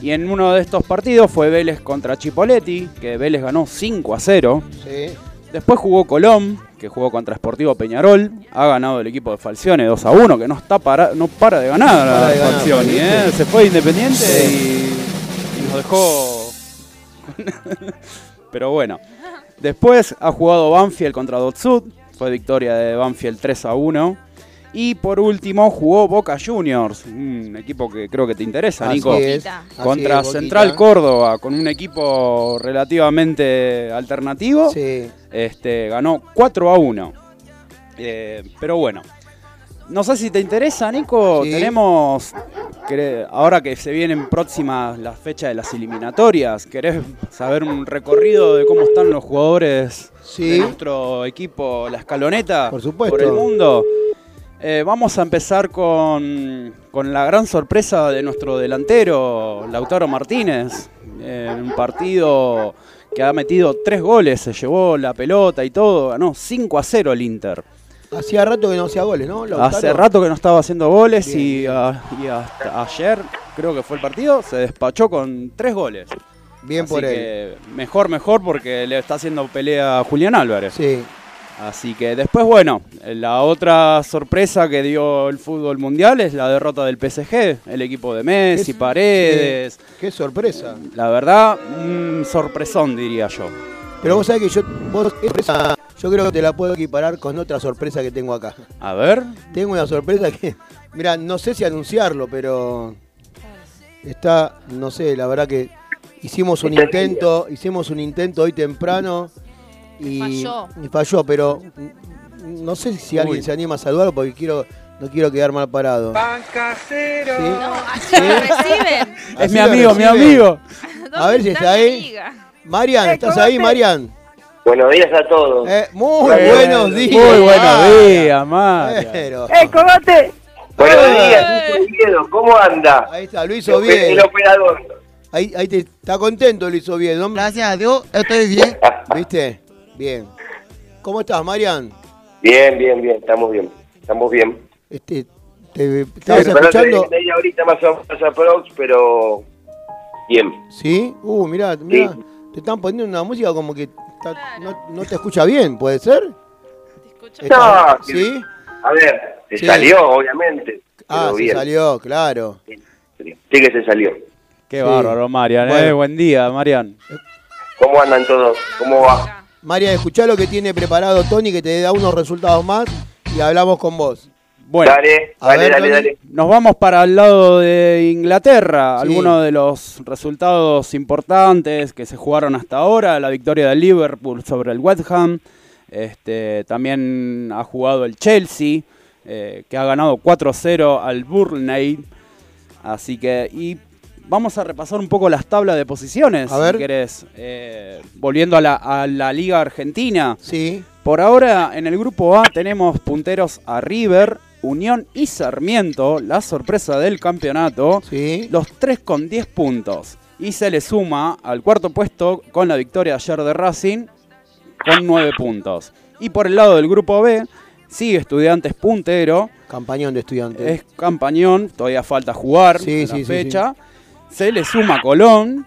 Y en uno de estos partidos fue Vélez contra Chipoletti, que Vélez ganó 5 a 0. Sí. Después jugó Colón, que jugó contra Sportivo Peñarol. Ha ganado el equipo de Falcione 2 a 1, que no está para, no para de ganar para de ganar, Falcioni, ¿viste? ¿eh? Se fue de Independiente Sí. y, y nos dejó. *laughs* Pero bueno. Después ha jugado Banfield contra Dotsud. Fue victoria de Banfield 3 a 1. Y por último jugó Boca Juniors, un equipo que creo que te interesa, Así Nico. es, Contra es. Central Córdoba, con un equipo relativamente alternativo. Sí. Este, ganó 4 a 1. Eh, pero bueno. No sé si te interesa, Nico. Sí. Tenemos. ahora que se vienen próximas las fechas de las eliminatorias, ¿querés saber un recorrido de cómo están los jugadores Sí. de nuestro equipo, la escaloneta? Por supuesto. el mundo. Eh, vamos a empezar con, con la gran sorpresa de nuestro delantero, Lautaro Martínez, en un partido que ha metido tres goles, se llevó la pelota y todo, ganó 5 a 0 el Inter. Hacía rato que no hacía goles, ¿no? Lautaro? Hace rato que no estaba haciendo goles y, ah, y hasta ayer, creo que fue el partido, se despachó con tres goles. Bien Así por él. que mejor, mejor porque le está haciendo pelea a Julián Álvarez. Sí. Así que después, bueno, la otra sorpresa que dio el fútbol mundial es la derrota del PSG, el equipo de Messi, Es- Paredes. Qué sorpresa. La verdad, un sorpresón diría yo. Pero vos sabés que yo, vos, esa- yo creo que te la puedo equiparar con otra sorpresa que tengo acá. A ver, Tengo una sorpresa que, mira, no sé si anunciarlo, pero está, no sé, la verdad que hicimos un intento, hicimos un intento hoy temprano y Falló. y falló, pero no sé si alguien Uy. se anima a saludarlo porque quiero, no quiero quedar mal parado. Pan casero. Sí. No, así lo reciben. es Así mi amigo, mi amigo. A ver si ¿Dónde está ahí. Marian, Eh, ¿estás ¿cómo ahí, Marian? Buenos días a todos. Eh, muy Bueno, buenos días. Muy buenos Marian. días, Mario. Pero- ¡Eh, cogote! Buenos días, Luis Oviedo, ¿cómo anda? Ahí está, Luis Oviedo. el operador. Ahí, ahí te, está contento Luis Oviedo, ¿no? Gracias a Dios, estoy bien. ¿Viste? Bien. ¿Cómo estás, Marian? Bien, bien, bien, estamos bien. Estamos bien. Este, te, ¿Estabas Esperando escuchando? Media horita más o menos aprox, pero bien. ¿Sí? Uh, mirá, mirá. Sí. Te están poniendo una música como que está- no, no te escucha bien, ¿puede ser? Te escucho. Está- No, ¿Sí? A ver, se Sí. salió, obviamente. Ah, pero se bien. salió, claro. Sí que se salió. Qué Sí. bárbaro, Marian. eh. Bueno. Buen día, Marian. ¿Cómo andan todos? ¿Cómo va? Marian, escuchá lo que tiene preparado Tony, que te da unos resultados más y hablamos con vos. Bueno, Dale, A dale, ver, dale, nos vamos para el lado de Inglaterra. Sí. Algunos de los resultados importantes que se jugaron hasta ahora. La victoria de Liverpool sobre el West Ham. Este, también ha jugado el Chelsea, eh, que ha ganado 4-0 al Burnley. Así que, y vamos a repasar un poco las tablas de posiciones, A ver. si querés. Eh, volviendo a la, a la Liga Argentina. Sí. Por ahora, en el grupo A tenemos punteros a River, Unión y Sarmiento, la sorpresa del campeonato. Sí. Los tres con 10 puntos. Y se le suma al cuarto puesto con la victoria ayer de Racing con 9 puntos. Y por el lado del grupo B, sigue Estudiantes puntero. Campañón de estudiantes. Es campañón, todavía falta jugar Sí, sí, sí, fecha. Se le suma Colón,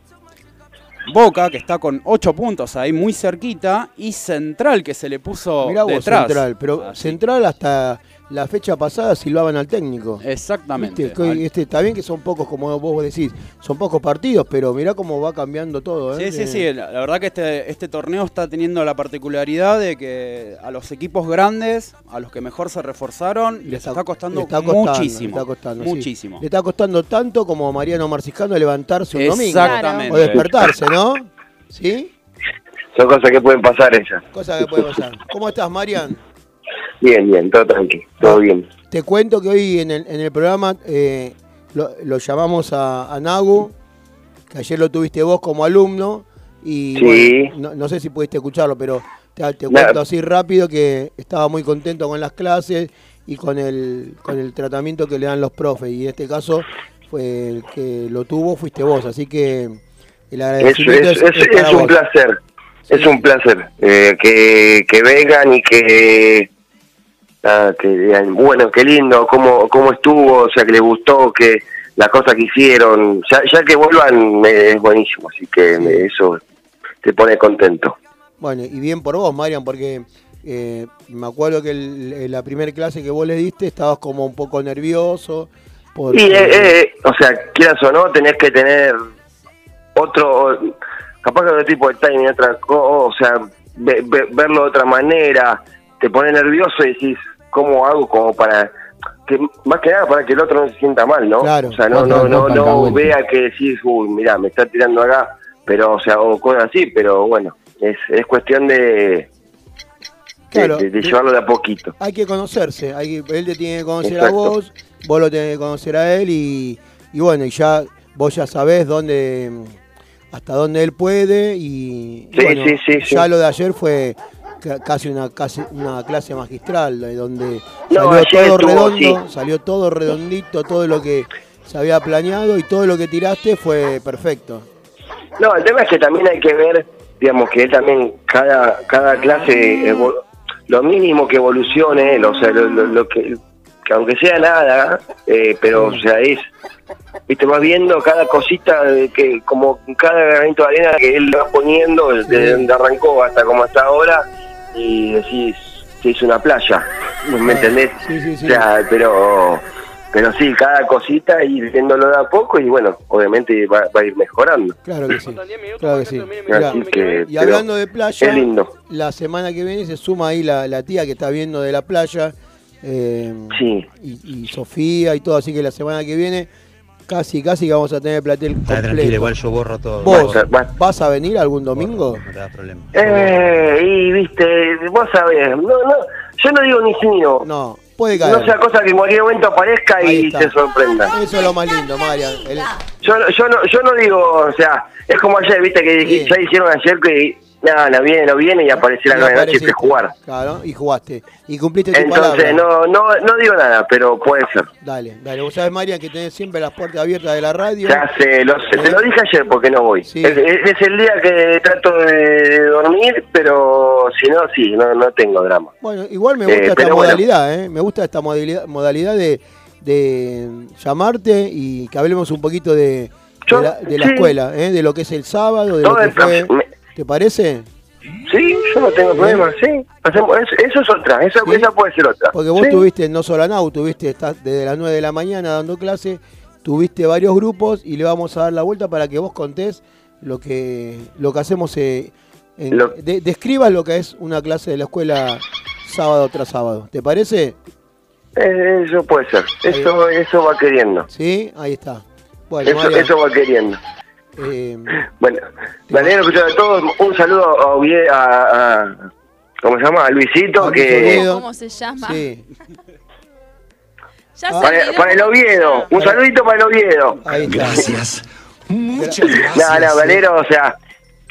Boca, que está con 8 puntos ahí muy cerquita, y Central, que se le puso Mirá vos, detrás. Central. Pero Así. Central hasta la fecha pasada silbaban al técnico. Exactamente. Viste, que, este, está bien que son pocos, como vos decís, son pocos partidos, pero mirá cómo va cambiando todo. ¿eh? Sí, sí, sí. La, la verdad que este, este torneo está teniendo la particularidad de que a los equipos grandes, a los que mejor se reforzaron, les está, costando le está costando, muchísimo. le está costando, sí. muchísimo. Le está costando tanto como a Mariano Marciscano levantarse un domingo. Exactamente. O despertarse, ¿no? ¿Sí? Son cosas que pueden pasar esas. Cosa que puede pasar. ¿Cómo estás, Marian? Bien, bien, todo tranquilo, todo bien. Te cuento que hoy en el, en el programa eh, lo, lo llamamos a, a Nagu, que ayer lo tuviste vos como alumno, y Sí. bueno, no, no sé si pudiste escucharlo, pero te, cuento así rápido que estaba muy contento con las clases y con el, con el tratamiento que le dan los profes, y en este caso fue el que lo tuvo, fuiste vos, así que el agradecimiento es, es, es- es para es un placer, es un placer eh, que, que vengan y que, ah, que digan, bueno, qué lindo, cómo, cómo estuvo, o sea, que les gustó, que las cosas que hicieron, ya, ya que vuelvan eh, es buenísimo, así que eso te pone contento. Bueno, y bien por vos, Marian, porque eh, me acuerdo que el- la primera clase que vos le diste estabas como un poco nervioso. Porque, Y, eh, eh, o sea, quieras o no, tenés que tener otro, capaz que otro tipo de timing, otra co- o sea, ve- ve- verlo de otra manera, te pone nervioso y decís, ¿cómo hago como para que más que nada para que el otro no se sienta mal, ¿no? Claro. o sea, no no no no vea que decís, uy, mira, me está tirando acá, pero o sea, o cosas así, pero bueno, es es cuestión de Claro, de, llevarlo de a poquito. hay que conocerse, hay que- él te tiene que conocer a vos, vos lo tenés que conocer a él y, y bueno, y ya vos ya sabés dónde hasta dónde él puede y, y Sí, bueno, sí, sí, sí. ya lo de ayer fue casi una casi una clase magistral de donde No, salió todo estuvo, redondo, sí. salió todo redondito, todo lo que se había planeado y todo lo que tiraste fue perfecto. No, el tema es que también hay que ver, digamos, que él también, cada, cada clase, lo mínimo que evolucione, o sea, lo, lo- lo que, que aunque sea nada, eh, pero, o sea, es, viste, vas viendo cada cosita, que como cada granito de arena que él va poniendo, desde donde arrancó hasta como hasta ahora, y decís, se hizo una playa, *laughs* ¿me entendés? Sí, sí, sí. O sea, pero... Pero sí, cada cosita ir viéndolo de a poco y bueno, obviamente va, va a ir mejorando. Claro que sí. Claro que sí. Mirá, que, y hablando de playa, es lindo. la semana que viene se suma ahí la, la tía que está viendo de la playa. eh, Sí. y, y Sofía y todo, así que la semana que viene casi, casi que vamos a tener el platel Está completo. tranquilo, igual yo borro todo. ¿Vos Va a- va- vas a venir algún domingo? No te da problema. Eh, y viste, vos sabés, no, no, yo no digo ni sí ni no. No, puede caer. No sea cosa que en cualquier momento aparezca y se sorprenda. Eso es lo más lindo, Marian. El- Yo, no- yo, no, yo no digo, o sea, es como ayer, viste, que Sí. ya hicieron ayer que no viene, no viene y apareció la nueve de noche y jugar. Claro, y jugaste. Y cumpliste tu Entonces, palabra. no, no, no digo nada, pero puede ser. Dale, dale. Vos sabés, Marian, que tenés siempre las puertas abiertas de la radio. Ya sé, lo sé, te lo dije ayer porque no voy. Sí. Es, es- es el día que trato de dormir, pero si no, sí, no, no tengo drama. Bueno, igual me Eh, gusta esta pero bueno. modalidad, ¿eh? Me gusta esta modalidad, modalidad de, de llamarte y que hablemos un poquito de, Yo- de la, de la sí. escuela, ¿eh? De lo que es el sábado, de Todo lo que el fue. me- ¿Te parece? Sí, yo no tengo problema, sí. Hacemos, eso, eso es otra, esa, Sí. esa puede ser otra. Porque vos Sí. tuviste no solo Nau, tuviste estás desde las 9 de la mañana dando clase, tuviste varios grupos y le vamos a dar la vuelta para que vos contés lo que lo que hacemos eh, en- Lo- de- describas lo que es una clase de la escuela sábado tras sábado. ¿Te parece? Eso puede ser. Eso, eso va queriendo. ¿Sí? Ahí está. Bueno, Eso, eso va queriendo. Eh, Bueno, me alegro escuchar a todos. Un saludo a, a, a- ¿cómo se llama? A Luisito, que Oviedo. ¿Cómo se llama? sí, Ya para, el Oviedo. Un saludito para el Oviedo. ahí está. Gracias. Muchas gracias. No, no, me alegro, o sea,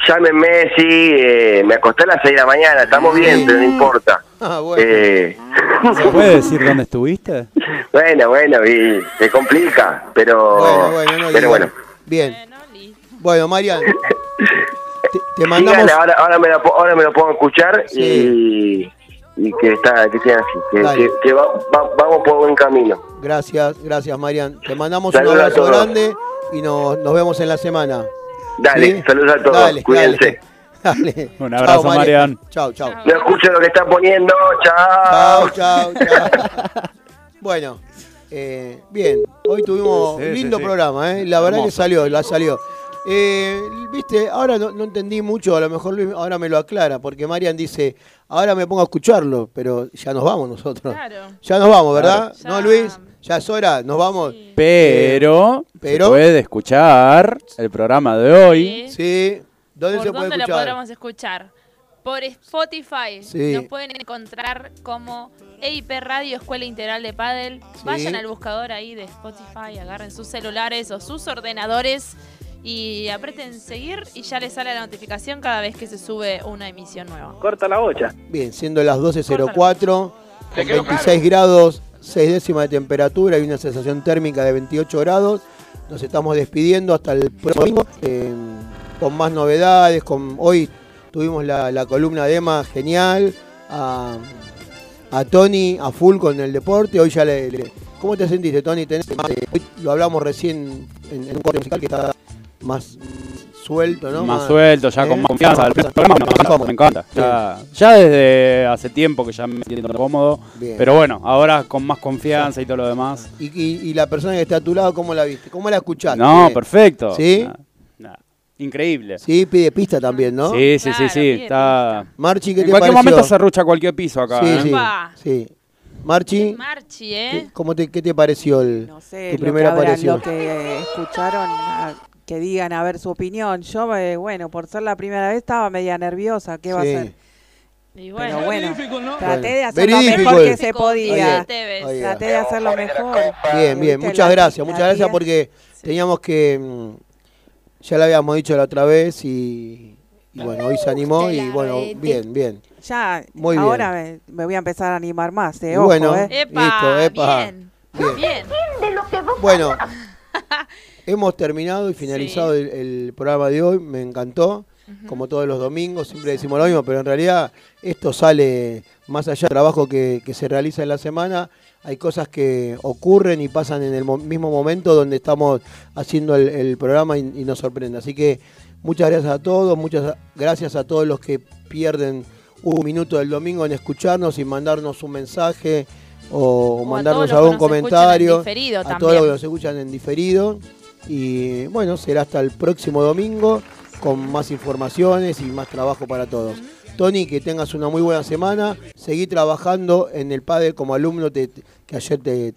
llámenme, sí, eh, me acosté a las 6 de la mañana, estamos bien, pero no importa. Ah, bueno. Eh, ¿Se puede decir dónde estuviste? *laughs* bueno, bueno, y se complica, pero Bueno, bueno, no pero bueno. Bien. Bueno, Marian, te, te mandamos. Ahora, ahora, me lo, ahora me lo puedo escuchar Sí. y, y que está que sea así, que, Dale. que- que va- va- vamos por buen camino. Gracias, gracias, Marian. Te mandamos Saludos un abrazo grande y nos, nos vemos en la semana. Dale, ¿Sí? saludos a todos, Dale, cuídense. Dale. dale. *laughs* Un abrazo, Marian. Chao, chao. No escucho lo que están poniendo, Chao, chao. chao, *laughs* bueno, eh, bien. Hoy tuvimos Sí, sí, lindo sí. programa, ¿eh? La verdad que salió, la salió. Eh, Viste, ahora no, no entendí mucho, a lo mejor Luis ahora me lo aclara, porque Marian dice, ahora me pongo a escucharlo, pero ya nos vamos nosotros. Claro. Ya nos vamos, ¿verdad? Ya. ¿No, Luis? Ya es hora, nos vamos. Pero, pero- se puede escuchar el programa de hoy. Sí. Sí. ¿Dónde ¿Por se puede dónde lo escuchar? podremos escuchar? Por Spotify. Sí. Nos pueden encontrar como EIP Radio Escuela Integral de Padel. Sí. Vayan al buscador ahí de Spotify, agarren sus celulares o sus ordenadores y aprieten seguir y ya les sale la notificación cada vez que se sube una emisión nueva. Corta la bocha. Bien, siendo las 12.04, con 26 grados, 6 décimas de temperatura y una sensación térmica de 28 grados. Nos estamos despidiendo hasta el próximo domingo, eh, con más novedades. Con, hoy tuvimos la, la columna de Emma, genial. A, a Tony, a full con el deporte. Hoy ya le. le- ¿Cómo te sentiste, Tony? Tenés eh, hoy lo hablamos recién en, en un corte musical que está más suelto, ¿no? Más suelto, ya ¿eh? con más confianza. El programa me encanta, me encanta. Ya, ya desde hace tiempo que ya me siento cómodo. Bien. Pero bueno, ahora con más confianza y todo lo demás. Y, y- y la persona que está a tu lado, ¿cómo la viste? ¿Cómo la escuchaste? No, perfecto. ¿Sí? Nah, nah, Increíble. Sí, pide pista también, ¿no? Sí, sí, sí, Claro, sí. Está... Marchi, ¿qué En te cualquier pareció? momento se rucha cualquier piso acá. Sí, ¿eh? sí, sí. Marchi, Marchi, ¿qué, ¿eh? cómo te, ¿qué te pareció el, No sé, tu primera aparición? lo que eh, escucharon, que digan a ver su opinión. Yo, eh, bueno, por ser la primera vez estaba media nerviosa. ¿Qué va a ser? Y Pero bueno, bueno, traté de hacer lo mejor que se podía. Traté de hacer lo mejor. Bien, bien, muchas gracias, muchas gracias porque teníamos que, mm, ya lo habíamos dicho la otra vez y, y bueno, hoy se animó y bueno, bien, bien. Ya, Muy bien. ahora me, me voy a empezar a animar más, eh, ojo, bueno, eh. Epa, Listo, epa. bien. Bien. Bien. Bueno, *laughs* hemos terminado y finalizado el, el programa de hoy. Me encantó. Como todos los domingos, siempre decimos lo mismo, pero en realidad esto sale más allá del trabajo que, que se realiza en la semana. Hay cosas que ocurren y pasan en el mo- mismo momento donde estamos haciendo el, el programa y, y nos sorprende. Así que muchas gracias a todos, muchas gracias a todos los que pierden un minuto del domingo en escucharnos y mandarnos un mensaje o, mandarnos algún comentario. a todos los que nos escuchan en diferido. Y bueno, será hasta el próximo domingo con más informaciones y más trabajo para todos. Tony, que tengas una muy buena semana. Seguí trabajando en el padre como alumno, te- te- que ayer te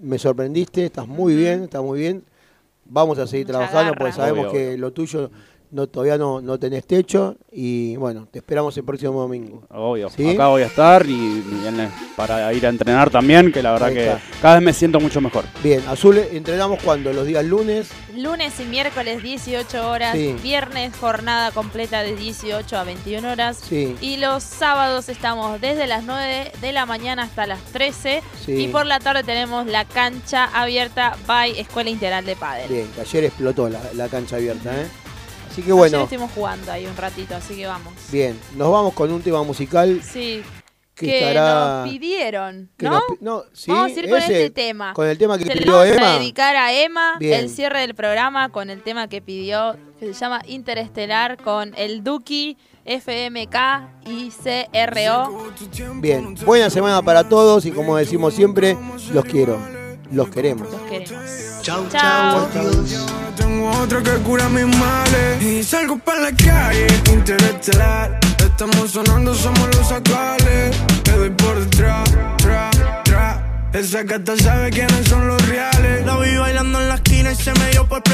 me sorprendiste. Estás muy bien, estás muy bien. Vamos a seguir Mucha trabajando garra. porque sabemos Obvio, que lo tuyo no, todavía no, no tenés techo. Y bueno, te esperamos el próximo domingo. Obvio. ¿Sí? Acá voy a estar y, y en- para ir a entrenar también, que la verdad que cada vez me siento mucho mejor. Bien, Azul, entrenamos cuando los días lunes. Lunes y miércoles 18 horas, Sí. viernes jornada completa de 18 a 21 horas Sí. y los sábados estamos desde las 9 de la mañana hasta las 13 Sí. y por la tarde tenemos la cancha abierta by Escuela Integral de Padel. Bien, que ayer explotó la, la cancha abierta, ¿eh? Así que bueno, estuvimos jugando ahí un ratito, así que vamos. bien, nos vamos con un tema musical Sí, que, que estará... nos pidieron, que ¿no? nos no, sí, Vamos a ir con ese, este tema. Con el tema que Se pidió vamos a dedicar a Emma Bien. el cierre del programa con el tema que pidió, que se llama Interestelar, con el Duki, FMK y CRO. Bien, buena semana para todos y como decimos siempre, los quiero, los queremos. Los queremos. Chau, Chao. chau, tengo otra que cura mis males Y salgo para la calle, interestelar Estamos sonando, somos los actuales Te doy por detrás, tra, tra que tú sabes quiénes son los reales. La vi bailando en la esquina y se me dio por.